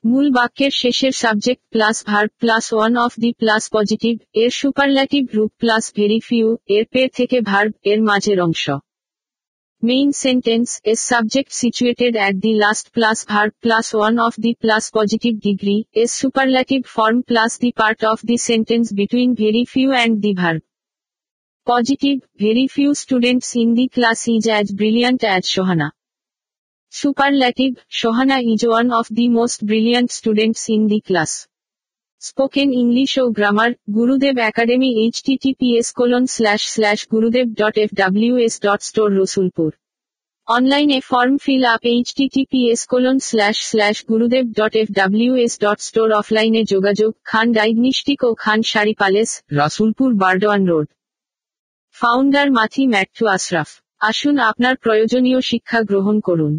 মূল বাক্যের শেষের subject plus verb plus one of the plus positive এর superlative group plus very few এর পে থেকে verb এর মাঝের অংশ main sentence S subject situated at the last plus verb plus one of the plus positive degree s superlative form plus the part of the sentence between very few and the verb positive very few students in the class is as brilliant as Shohana. Superlative, Shohana is one of the most brilliant students in the class. Spoken English O grammar Gurudev academy HTTPS colon slash slash Gurudev dot F W S dot store Rasulpur অনলাইনে form fill up HTTPS colon slash slash Gurudev dot F W S dot store অফলাইনে যোগাযোগ Khan diagnostic ও Khan sari palace Rasulpur Burdwan road founder মাথি Matthew Ashraf আসুন আপনার প্রয়োজনীয় শিক্ষা গ্রহণ করুন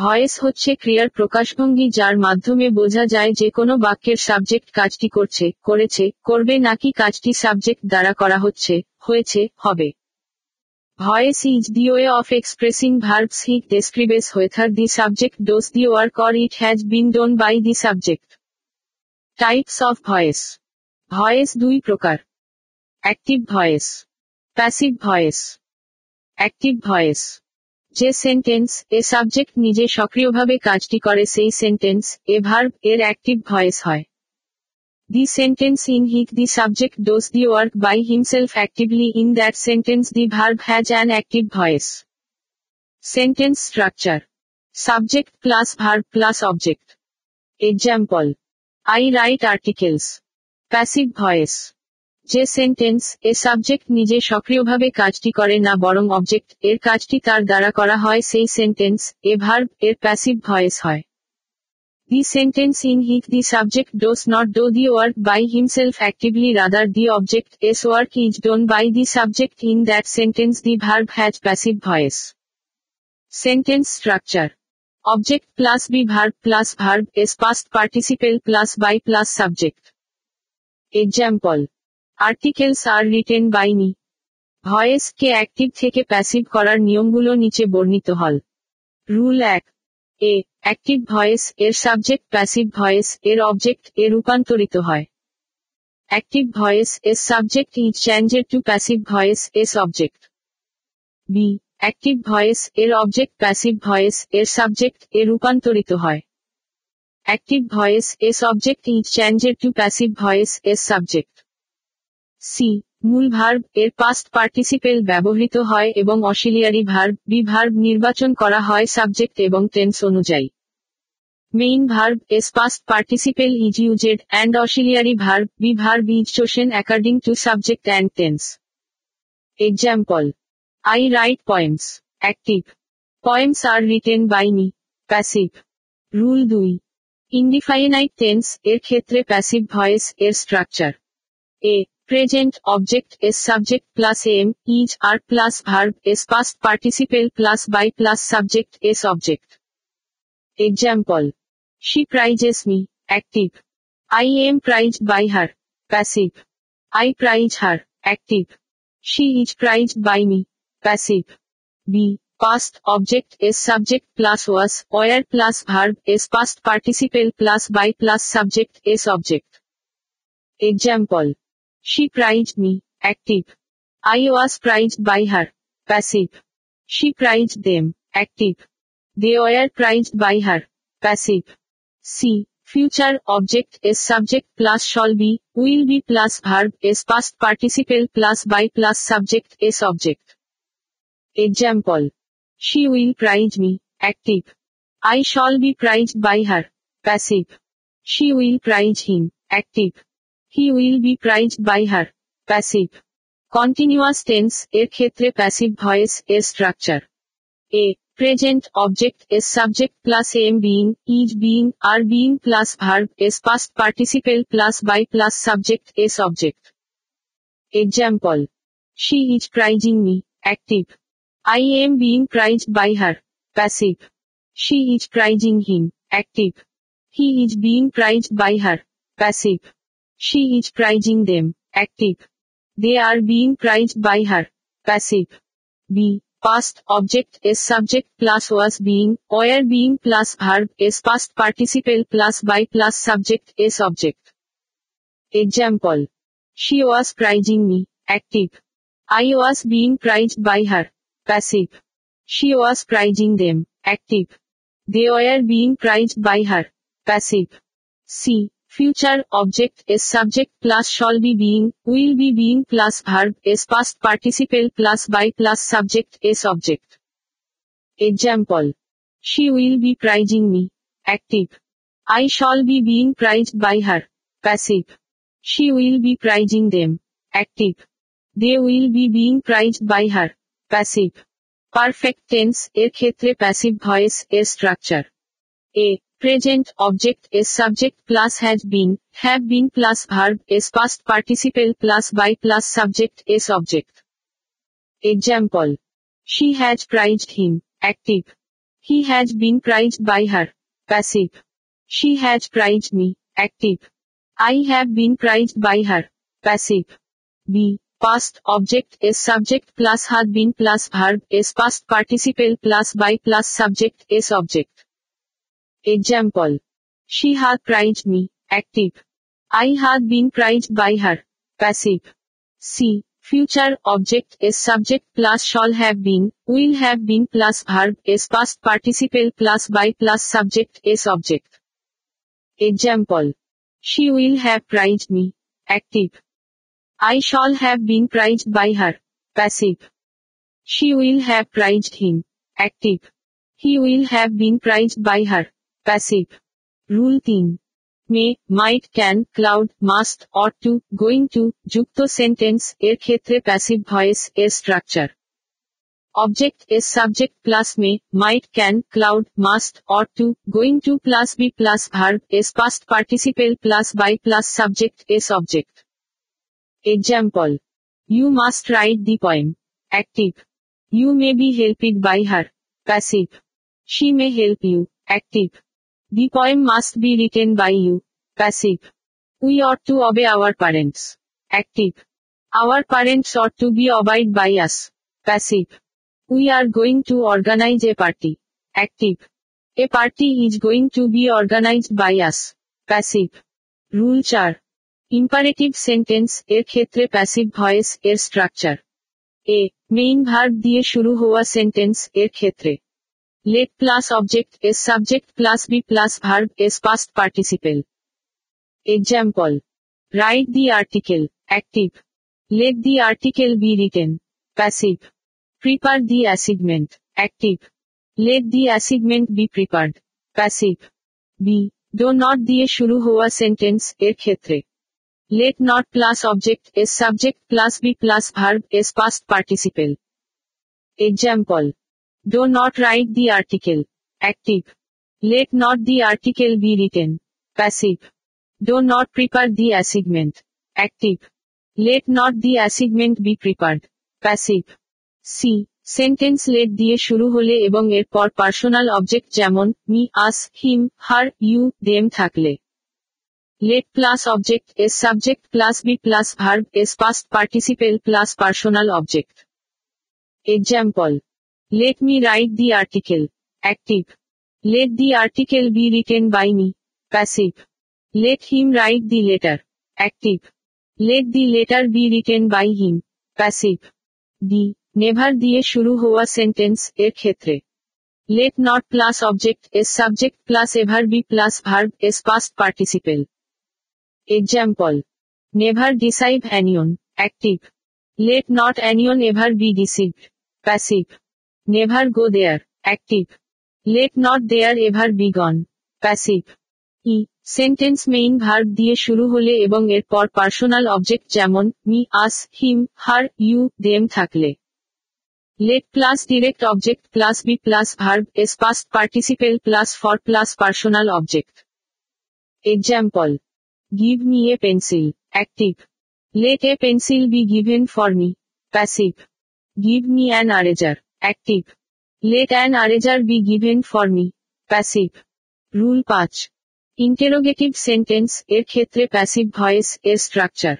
voice হচ্ছে ক্রিয়ার প্রকাশভঙ্গি যার মাধ্যমে বোঝা যায় যে কোনো বাক্যের সাবজেক্ট কাজটি করছে করেছে করবে নাকি কাজটি সাবজেক্ট দ্বারা করা হচ্ছে হয়েছে হবে voice is the way of expressing verbs he describes whether the subject does the work or it has been done by the subject types of voice voice দুই প্রকার active voice passive voice active voice যে sentence এ subject নিজে সক্রিয়ভাবে কাজটি করে সেই sentence এ ভার্ব এর অ্যাক্টিভ ভয়েস হয় the sentence in which the subject does the work by himself actively in that sentence the verb has an active voice sentence structure subject plus verb plus object example I write articles passive voice যে sentence এ subject নিজে সক্রিয়ভাবে কাজটি করে না বরং object এর কাজটি তার দ্বারা করা হয় সেই সেন্টেন্স এ ভার্ভ এর প্যাসিভ ভয়েস হয় the sentence in which the subject does not do the work by himself actively rather the object's work is done by the subject in that sentence the verb has passive voice sentence structure object plus be verb plus verb's past participle plus by plus subject example articles are written বাইনি ভয়েসকে active থেকে passive করার নিয়মগুলো নিচে বর্ণিত হল rule এক এ active voice এর subject passive voice এর অবজেক্ট এ রূপান্তরিত হয় অ্যাক্টিভ ভয়েস এর subject is changed to passive voice as object B active voice এর অবজেক্ট প্যাসিভ ভয়েস এর সাবজেক্ট এ রূপান্তরিত হয় active voice as object is changed to passive voice as subject C মূল ভার্ব এর পাস্ট পার্টিসিপেল ব্যবহৃত হয় এবং অশিলিয়ারি ভার্ব বি ভার্ব নির্বাচন করা হয় সাবজেক্ট এবং টেন্স অনুযায়ী main verb S past participle is used and auxiliary verb be verb is chosen according to subject and tense example I write poems active poems are written by me passive rule দুই indefinite tense এর ক্ষেত্রে passive voice এর structure এ Present object is subject plus am each are plus verb is past participle plus by plus subject is object. Example. She prizes me. Active. I am prized by her. Passive. I prize her. Active. She is prized by me. Passive. B. Past object is subject plus was, or plus verb is past participle plus by plus subject is object. Example. She prized me. Active. I was prized by her. Passive. She prized them. Active. They were prized by her. Passive. C. Future object is subject plus shall be, will be plus verb is past participle plus by plus subject is object. Example. She will prize me. Active. I shall be prized by her. Passive. She will prize him. Active. He will be prized by her. Passive. Continuous tense এর ক্ষেত্রে passive voice এর structure এ present object S subject plus am being is being are being plus verb S past participle plus by plus subject S object example she is pricing me active I am being praised by her passive she is praising him active he is being praised by her passive she is prizing them. Active. They are being prized by her. Passive. B. Past object is subject plus was being, or being plus verb is past participle plus by plus subject is object. Example. She was prizing me. Active. I was being prized by her. Passive. She was prizing them. Active. They were being prized by her. Passive. C. Future object is subject plus shall be being, will be being plus verb is past participle plus by plus subject is object. Example. She will be prizing me. Active. I shall be being prized by her. Passive. She will be prizing them. Active. They will be being prized by her. Passive perfect tense এর ক্ষেত্রে passive voice এর structure এ Present object is subject plus had been, have been plus verb is past participle plus by plus subject is object. Example. She had praised him. Active. He had been praised by her. Passive. She had praised me. Active. I have been praised by her. Passive. B. Past object is subject plus had been plus verb is past participle plus by plus subject is object. Example. She had prized me. Active. I had been prized by her. Passive. C. Future object is subject plus shall have been, will have been plus verb is past participle plus by plus subject is object. Example. She will have prized me. Active. I shall have been prized by her. Passive. She will have prized him. Active. He will have been prized by her passive. Rule 3. May, might, can, cloud, must, ought to, going to, যুক্ত sentence এর ক্ষেত্রে passive voice এর structure object এর subject plus may might can could must or to going to plus be plus verb as past participle plus by plus subject as object example you must write the poem active you may be helped by her passive she may help you active The poem must be written by you. Passive. We ought to obey our parents. Active. Our parents ought to be obeyed by us. Passive. We are going to organize a party. Active. A party is going to be organized by us. Passive. Rule 4. Imperative sentence এর ক্ষেত্রে passive voice এর structure এ main verb দিয়ে শুরু হওয়া sentence এর ক্ষেত্রে let plus object as subject plus be plus verb as past participle example write the article active let the article be written passive prepare the assignment active let the assignment be prepared passive B do not दिए शुरू हुआ sentence এর क्षेत्र let not plus object as subject plus be plus verb as past participle example Do not write the article. Active. Let not the article be written. Passive. Do not prepare the assignment. Active. Let not the assignment be prepared. Passive. C. Sentence let দিয়ে শুরু হলে এবং এরপর personal object যেমন me us him her you them থাকলে let plus object as subject plus be plus verb as past participle plus personal object example Let me write the article. Active. Let the article be written by me. Passive. Let him write the letter. Active. Let the letter be written by him. Passive. D. Never দিয়ে শুরু হওয়া sentence এর ক্ষেত্রে let not plus object as subject plus ever be plus verb's past participle example never deceive anyone active let not anyone ever be deceived passive never go there active let not there ever be gone passive E sentence main verb দিয়ে শুরু হলে এবং এরপর personal object যেমন me us him her you them থাকলে let plus direct object plus be plus verb's past participle plus for plus personal object example give me a pencil active let a pencil be given for me passive give me an eraser Active. Let an arranger be given for me. Passive. Rule পাঁচ interrogative sentence এর ক্ষেত্রে passive voice এর structure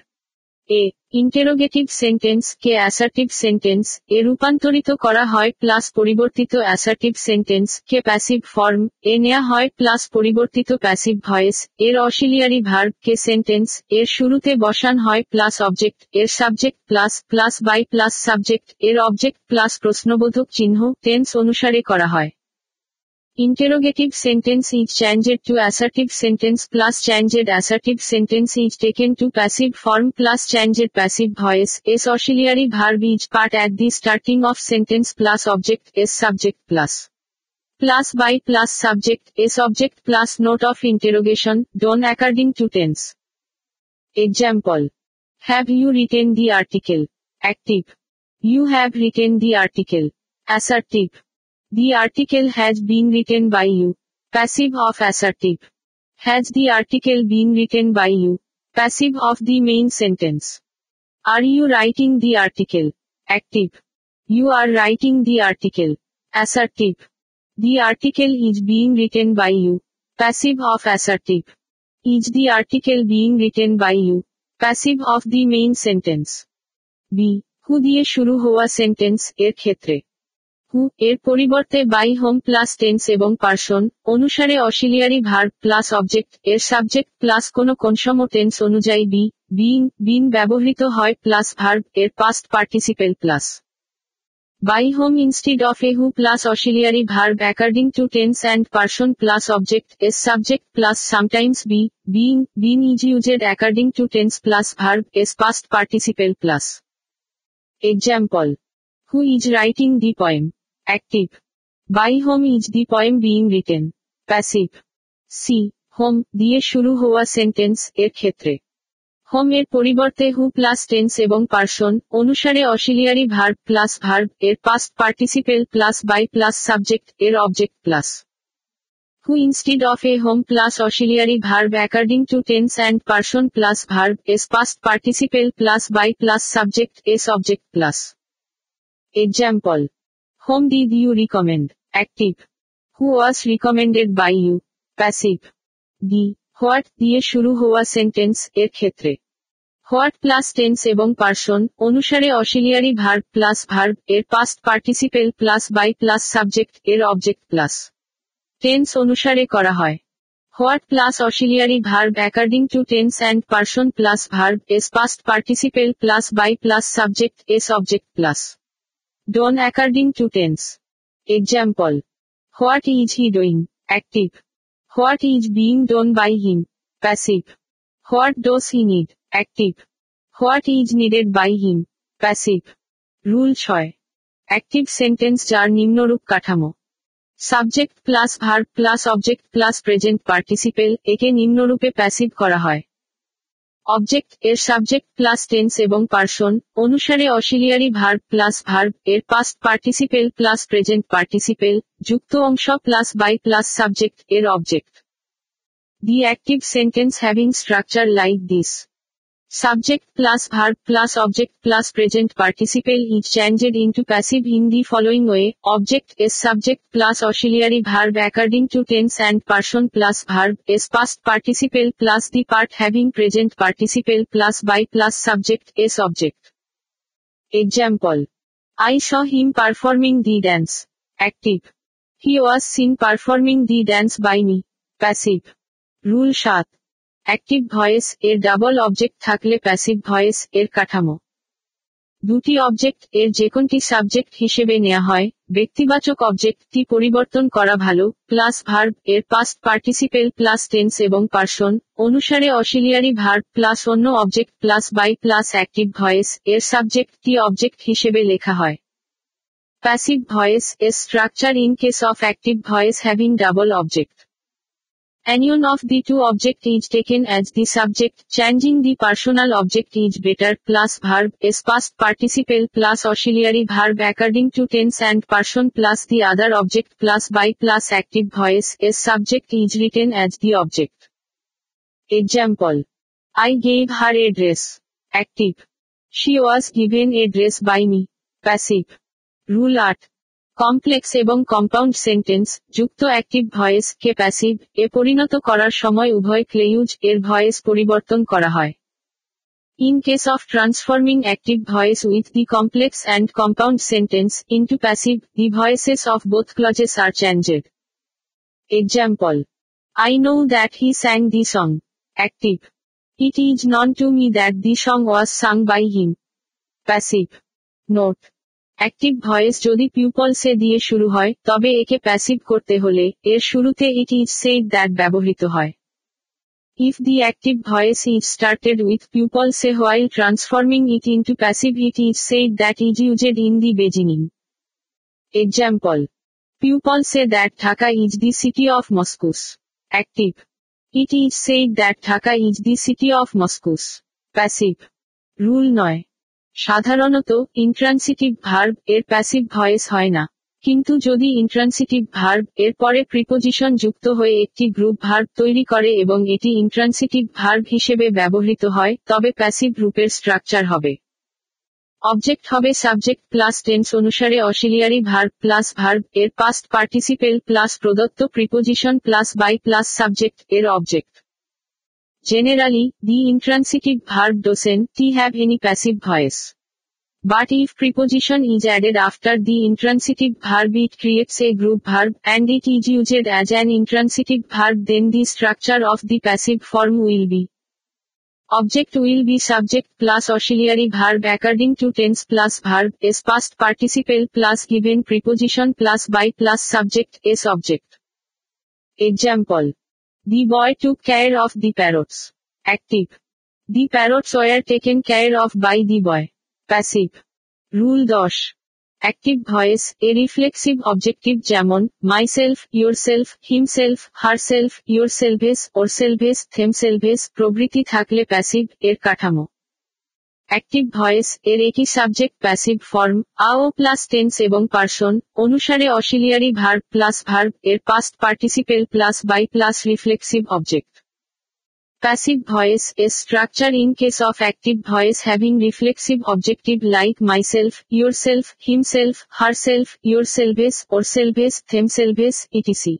এ interrogative sentence কে assertive sentence এ রূপান্তরিত করা হয় প্লাস পরিবর্তিত অ্যাসার্টিভ সেন্টেন্স কে প্যাসিভ ফর্ম এ নেয়া হয় প্লাস পরিবর্তিত প্যাসিভ ভয়েস এর অশিলিয়ারি ভার্ব কে সেন্টেন্স এর শুরুতে বসান হয় প্লাস অবজেক্ট এর subject plus plus by plus subject এর অবজেক্ট প্লাস প্রশ্নবোধক চিহ্ন টেন্স অনুসারে করা হয় Interrogative sentence is changed to assertive sentence plus changed assertive sentence is taken to passive form plus changed passive voice. S auxiliary verb is part at the starting of sentence plus object S subject plus. Plus by plus subject S object plus note of interrogation done according to tense. Example. Have you written the article? Active. You have written the article. Assertive. The article has been written by you. Passive of assertive. Has the article been written by you? Passive of the main sentence. Are you writing the article? Active. You are writing the article. Assertive. The article is being written by you. Passive of assertive. Is the article being written by you? Passive of the main sentence. B. হু দিয়ে শুরু হওয়া sentence এর ক্ষেত্রে হু এর পরিবর্তে by whom plus tense এবং person অনুসারে auxiliary verb plus object এর সাবজেক্ট প্লাস কোন কনসম টেন্স অনুযায়ী বি বিং বিন ব্যবহৃত হয় প্লাস ভার্ব এর past participle plus by whom instead of a who plus auxiliary verb according to tense and person plus object S subject plus sometimes be being been is used according to tense plus verb S past participle plus example who is writing the poem Active. By whom is the poem being written? Passive. C. Whom দিয়ে শুরু হওয়া sentence এর ক্ষেত্রে whom এর পরিবর্তে who plus tense এবং person অনুসারে auxiliary verb plus verb এর past participle plus by plus subject এর object plus who instead of a whom plus auxiliary verb according to tense and person plus verb's past participle plus by plus subject's object plus example whom did you recommend? Active. Who was recommended by you passive D what দিয়ে শুরু হওয়া sentence এর ক্ষেত্রে what plus tense এবং person অনুসারে auxiliary verb plus verb এর past participle plus by plus subject এর object plus tense অনুসারে করা হয় what plus auxiliary verb according to tense and person plus verb's past participle plus by plus subject's object plus done according to tense example what is he doing active what is being done by him passive what does he need active what is needed by him passive rule ছয় active sentence যার নিম্নরূপ কাঠামো subject plus verb plus object plus present participle একে নিম্নরূপে passive করা হয় object এর subject plus tense এবং পার্সন অনুসারে অসিলিয়ারি ভার্ব প্লাস ভার্ব এর past participle plus present participle যুক্ত অংশ প্লাস বাই প্লাস সাবজেক্ট এর object the active sentence having structure like this Subject plus verb plus object plus present participle is changed into passive in the following way. Object is subject plus auxiliary verb according to tense and person plus verb is past participle plus the part having present participle plus by plus subject is object. Example. I saw him performing the dance. Active. He was seen performing the dance by me. Passive. Rule 7. Active voice এর double object থাকলে passive voice এর কাঠামো দুটি object এর যে কোনটি subject হিসেবে নেওয়া হয় ব্যক্তিবাচক অবজেক্টটি পরিবর্তন করা ভালো প্লাস ভার্ব এর পাস্ট পার্টিসিপেল প্লাস টেন্স এবং পার্সন অনুসারে অসিলিয়ারি ভার্ব প্লাস অন্য object plus by plus active voice এর সাবজেক্টটি অবজেক্ট হিসেবে লেখা হয় প্যাসিভ ভয়েস এর structure in case of active voice having double object Anyone of the two object is taken as the subject, changing the personal object is better, plus verb, is past participle plus auxiliary verb according to tense and person plus the other object plus by plus active voice, is subject is written as the object. Example. I gave her a dress. Active. She was given a dress by me. Passive. Rule art. Complex এবং compound sentence যুক্ত active voice কে passive এ পরিণত করার সময় উভয় clause এর voice পরিবর্তন করা হয় in case of transforming active voice with the complex and compound sentence into passive the voices of both clauses are changed example I know that he sang the song active it is known to me that the song was sung by him passive note active voice যদি people say দিয়ে শুরু হয় তবে একে passive করতে হলে এর শুরুতে ইট ইজ সেড দ্যাট ব্যবহৃত হয় if the active voice is started with people say while transforming it into passive it is said that is used in the beginning example people say that Dhaka is the city of mosques active it is said that Dhaka is the city of mosques passive rule নয় সাধারণত intransitive verb এর passive voice হয় না কিন্তু যদি intransitive verb এর পরে preposition যুক্ত হয়ে একটি গ্রুপ ভার্ব তৈরি করে এবং এটি ইন্ট্রান্সিটিভ ভার্ব হিসেবে ব্যবহৃত হয় তবে প্যাসিভ রূপের স্ট্রাকচার হবে অবজেক্ট হবে সাবজেক্ট প্লাস টেন্স অনুসারে অসিলিয়ারি ভার্ব প্লাস ভার্ব এর পাস্ট পার্টিসিপেল প্লাস প্রদত্ত preposition plus by plus subject এর object Generally, the intransitive verb doesn't have any passive voice. But if preposition is added after the intransitive verb it creates a group verb, and it is used as an intransitive verb then the structure of the passive form will be. Object will be subject plus auxiliary verb according to tense plus verb, is past participle plus given preposition plus by plus subject, is object. Example the boy took care of the parrots. Active. The parrots were taken care of by the boy passive rule দশ active voice এ reflexive objective যেমন myself yourself himself herself yourselves ourselves themselves প্রভৃতি থাকলে passive এর কাঠামো active voice এর একই subject passive form আও প্লাস টেন্স এবং পার্সন অনুসারে অশিলিয়ারি ভার্ব প্লাস ভার্ব এর past participle plus by plus reflexive object passive voice এর structure in case of active voice having reflexive objective like myself yourself himself herself your সেলভেস ourselves themselves etc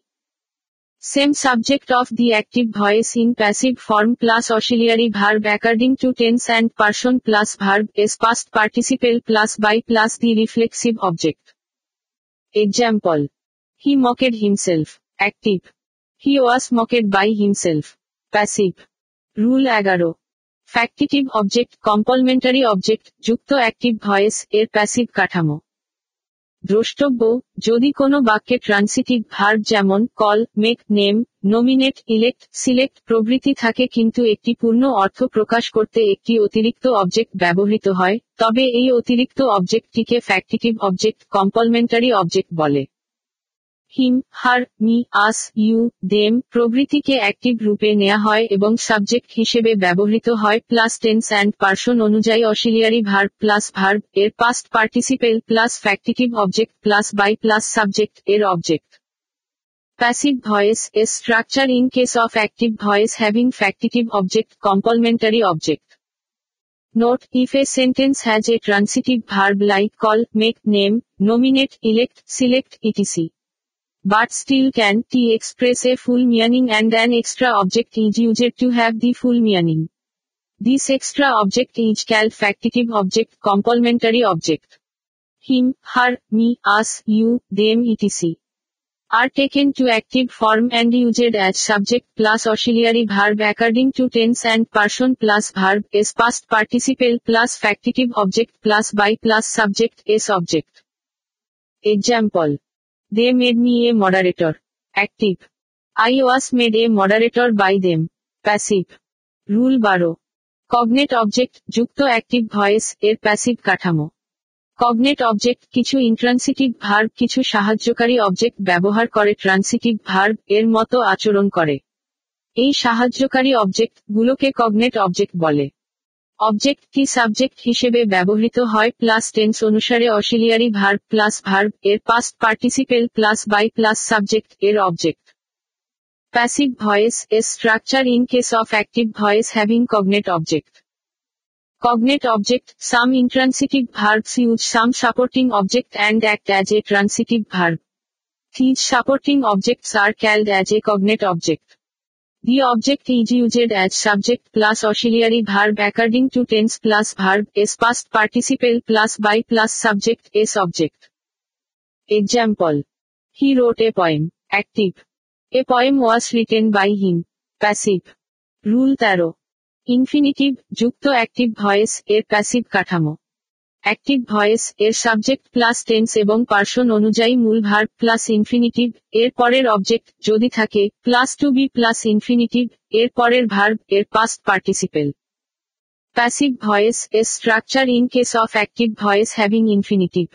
Same subject of the active voice in passive form plus auxiliary verb according to tense and person plus verb is past participle plus by plus the reflexive object. Example. He mocked himself. Active. He was mocked by himself. Passive. Rule 11. Factitive object complementary object যুক্ত active voice এর passive কাঠামো দ্রষ্টব্য যদি কোনো বাক্যে transitive verb যেমন call make name nominate elect select প্রভৃতি থাকে কিন্তু একটি পূর্ণ অর্থ প্রকাশ করতে একটি অতিরিক্ত অবজেক্ট ব্যবহৃত হয় তবে এই অতিরিক্ত অবজেক্টটিকে ফ্যাক্টিটিভ অবজেক্ট কম্পলমেন্টারি অবজেক্ট বলে him her me us you them প্রভৃতিকে active রূপে নেওয়া হয় এবং সাবজেক্ট হিসেবে ব্যবহৃত হয় প্লাস টেন্স অ্যান্ড পার্সন অনুযায়ী অসিলিয়ারি ভার্ব প্লাস ভার্ব এর past participle plus factitive object plus by plus subject এর object Passive voice is structure in case of active voice having factitive object complementary object. Note, if a sentence has a transitive verb like call, make, name, nominate, elect, select, etc. but still can t express a full meaning and an extra object is used to have the full meaning. This extra object is called factitive object, complementary object. Him, her, me, us, you, them etc. are taken to active form and used as subject plus auxiliary verb according to tense and person plus verb is past participle plus factitive object plus by plus subject is object. Example they made me a moderator active I was made a moderator by them passive rule বারো cognate object যুক্ত active voice এর passive কাঠামো cognate object কিছু intransitive verb কিছু সাহায্যকারী object ব্যবহার করে transitive verb এর মতো আচরণ করে এই সাহায্যকারী অবজেক্ট গুলোকে কগনেট অবজেক্ট বলে অবজেক্ট কি সাবজেক্ট হিসেবে ব্যবহৃত হয় প্লাস টেন্স অনুসারে অশিলিয়ারি ভার্ব প্লাস ভার্ব এর past participle plus by plus subject এর অবজেক্ট প্যাসিভ ভয়েস এর structure in case of active voice having cognate object cognate object some intransitive verb seize some supporting object and act as a transitive verb these supporting objects are called as a cognate object The object is used as subject plus auxiliary verb according to tense plus verb s past participle plus by plus subject s object. Example. He wrote a poem. Active. A poem was written by him. Passive. Rule 13. Infinitive যুক্ত active voice এর passive কাঠামো active voice এর subject plus tense এবং person অনুযায়ী মূল verb plus infinitive এর পরের object যদি থাকে plus to be plus infinitive এর পরের ভার্ব এর পাস্ট পার্টিসিপেল প্যাসিভ ভয়েস এর structure in case of active voice having infinitive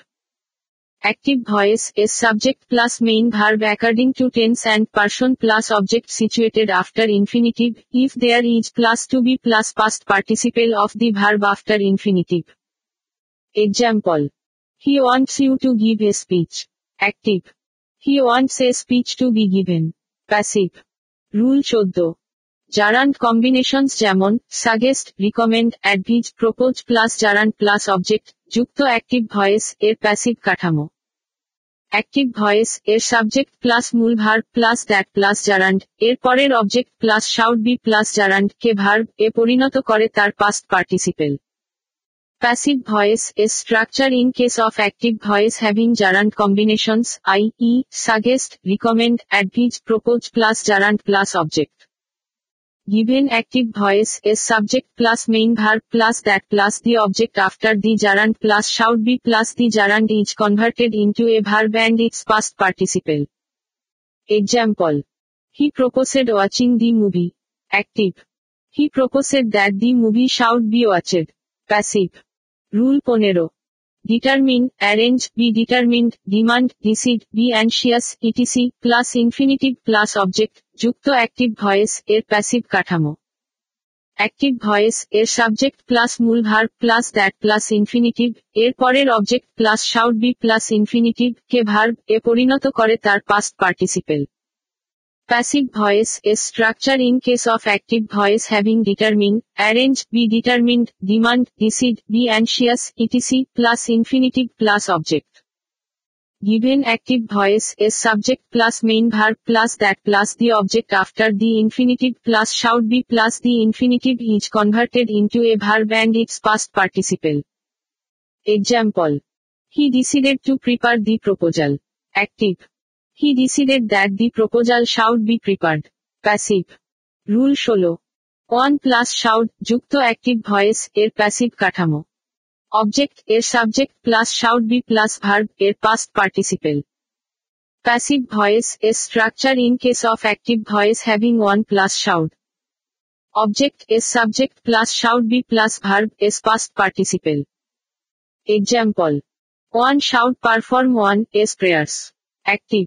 active voice এর subject plus main verb according to tense and person plus object situated after infinitive if there is plus to be plus past participle of the verb after infinitive example he wants you to give a speech Active. He wants a speech to be given passive rule চোদ্দ gerund combinations যেমন suggest recommend advise propose plus gerund plus object যুক্ত active voice এর passive কাঠামো active voice এর subject plus মূল verb plus that plus gerund এর পরের object plus should be plus gerund K verb এ পরিণত করে তার past participle Passive voice is structure in case of active voice having gerund combinations, i.e., suggest, recommend, advise, propose plus gerund plus object. Given active voice is subject plus main verb plus that plus the object after the gerund plus should be plus the gerund is converted into a verb and its past participle. Example. He proposed watching the movie. Active. He proposed that the movie should be watched. Passive rule পনেরো determine arrange be determined demand decide be anxious etc plus infinitive plus object যুক্ত active voice এর passive কাঠামো active voice এর subject plus মূল verb plus that plus infinitive এর পরের object plus should be plus infinitive K verb এ পরিণত করে তার past participle Passive voice is structure in case of active voice having determined, arrange, be determined, demand, decide, be anxious, etc. plus infinitive plus object. Given active voice is subject plus main verb plus that plus the object after the infinitive plus should be plus the infinitive is converted into a verb and its past participle. Example. He decided to prepare the proposal. Active. He decided that the proposal should be prepared. Passive. Rule 16. one plus should, যুক্ত active voice এর passive কাঠামো object এর subject plus should be plus verb এর past participle passive voice এর structure in case of active voice having one plus should object এর subject plus should be plus verb's past participle example one should perform one's prayers active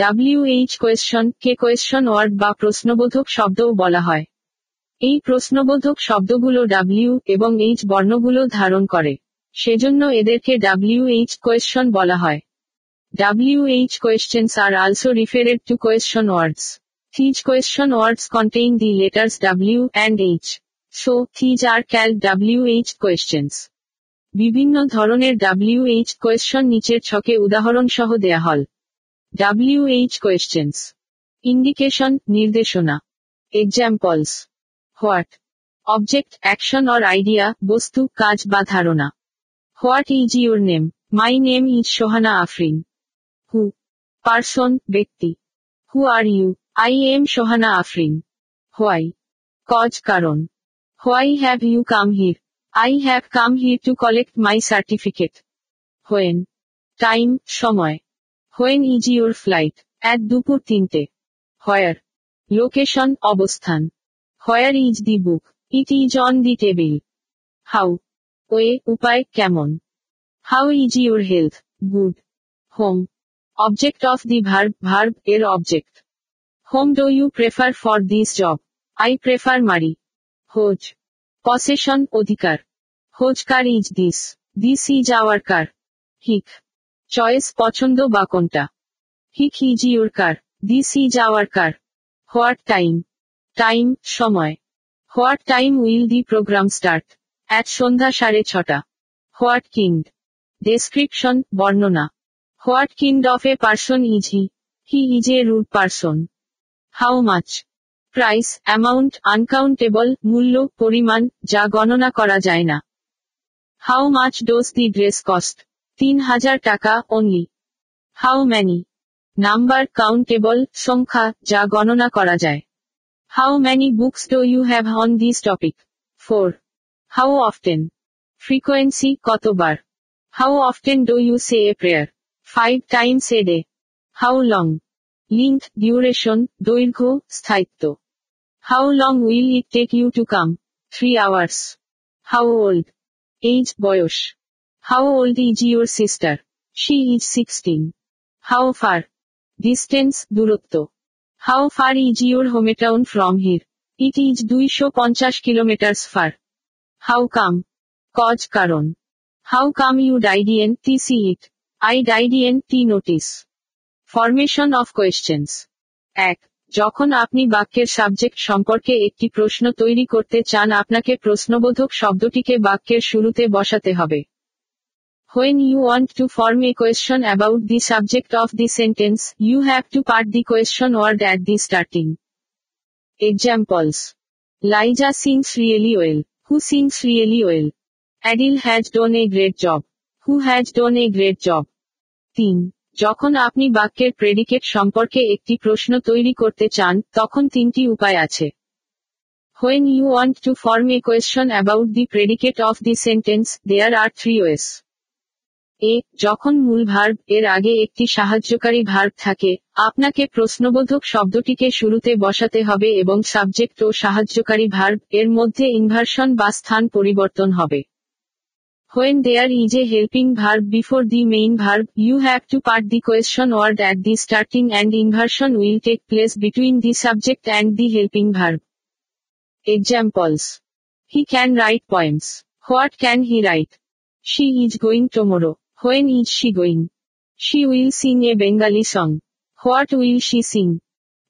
WH question কে question word বা প্রশ্নবোধক শব্দও বলা হয় এই প্রশ্নবোধক শব্দগুলো ডাব্লিউ এবং এইচ বর্ণগুলো ধারণ করে সেজন্য এদেরকে ডাব্লিউএইচ কোয়েশ্চন বলা হয় WH questions are also referred to question words these question words contain the letters W and H so these are called WH questions বিভিন্ন ধরনের ডাব্লিউএইচ কোয়েশ্চন নিচের ছকে উদাহরণ সহ দেয়া হল WH questions. Indication, নির্দেশনা. Examples. What? Object, action or idea, বস্তু, কাজ বা ধারণা. What is your name? My name is Shohana Afrin. Who? Person, ব্যক্তি. Who are you? I am Shohana Afrin. Why? Cause কারণ. Why have you come here? I have come here to collect my certificate. When? Time, সময়. When is your flight এক দুপুর তিনটে where location অবস্থান where is the book it is on the table how way উপায় কেমন how is your health good whom object of the verb verb এর object whom do you prefer for this job I prefer Mary whose possession অধিকার whose car is this this is our car which choice পছন্দ বা কোনটা হি খিজি ওর কার দি C যাওয়ার কার what time time সময় what time will the program start এক সন্ধ্যা সাড়ে ছটা হোয়াট কিন্ড ডেসক্রিপশন বর্ণনা what kind of a person is he he is a rude person how much price amount uncountable মূল্য পরিমাণ যা গণনা করা যায় না how much does the dress cost তিন হাজার টাকা only how many number countable সংখ্যা যা গণনা করা যায় how many books do you have on this topic four how often frequency কতবার how often do you say a prayer five times a day how long length duration দৈর্ঘ্য স্থায়িত্ব how long will it take you to come three hours how old age বয়স How old is your sister? She is 16. How far? Distance, দূরত্ব. How far is your hometown from here? It is 250 kilometers far. How come? Cause কারণ. How come you died in T see it? I died in T notice. Formation of questions. 1. যখন আপনি বাক্যের subject সম্পর্কে একটি প্রশ্ন তৈরি করতে চান আপনাকে প্রশ্নবোধক শব্দটিকে বাক্যের শুরুতে বসাতে হবে When you want to form a question about the subject of the sentence, you have to part the question word at the starting. Examples. Liza sings really well. Who sings really well? Adil has done a great job. Who has done a great job? 3. যখন আপনি বাক্যের predicate সম্পর্কে একটি প্রশ্ন তৈরি করতে চান তখন তিনটি উপায় আছে when you want to form a question about the predicate of the sentence there are three ways a যখন মূল ভার্ব এর আগে একটি সাহায্যকারী ভার্ব থাকে আপনাকে প্রশ্নবোধক শব্দটিকে শুরুতে বসাতে হবে এবং সাবজেক্ট ও সাহায্যকারী ভার্ব এর মধ্যে ইনভার্সন বা স্থান পরিবর্তন হবে when there is a helping verb before the main verb you have to part the question word at the starting and inversion will take place between the subject and the helping verb examples he can write points what can he write she is going tomorrow when is she going she will sing a Bengali song what will she sing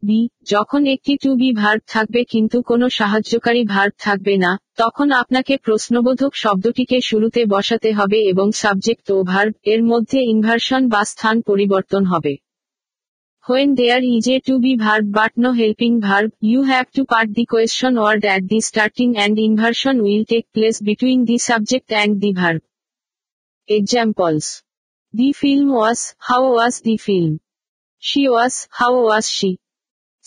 B যখন একটি to be verb থাকবে কিন্তু কোনো সাহায্যকারী verb থাকবে না তখন আপনাকে প্রশ্নবোধক শব্দটিকে শুরুতে বসাতে হবে এবং সাবজেক্ট ও ভার্ব এর মধ্যে ইনভার্সন বা স্থান পরিবর্তন হবে when there is a to be verb but no helping verb you have to part the question word at the starting and inversion will take place between the subject and the verb Examples. The film was, how was the film? She was, how was she?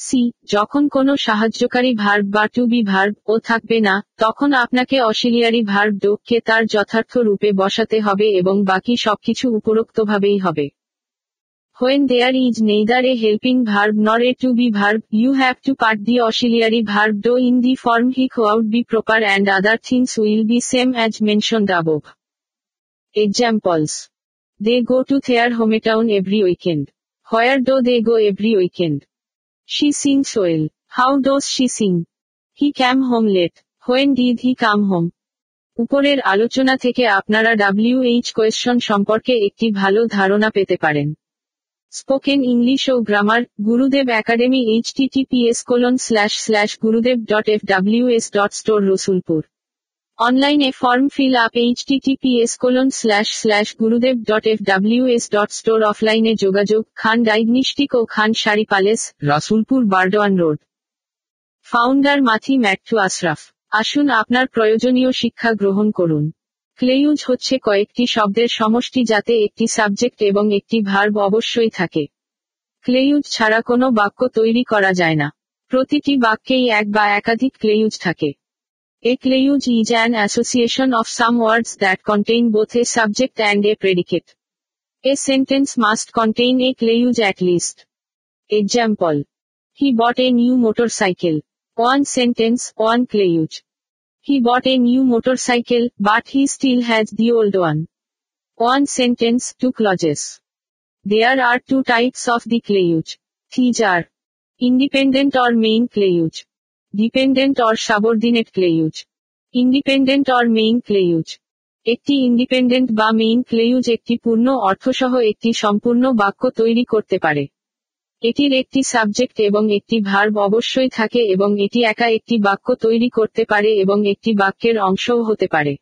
C যখন কোনো সাহায্যকারী verb বা to be verb ও থাকবে না তখন আপনাকে auxiliary verb ডোককে তার যথার্থ রূপে বসাতে হবে এবং বাকি সবকিছু উপরোক্তভাবেই হবে when there is neither a helping verb nor a to be verb you have to part the auxiliary verb do in the form hick out be proper and other things will be same as mention above Examples. They go to their hometown every weekend. Where do they go every weekend? She sings well. How does she sing? He came home late. When did he come home? উপরের আলোচনা থেকে আপনারা WH question সম্পর্কে একটি ভালো ধারণা পেতে পারেন স্পোকেন ইংলিশ ও grammar Gurudev Academy HTTPS colon slash slash Gurudev dot F W S dot store Rasulpur অনলাইনে form fill up HTTPS colon slash slash Gurudev dot F W S dot store অফলাইনে যোগাযোগ Khan diagnostic ও Khan sari palace Rasulpur Burdwan road founder মাথি ম্যাট্টু Ashraf আসুন আপনার প্রয়োজনীয় শিক্ষা গ্রহণ করুন clause হচ্ছে কয়েকটি শব্দের সমষ্টি যাতে একটি সাবজেক্ট এবং একটি ভার্ব অবশ্যই থাকে ক্লেইউজ ছাড়া কোনো বাক্য তৈরি করা যায় না প্রতিটি বাক্যেই এক বা একাধিক ক্লেইউজ থাকে Ecleuse is an association of some words that contain both a subject and a predicate. A sentence must contain a clause at least. Example. He bought a new motorcycle. One sentence, one clause. He bought a new motorcycle, but he still has the old one. One sentence, two clauses. There are two types of the clause. These are independent or main clause. Dependent or subordinate clause independent or main clause একটি independent বা main clause একটি পূর্ণ অর্থসহ একটি সম্পূর্ণ বাক্য তৈরি করতে পারে এটির একটি সাবজেক্ট এবং একটি ভার্ব অবশ্যই থাকে এবং এটি একা একটি বাক্য তৈরি করতে পারে এবং একটি বাক্যের অংশও হতে পারে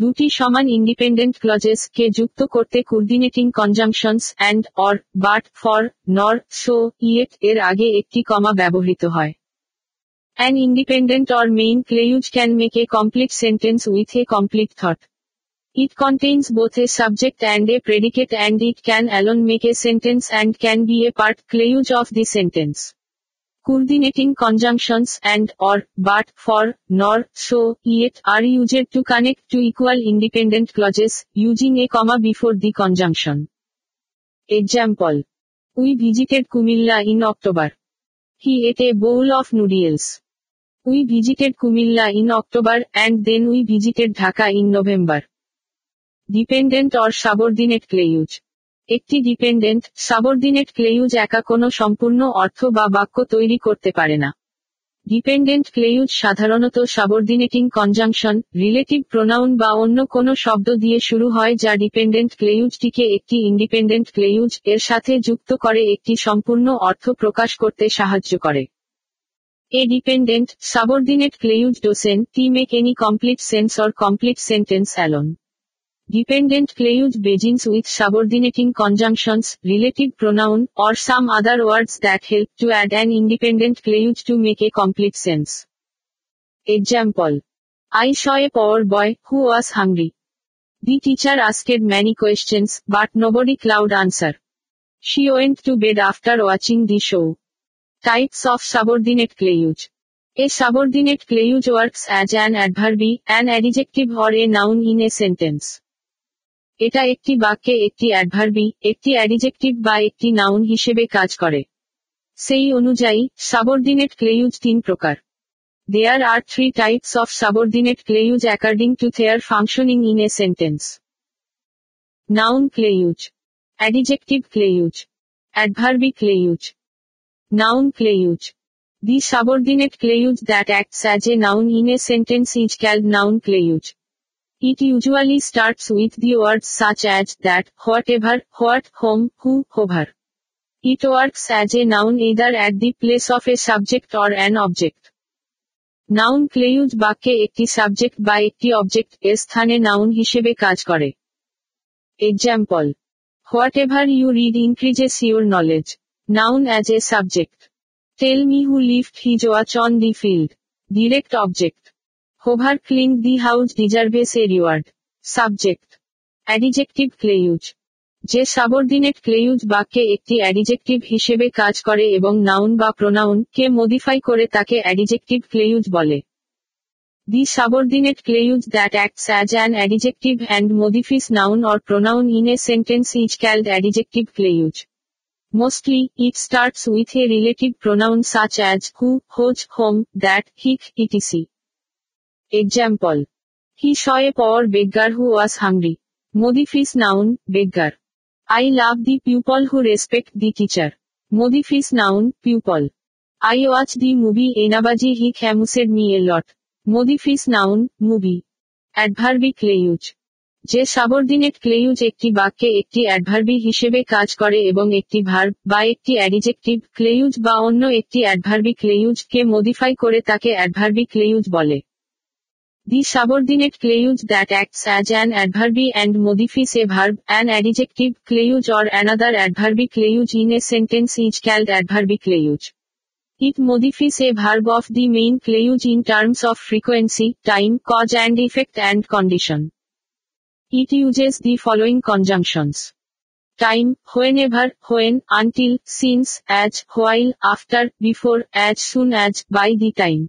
দুটি সমান ইন্ডিপেন্ডেন্ট ক্লজেস কে যুক্ত করতে coordinating conjunctions and or but for nor so yet এর আগে একটি কমা ব্যবহৃত হয় An independent or main clause can make a complete sentence with a complete thought. It contains both a subject and a predicate and it can alone make a sentence and can be a part clause of the sentence. Coordinating conjunctions and, or, but, for, nor, so, yet are used to connect to equal independent clauses, using a comma before the conjunction. Example. We visited Kumilla in October. He ate a bowl of noodles. We visited Comilla in October and then we visited Dhaka in November dependent or subordinate clause একটি dependent subordinate clause একা কোনো সম্পূর্ণ অর্থ বা বাক্য তৈরি করতে পারে না ডিপেন্ডেন্ট ক্লেইউজ সাধারণত সাবরদিনেটিং কনজাংশন রিলেটিভ প্রোনাউন বা অন্য কোনো শব্দ দিয়ে শুরু হয় যা ডিপেন্ডেন্ট ক্লেইউজটিকে একটি ইন্ডিপেন্ডেন্ট ক্লেইউজ এর সাথে যুক্ত করে একটি সম্পূর্ণ অর্থ প্রকাশ করতে সাহায্য করে A dependent, subordinate clause doesn't make any complete sense or complete sentence alone. Dependent clause begins with subordinating conjunctions, relative pronoun, or some other words that help to add an independent clause to make a complete sense. Example. I saw a poor boy who was hungry. The teacher asked many questions, but nobody cloud answer. She went to bed after watching the show. Types of subordinate cleavage. A subordinate cleavage works as an adverb, an adjective or a noun in a sentence এটা একটি বাক্যে একটি অ্যাডভার্বি একটি adjective বা একটি noun হিসেবে কাজ করে সেই অনুযায়ী সাবর্ডিনেট ক্লেইউজ তিন প্রকার there are three types of subordinate clause according to their functioning in a sentence noun clause adjective clause অ্যাডভার্বি clause Noun clause The subordinate clause that acts as a noun in a sentence is called noun clause. It usually starts with the words such as that, whatever, what, whom, who, whoever. It works as a noun either at the place of a subject or an object. Noun clause বাক্যে একটি subject বা একটি object এর স্থানে noun হিসেবে কাজ করে example whatever you read increases your knowledge Noun as a subject. Tell me who left his watch on the field. Direct object. Hover clink the house deserves a reward. Subject. Adjective যে subordinate clause বাক্যে একটি adjective হিসেবে কাজ করে এবং noun বা pronoun কে modify করে তাকে অ্যাডিজেক্টিভ ক্লেইউজ বলে the subordinate clause that acts as an adjective and modifies noun or pronoun in a sentence is called adjective clause Mostly, it starts with a related pronoun such as who, whose, whom, that, hic, etc. Example. He saw a poor beggar who was hungry. Modif is noun, beggar. I love the people who respect the teacher. Modif is noun, pupil. I watch the movie Enabaji hic amused me a lot. Modif is noun, movie. Adverb clause. যে সাবরদিনেট clause একটি বাক্যে একটি অ্যাডভার্বি হিসেবে কাজ করে এবং একটি verb বা একটি অ্যাডিজেক্টিভ ক্লেইউজ বা অন্য একটি অ্যাডভার্বি ক্লেইউজ কে মডিফাই করে তাকে অ্যাডভার্বি ক্লেইউজ বলে the subordinate clause that acts as an adverb and modifies a verb an adjective clause or another adverb clause in a sentence is called adverb clause it modifies a verb of the main clause in terms of frequency time cause and effect and condition It the the following time Time, whenever, when, until, since, as, while, after, before, as soon as, by the time.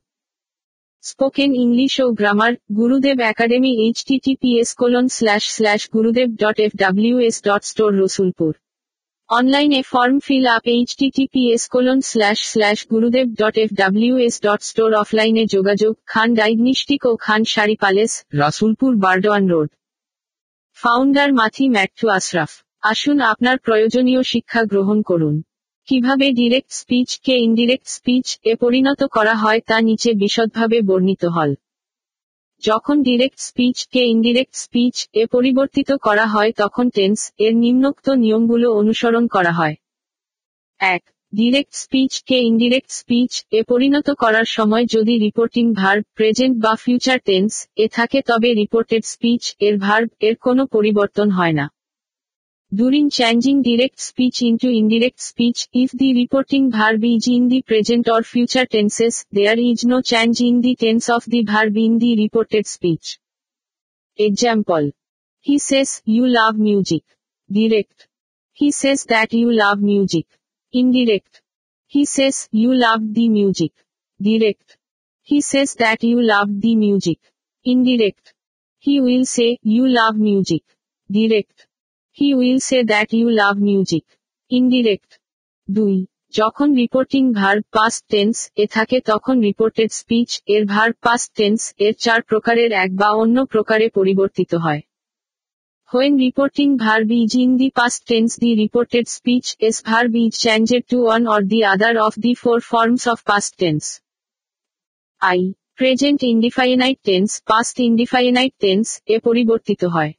Spoken English O grammar Gurudev Academy HTTPS colon slash slash Gurudev dot F W S dot store Rasulpur অনলাইনে form fill up HTTPS colon slash slash Gurudev dot F W S dot store অফলাইনে যোগাযোগ Khan diagnostic ও Khan sari palace Rasulpur Burdwan road founder মাথি ম্যাট্টু Ashraf আসুন আপনার প্রয়োজনীয় শিক্ষা গ্রহণ করুন কিভাবে ডিরেক্ট কে ইনডিরেক্ট স্পিচ এ পরিণত করা হয় তা নিচে বিশদভাবে বর্ণিত হল যখন ডিরেক্ট স্পিচ কে ইনডিরেক্ট স্পিচ এ পরিবর্তিত করা হয় তখন টেন্স এর নিম্নোক্ত নিয়মগুলো অনুসরণ করা হয় এক ডিরেক্ট স্পিচ কে ইনডিরেক্ট স্পিচ এ পরিণত করার সময় যদি রিপোর্টিং ভার্ব প্রেজেন্ট বা ফিউচার টেন্স এ থাকে তবে রিপোর্টেড স্পিচ এর ভার্ব এর কোনো পরিবর্তন হয় না during changing direct speech into indirect speech if the reporting verb is in the present or future tenses there is no change in the tense of the verb in the reported speech example he says you love music direct he says that you love music Indirect. He says, you loved the music. Direct. He says that you loved the music. Indirect. He will say, you love music. Direct. He will say that you love music. Indirect. দুই যখন reporting verb past tense এ থাকে তখন reported speech এর verb past tense এর চার প্রকারের এক বা অন্য প্রকারে পরিবর্তিত হয় When reporting var beach in the past tense, the reported speech is var beach changed to one or the other of the four forms of past tense. I. Present indefinite tense, past indefinite tense, e poribortito hai.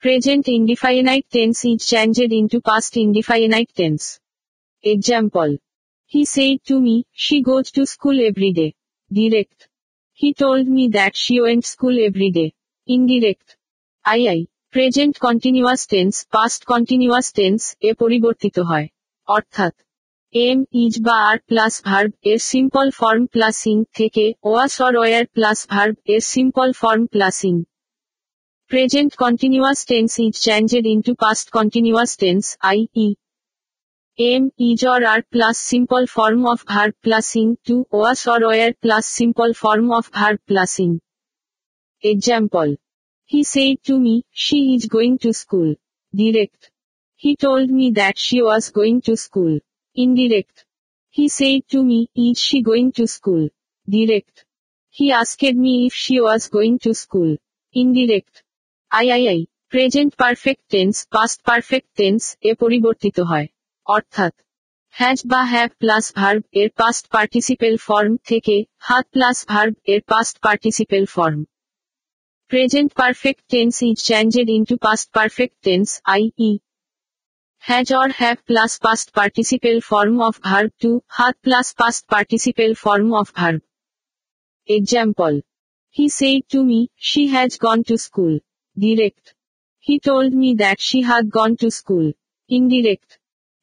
Present indefinite tense is changed into past indefinite tense. Example. He said to me, she goes to school every day. Direct. He told me that she went school every day. Indirect. I. I. Present continuous tense past continuous tense এ পরিবর্তিত হয় অর্থাৎ am is বা are plus verb এর simple form প্লাসিং থেকে was or were plus verb এর simple form plus ing present continuous tense is changed into past continuous tense I E am is or are plus simple form of verb plus ing to was or were plus simple form of verb plus ing example He said to me, she is going to school. Direct. He told me that she was going to school. Indirect. He said to me, is she going to school? Direct. He asked me if she was going to school. Indirect. I present perfect tense past perfect tense এ পরিবর্তিত হয় অর্থাৎ has বা have plus verb এর past participle form থেকে had plus verb এর past participle form Present perfect tense is changed into past perfect tense I E has or have plus past participle form of verb to, had plus past participle form of verb. Example. He said to me, she has gone to school. Direct. He told me that she had gone to school. Indirect.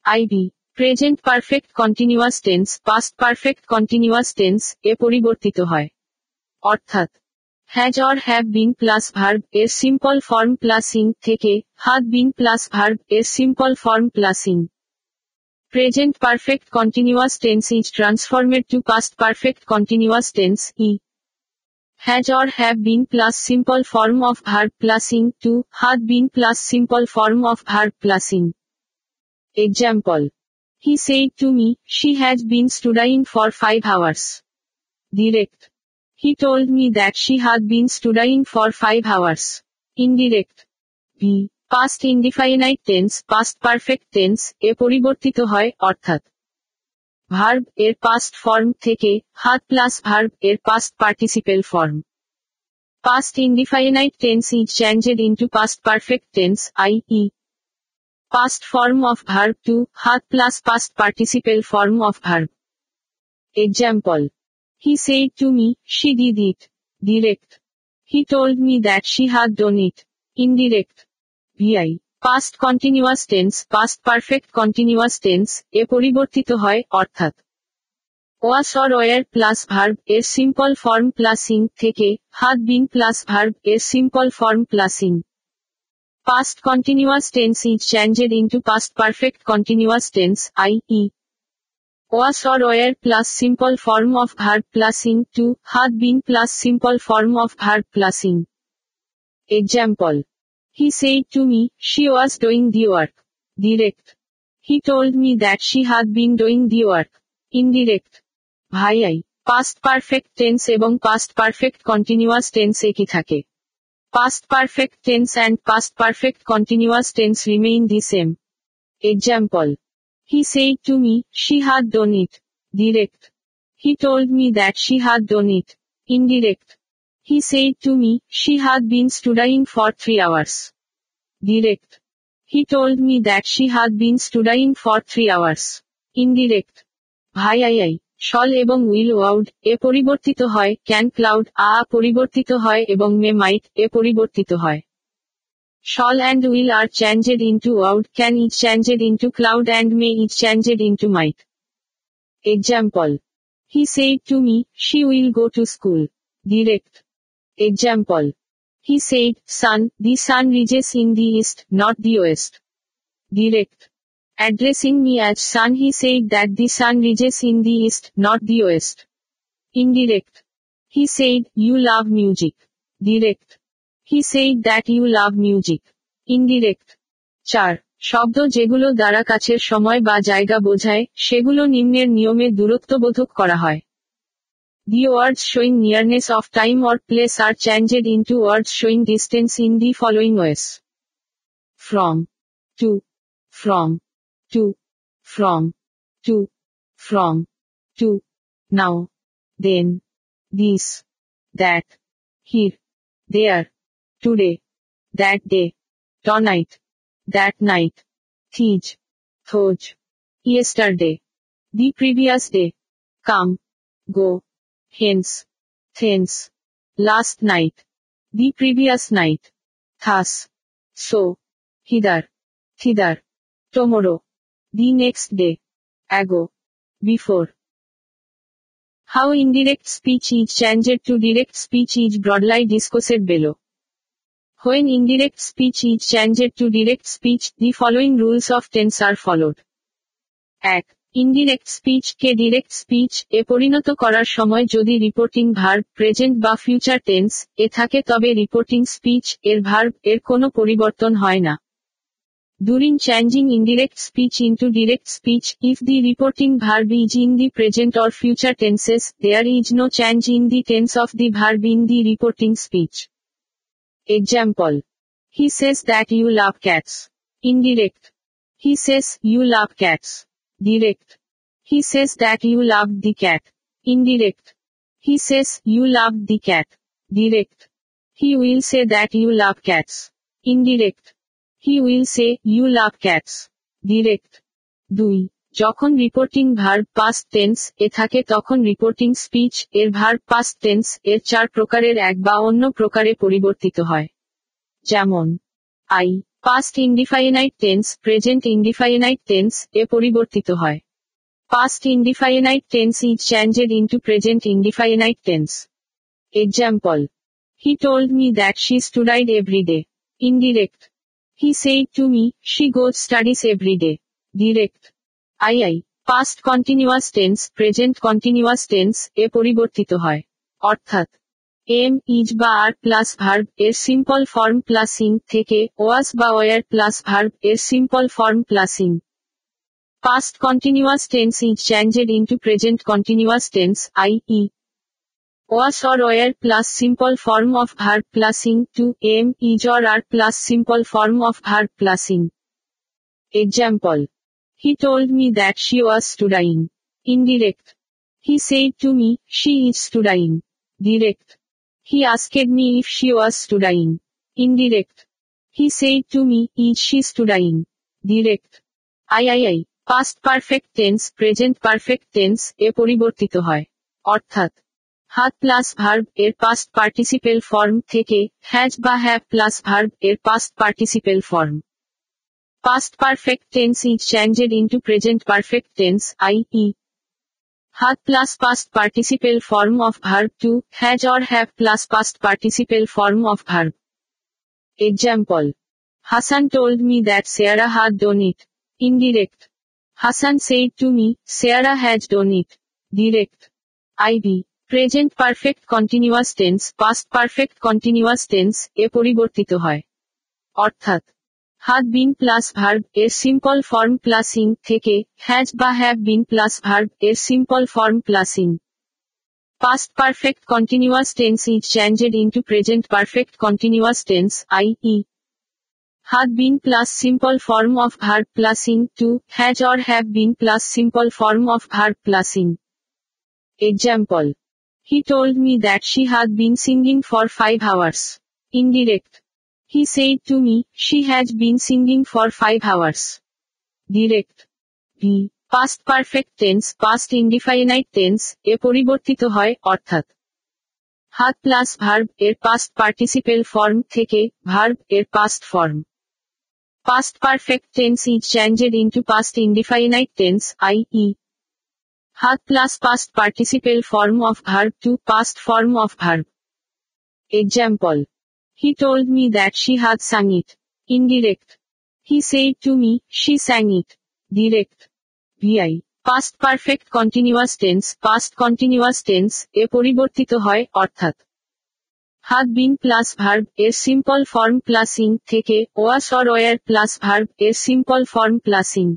IB. Present perfect continuous tense past perfect continuous tense এ পরিবর্তিত হয় অর্থাৎ has or have been plus verb এর simple form প্লাসিং থেকে had been plus verb এর simple form প্লাসিং present perfect continuous tense is transformed to past perfect continuous tense E has or have been plus simple form of verb প্লাসিং to had been plus simple form of verb প্লাসিং example he সেই two me she has been studying for five hours direct He told me that she had been studying for five hours. Indirect. V. Past indefinite tense, past perfect tense, এ পরিবর্তিত হয় অর্থাৎ verb এর past form থেকে had plus verb এর past participle form Past indefinite tense is changed into past perfect tense, i.e. Past form of verb to, hath plus past participle form of verb. Example. He said to me, she did it. Direct. He told me that she had done it. Indirect. VI. past continuous tense, past perfect continuous tense, এ পরিবর্তিত হয় অর্থাৎ was or were plus verb এর simple form প্লাসিং থেকে had been plus verb এর simple form plus ing past continuous tense is changed into past perfect continuous tense, i.e. I E was or were plus simple form of verb plus ing to had been plus simple form of verb plus ing example He said to me, she was doing the work. Direct. He told me that she had been doing the work. Indirect. ভাই I past perfect tense এবং past perfect continuous tense একই থাকে past perfect tense and past perfect continuous tense remain the same example He said to me, she had done it. Direct. He told me that she had done it. Indirect. He said to me, she had been studying for three hours. Direct. He told me that she had been studying for three hours. Indirect. ভাই I I shall এবং will would এ পরিবর্তিত হয় can cloud আ পরিবর্তিত হয় এবং মে মাইট এ পরিবর্তিত হয় Shall and will are changed into out, can it changed into cloud and may it changed into might. Example. He said to me, she will go to school. Direct. Example. He said, sun, the sun rises in the east, not the west. Direct. Addressing me as sun he said that the sun rises in the east, not the west. Indirect. He said, you love music. Direct. He said that you love music indirect চার শব্দ যেগুলো দ্বারা কাছের সময় বা জায়গা বোঝায় সেগুলো নিম্নের নিয়মে দূরত্ববোধক করা হয় the words showing nearness of time or place are changed into words showing distance in the following ways from to from to from to from to now then this that here there Today. That day. Tonight. That night. teach, Thoj. Yesterday. The previous day. Come. Go. Hence. Thence. Last night. The previous night. Thus. So. Hither. Thither. Tomorrow. The next day. Ago. Before. How indirect speech is changed to direct speech is broadly discussed below. When indirect speech is changed to direct speech, the following rules of tense are followed. 1. Indirect স্পিচকে direct speech এ পরিণত করার সময় যদি reporting verb present বা future tense এ থাকে তবে reporting speech এর ভার্ব এর কোনো পরিবর্তন হয় না during changing indirect speech into direct speech, if the reporting verb is in the present or future tenses, there is no change in the tense of the verb in the reporting speech. Example. He says that you love cats. Indirect. He says, you love cats. Direct. He says that you love the cat. Indirect. He says, you love the cat. Direct. He will say that you love cats. Indirect. He will say, you love cats. Direct. we? যখন reporting verb past tense এ থাকে তখন reporting speech এর verb past tense এর চার প্রকারের এক বা অন্য প্রকারে পরিবর্তিত হয় যেমন I past indefinite tense present indefinite tense এ পরিবর্তিত হয় past indefinite tense is changed into present indefinite tense example he told me that she studied every day indirect he said to me she goes studies every day direct I I past continuous tense present continuous tense এ পরিবর্তিত হয় অর্থাৎ am is বা are plus verb এর simple form plus ing থেকে was বা were plus verb এর simple form plus ing past continuous tense is changed into present continuous tense I E was or were plus simple form of verb plus ing to am is or are plus simple form of verb plus ing example He told me that she was studying. Indirect. He said to me, she is studying. Direct. He asked me if she was studying. Indirect. He said to me, is she studying? Direct. I I I. Past perfect tense present perfect tense এ পরিবর্তিত হয় অর্থাৎ had plus verb এর past participle form থেকে has বা have plus verb এর past participle form Past perfect tense is changed into present perfect tense I E had plus past participle form of verb to has or have plus past participle form of verb. Example. Hassan told me that Sarah had done it. Indirect. Hassan said to me, Sarah has done it. Direct. IB. Present perfect continuous tense past perfect continuous tense এ পরিবর্তিত হয় অর্থাৎ had been plus verb এর simple form প্লাসিং থেকে has বা have been plus verb এর simple form plus ing past perfect continuous tense is changed into present perfect continuous tense I E had been plus simple form of verb plusing to has or have been plus simple form of verb plusing. Example. He told me that she had been singing for five hours. Indirect. He said to me, she has been singing for five hours. Direct. V. past perfect tense past indefinite tense এ পরিবর্তিত হয় অর্থাৎ had plus verb এর past participle form থেকে verb এর past form past perfect tense is changed into past indefinite tense I E had plus past participle form of verb to past form of verb example He told me that she had sung it. Indirect. He said to me, she sang it. Direct. VI. Past perfect continuous tense, past continuous tense, এ পরিবর্তিত হয় অর্থাৎ had been plus verb এর simple form plusing থেকে was or were plus verb এর simple form plusing.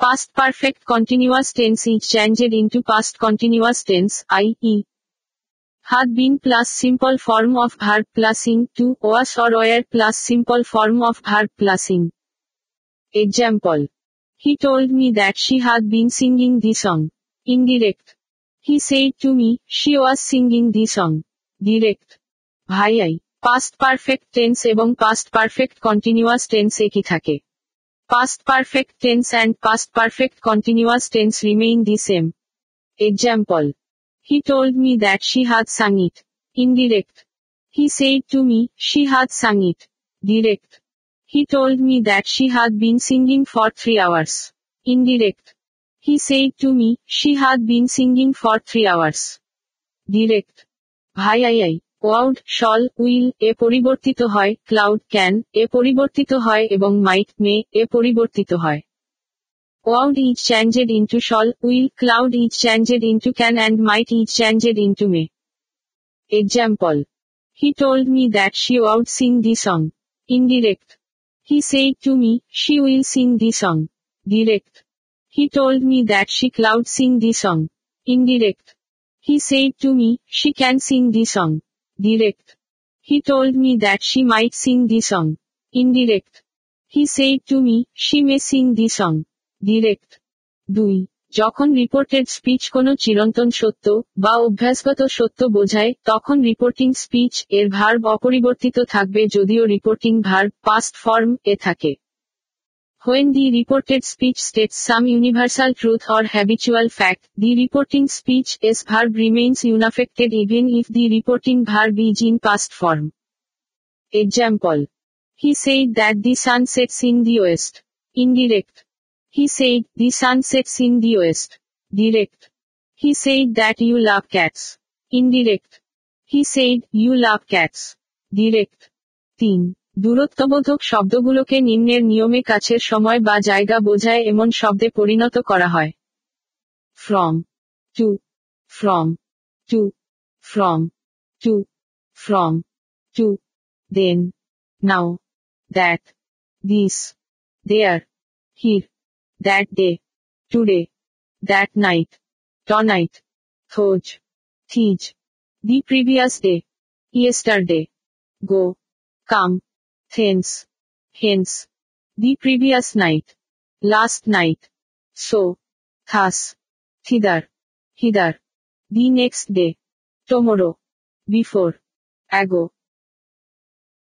Past perfect continuous tense is changed into past continuous tense, i.e. had been plus simple form of verb plusing to was or were plus simple form of verb plusing. Example. He told me that she had been singing the song. Indirect. He said to me, she was singing the song. Direct. ভাই I past perfect tense এবং past perfect continuous tense একই থাকে Past perfect tense and past perfect continuous tense remain the same. Example. He told me that she had sung it. Indirect. He said to me, she had sung it. Direct. He told me that she had been singing for three hours. Indirect. He said to me, she had been singing for three hours. Direct. ভাই I I would shall will এ পরিবর্তিত হয় could can এ পরিবর্তিত হয় এবং মাইট মে এ পরিবর্তিত হয় would each changed into shall, will, cloud each changed into can and might each changed into may. Example. He told me that she would sing the song. Indirect. He said to me, she will sing the song. Direct. He told me that she cloud sing the song. Indirect. He said to me, she can sing the song. Direct. He told me that she might sing the song. Indirect. He said to me, she may sing the song. Direct দুই যখন reported speech কোন চিরন্তন সত্য বা অভ্যাসগত সত্য বোঝায় তখন রিপোর্টিং স্পিচ এর ভার্ব অপরিবর্তিত থাকবে যদিও রিপোর্টিং ভার্ব পাস্ট ফর্ম এ থাকে when the reported speech states some universal truth or habitual fact the reporting speech s verb remains unaffected even if the reporting verb is in past form example he said that the sun sets in the west indirect He said, The sun sets in the west. Direct. He said that you love cats. Indirect. He said, you love cats. Direct. 3. দূরত্ববোধক শব্দগুলোকে নিম্নের নিয়মে কাছের সময় বা জায়গা বোঝায় এমন শব্দে পরিণত করা হয় from to from to from to from to then now that this there here that day, today, that night, tonight, thoj, teach, the previous day, yesterday, go, come, thence, hence, the previous night, last night, so, thus, thither, hither, the next day, tomorrow, before, ago,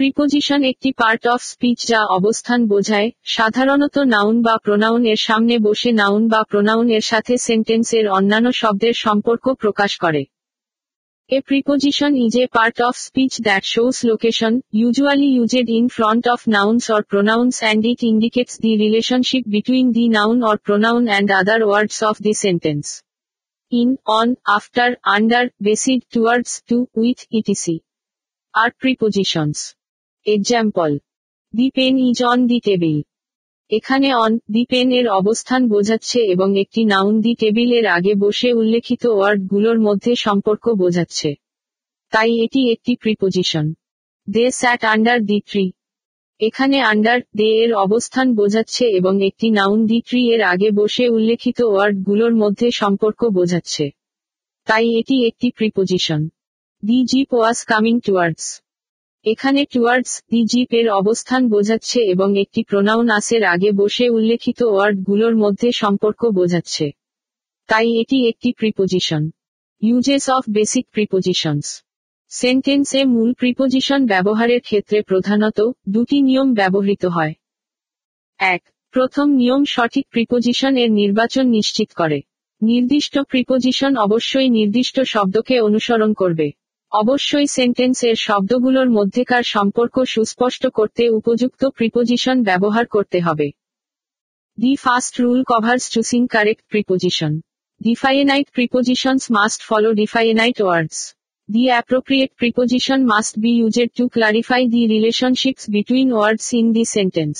preposition একটি part of speech যা অবস্থান বোঝায় সাধারণত noun বা pronoun এর সামনে বসে noun বা প্রোনাউন এর সাথে সেন্টেন্স এর অন্যান্য শব্দের সম্পর্ক প্রকাশ করে a preposition is a part of speech that shows location usually used in front of nouns or pronouns and it indicates the relationship between the noun or pronoun and other words of the sentence in on after under beside towards to with etc are prepositions example the pen is on the table এখানে on the pen এর অবস্থান বোঝাচ্ছে এবং একটি noun the table এর আগে বসে উল্লেখিত ওয়ার্ডগুলোর মধ্যে সম্পর্ক বোঝাচ্ছে তাই এটি একটি preposition they sat under the tree এখানে আন্ডার দে এর অবস্থান বোঝাচ্ছে এবং একটি নাউন দি ট্রি এর আগে বসে উল্লেখিত ওয়ার্ডগুলোর মধ্যে সম্পর্ক বোঝাচ্ছে তাই এটি একটি preposition the jeep was coming towards এখানে টুয়ার্ডস দি এর অবস্থান বোঝাচ্ছে এবং একটি প্রোনাউন আসের আগে বসে উল্লেখিত ওয়ার্ডগুলোর মধ্যে সম্পর্ক বোঝাচ্ছে তাই এটি একটি preposition uses of basic prepositions সেন্টেন্সে মূল প্রিপোজিশন ব্যবহারের ক্ষেত্রে প্রধানত দুটি নিয়ম ব্যবহৃত হয় এক প্রথম নিয়ম সঠিক প্রিপোজিশন এর নির্বাচন নিশ্চিত করে নির্দিষ্ট প্রিপোজিশন অবশ্যই নির্দিষ্ট শব্দকে অনুসরণ করবে অবশ্যই সেন্টেন্সের শব্দগুলোর মধ্যেকার সম্পর্ক সুস্পষ্ট করতে উপযুক্ত প্রিপোজিশন ব্যবহার করতে হবে the first rule covers choosing correct preposition definite prepositions must follow definite words the appropriate preposition must be used to clarify the relationships between words in the sentence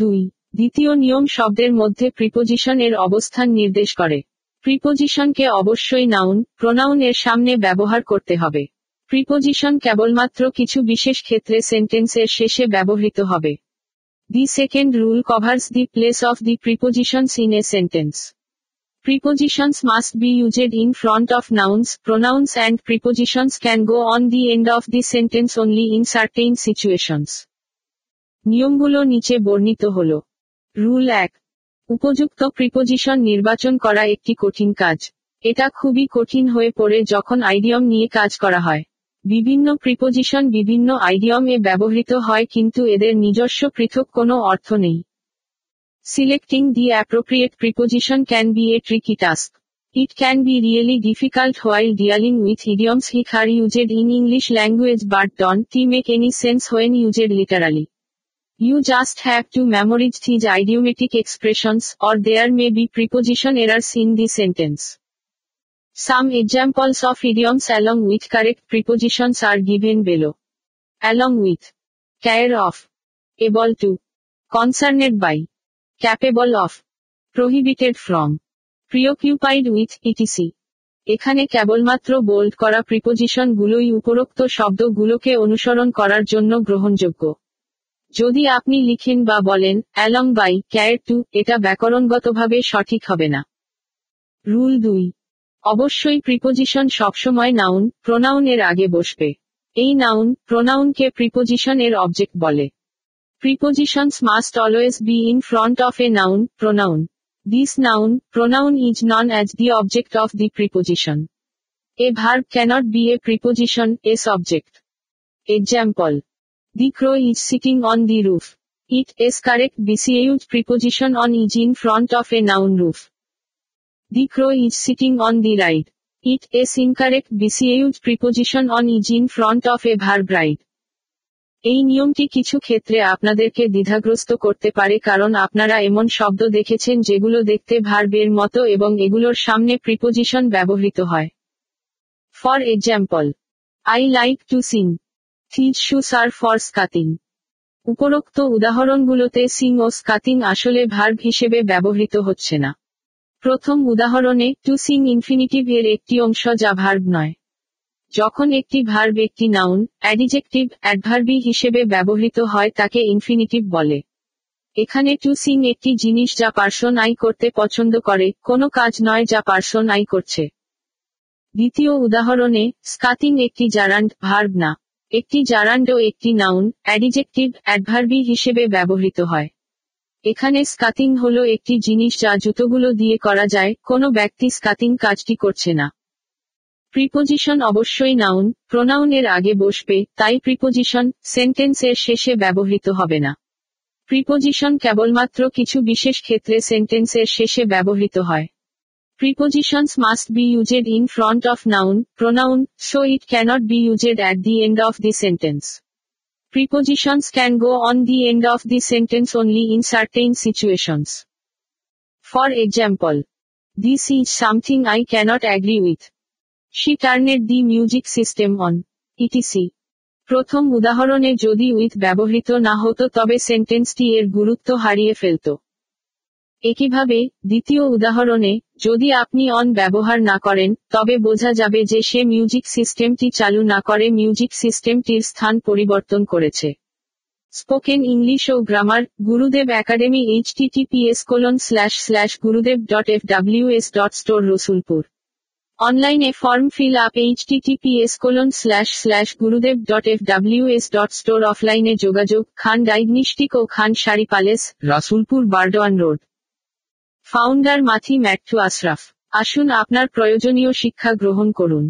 দুই দ্বিতীয় নিয়ম শব্দের মধ্যে প্রিপোজিশন এর অবস্থান নির্দেশ করে প্রিপোজিশনকে অবশ্যই নাউন প্রোনাউন এর সামনে ব্যবহার করতে হবে প্রিপোজিশন কেবলমাত্র কিছু বিশেষ ক্ষেত্রে সেন্টেন্সের শেষে ব্যবহৃত হবে the second rule covers the place of the prepositions in a sentence prepositions must be used in front of nouns pronouns and prepositions can go on the end of the sentence only in certain situations নিয়মগুলো নিচে বর্ণিত হল rule এক উপযুক্ত preposition নির্বাচন করা একটি কঠিন কাজ এটা খুবই কঠিন হয়ে পড়ে যখন আইডিয়ম নিয়ে কাজ করা হয় বিভিন্ন প্রিপোজিশন বিভিন্ন আইডিয়ম এ ব্যবহৃত হয় কিন্তু এদের নিজস্ব পৃথক কোনো অর্থ নেই selecting the appropriate preposition can be a tricky task can be really difficult while dealing with idioms idioms are used in English language but don't make any sense when used literally you just have to memorize these idiomatic expressions or there may be preposition errors in the sentence some examples of idioms along with correct prepositions are given below along with care of able to concerned by capable of prohibited from preoccupied with etc এখানে কেবলমাত্র bold করা প্রিপোজিশনগুলোই উপরোক্ত শব্দগুলোকে অনুসরণ করার জন্য গ্রহণযোগ্য যদি আপনি লিখেন বা বলেন অ্যালং বাই ক্যার টু এটা ব্যাকরণগতভাবে সঠিক হবে না রুল দুই অবশ্যই প্রিপোজিশন সবসময় নাউন প্রোনাউন এর আগে বসবে এই নাউন প্রোনাউনকে প্রিপোজিশন এর অবজেক্ট বলে prepositions must always be in front of a noun pronoun this noun pronoun is known as the object of the preposition a verb cannot be a preposition a subject example The crow is sitting on the roof. It is correct BCAU's preposition on is in front of a noun roof. The crow is sitting on the right. It is incorrect BCAU's preposition on is in front of a verb right. এই নিয়মটি কিছু ক্ষেত্রে আপনাদেরকে দ্বিধাগ্রস্ত করতে পারে কারণ আপনারা এমন শব্দ দেখেছেন যেগুলো দেখতে ভার্বের মতো এবং এগুলোর সামনে প্রিপোজিশন ব্যবহৃত হয় for example I like to sing these shoes are for skating উপরোক্ত উদাহরণগুলোতে সিং ও স্কাতিং আসলে ভার্ভ হিসেবে ব্যবহৃত হচ্ছে না প্রথম উদাহরণে টু সিং ইনফিনিটিভ এর একটি অংশ যা ভার্ভ নয় যখন একটি ভার্ব একটি নাউন অ্যাডিজেক্টিভ অ্যাডভার্বি হিসেবে ব্যবহৃত হয় তাকে ইনফিনিটিভ বলে এখানে টু সিং একটি জিনিস যা পার্সন আই করতে পছন্দ করে কোনো কাজ নয় যা পার্সন আই করছে দ্বিতীয় উদাহরণে স্কাতিং একটি জারান্ড ভার্ব না একটি জারান্ড একটি নাউন অ্যাডিজেক্টিভ অ্যাডভার্বি হিসেবে ব্যবহৃত হয় এখানে স্কাতিং হল একটি জিনিস যা জুতোগুলো দিয়ে করা যায় কোনো ব্যক্তি স্কাতিং কাজটি করছে না প্রিপোজিশন অবশ্যই নাউন প্রোনাউনের আগে বসবে তাই প্রিপোজিশন সেন্টেন্সের শেষে ব্যবহৃত হবে না প্রিপোজিশন কেবলমাত্র কিছু বিশেষ ক্ষেত্রে সেন্টেন্সের শেষে ব্যবহৃত হয় Prepositions must be used in front of noun, pronoun, so it cannot be used at the end of the sentence. Prepositions can go on the end of the sentence only in certain situations. For example, this is something I cannot agree with. She turned the music system on. etc. প্রথম উদাহরণে যদি with ব্যবহৃত না হতো তবে সেন্টেন্সটি এর গুরুত্ব হারিয়ে ফেলত একইভাবে দ্বিতীয় উদাহরণে যদি আপনি অন ব্যবহার না করেন তবে বোঝা যাবে যে সে মিউজিক সিস্টেমটি চালু না করে মিউজিক সিস্টেমটির স্থান পরিবর্তন করেছে স্পোকেন ইংলিশ ও grammar Gurudev academy H TTPS colon slash slash Gurudev dot F W S dot store Rasulpur অনলাইনে form fill up H S colon slash slash Gurudev dot F W S dot store অফলাইনে যোগাযোগ Khan diagnostic ও Khan sari palace Rasulpur Burdwan road founder মাথি ম্যাট্টু Ashraf আসুন আপনার প্রয়োজনীয় শিক্ষা গ্রহণ করুন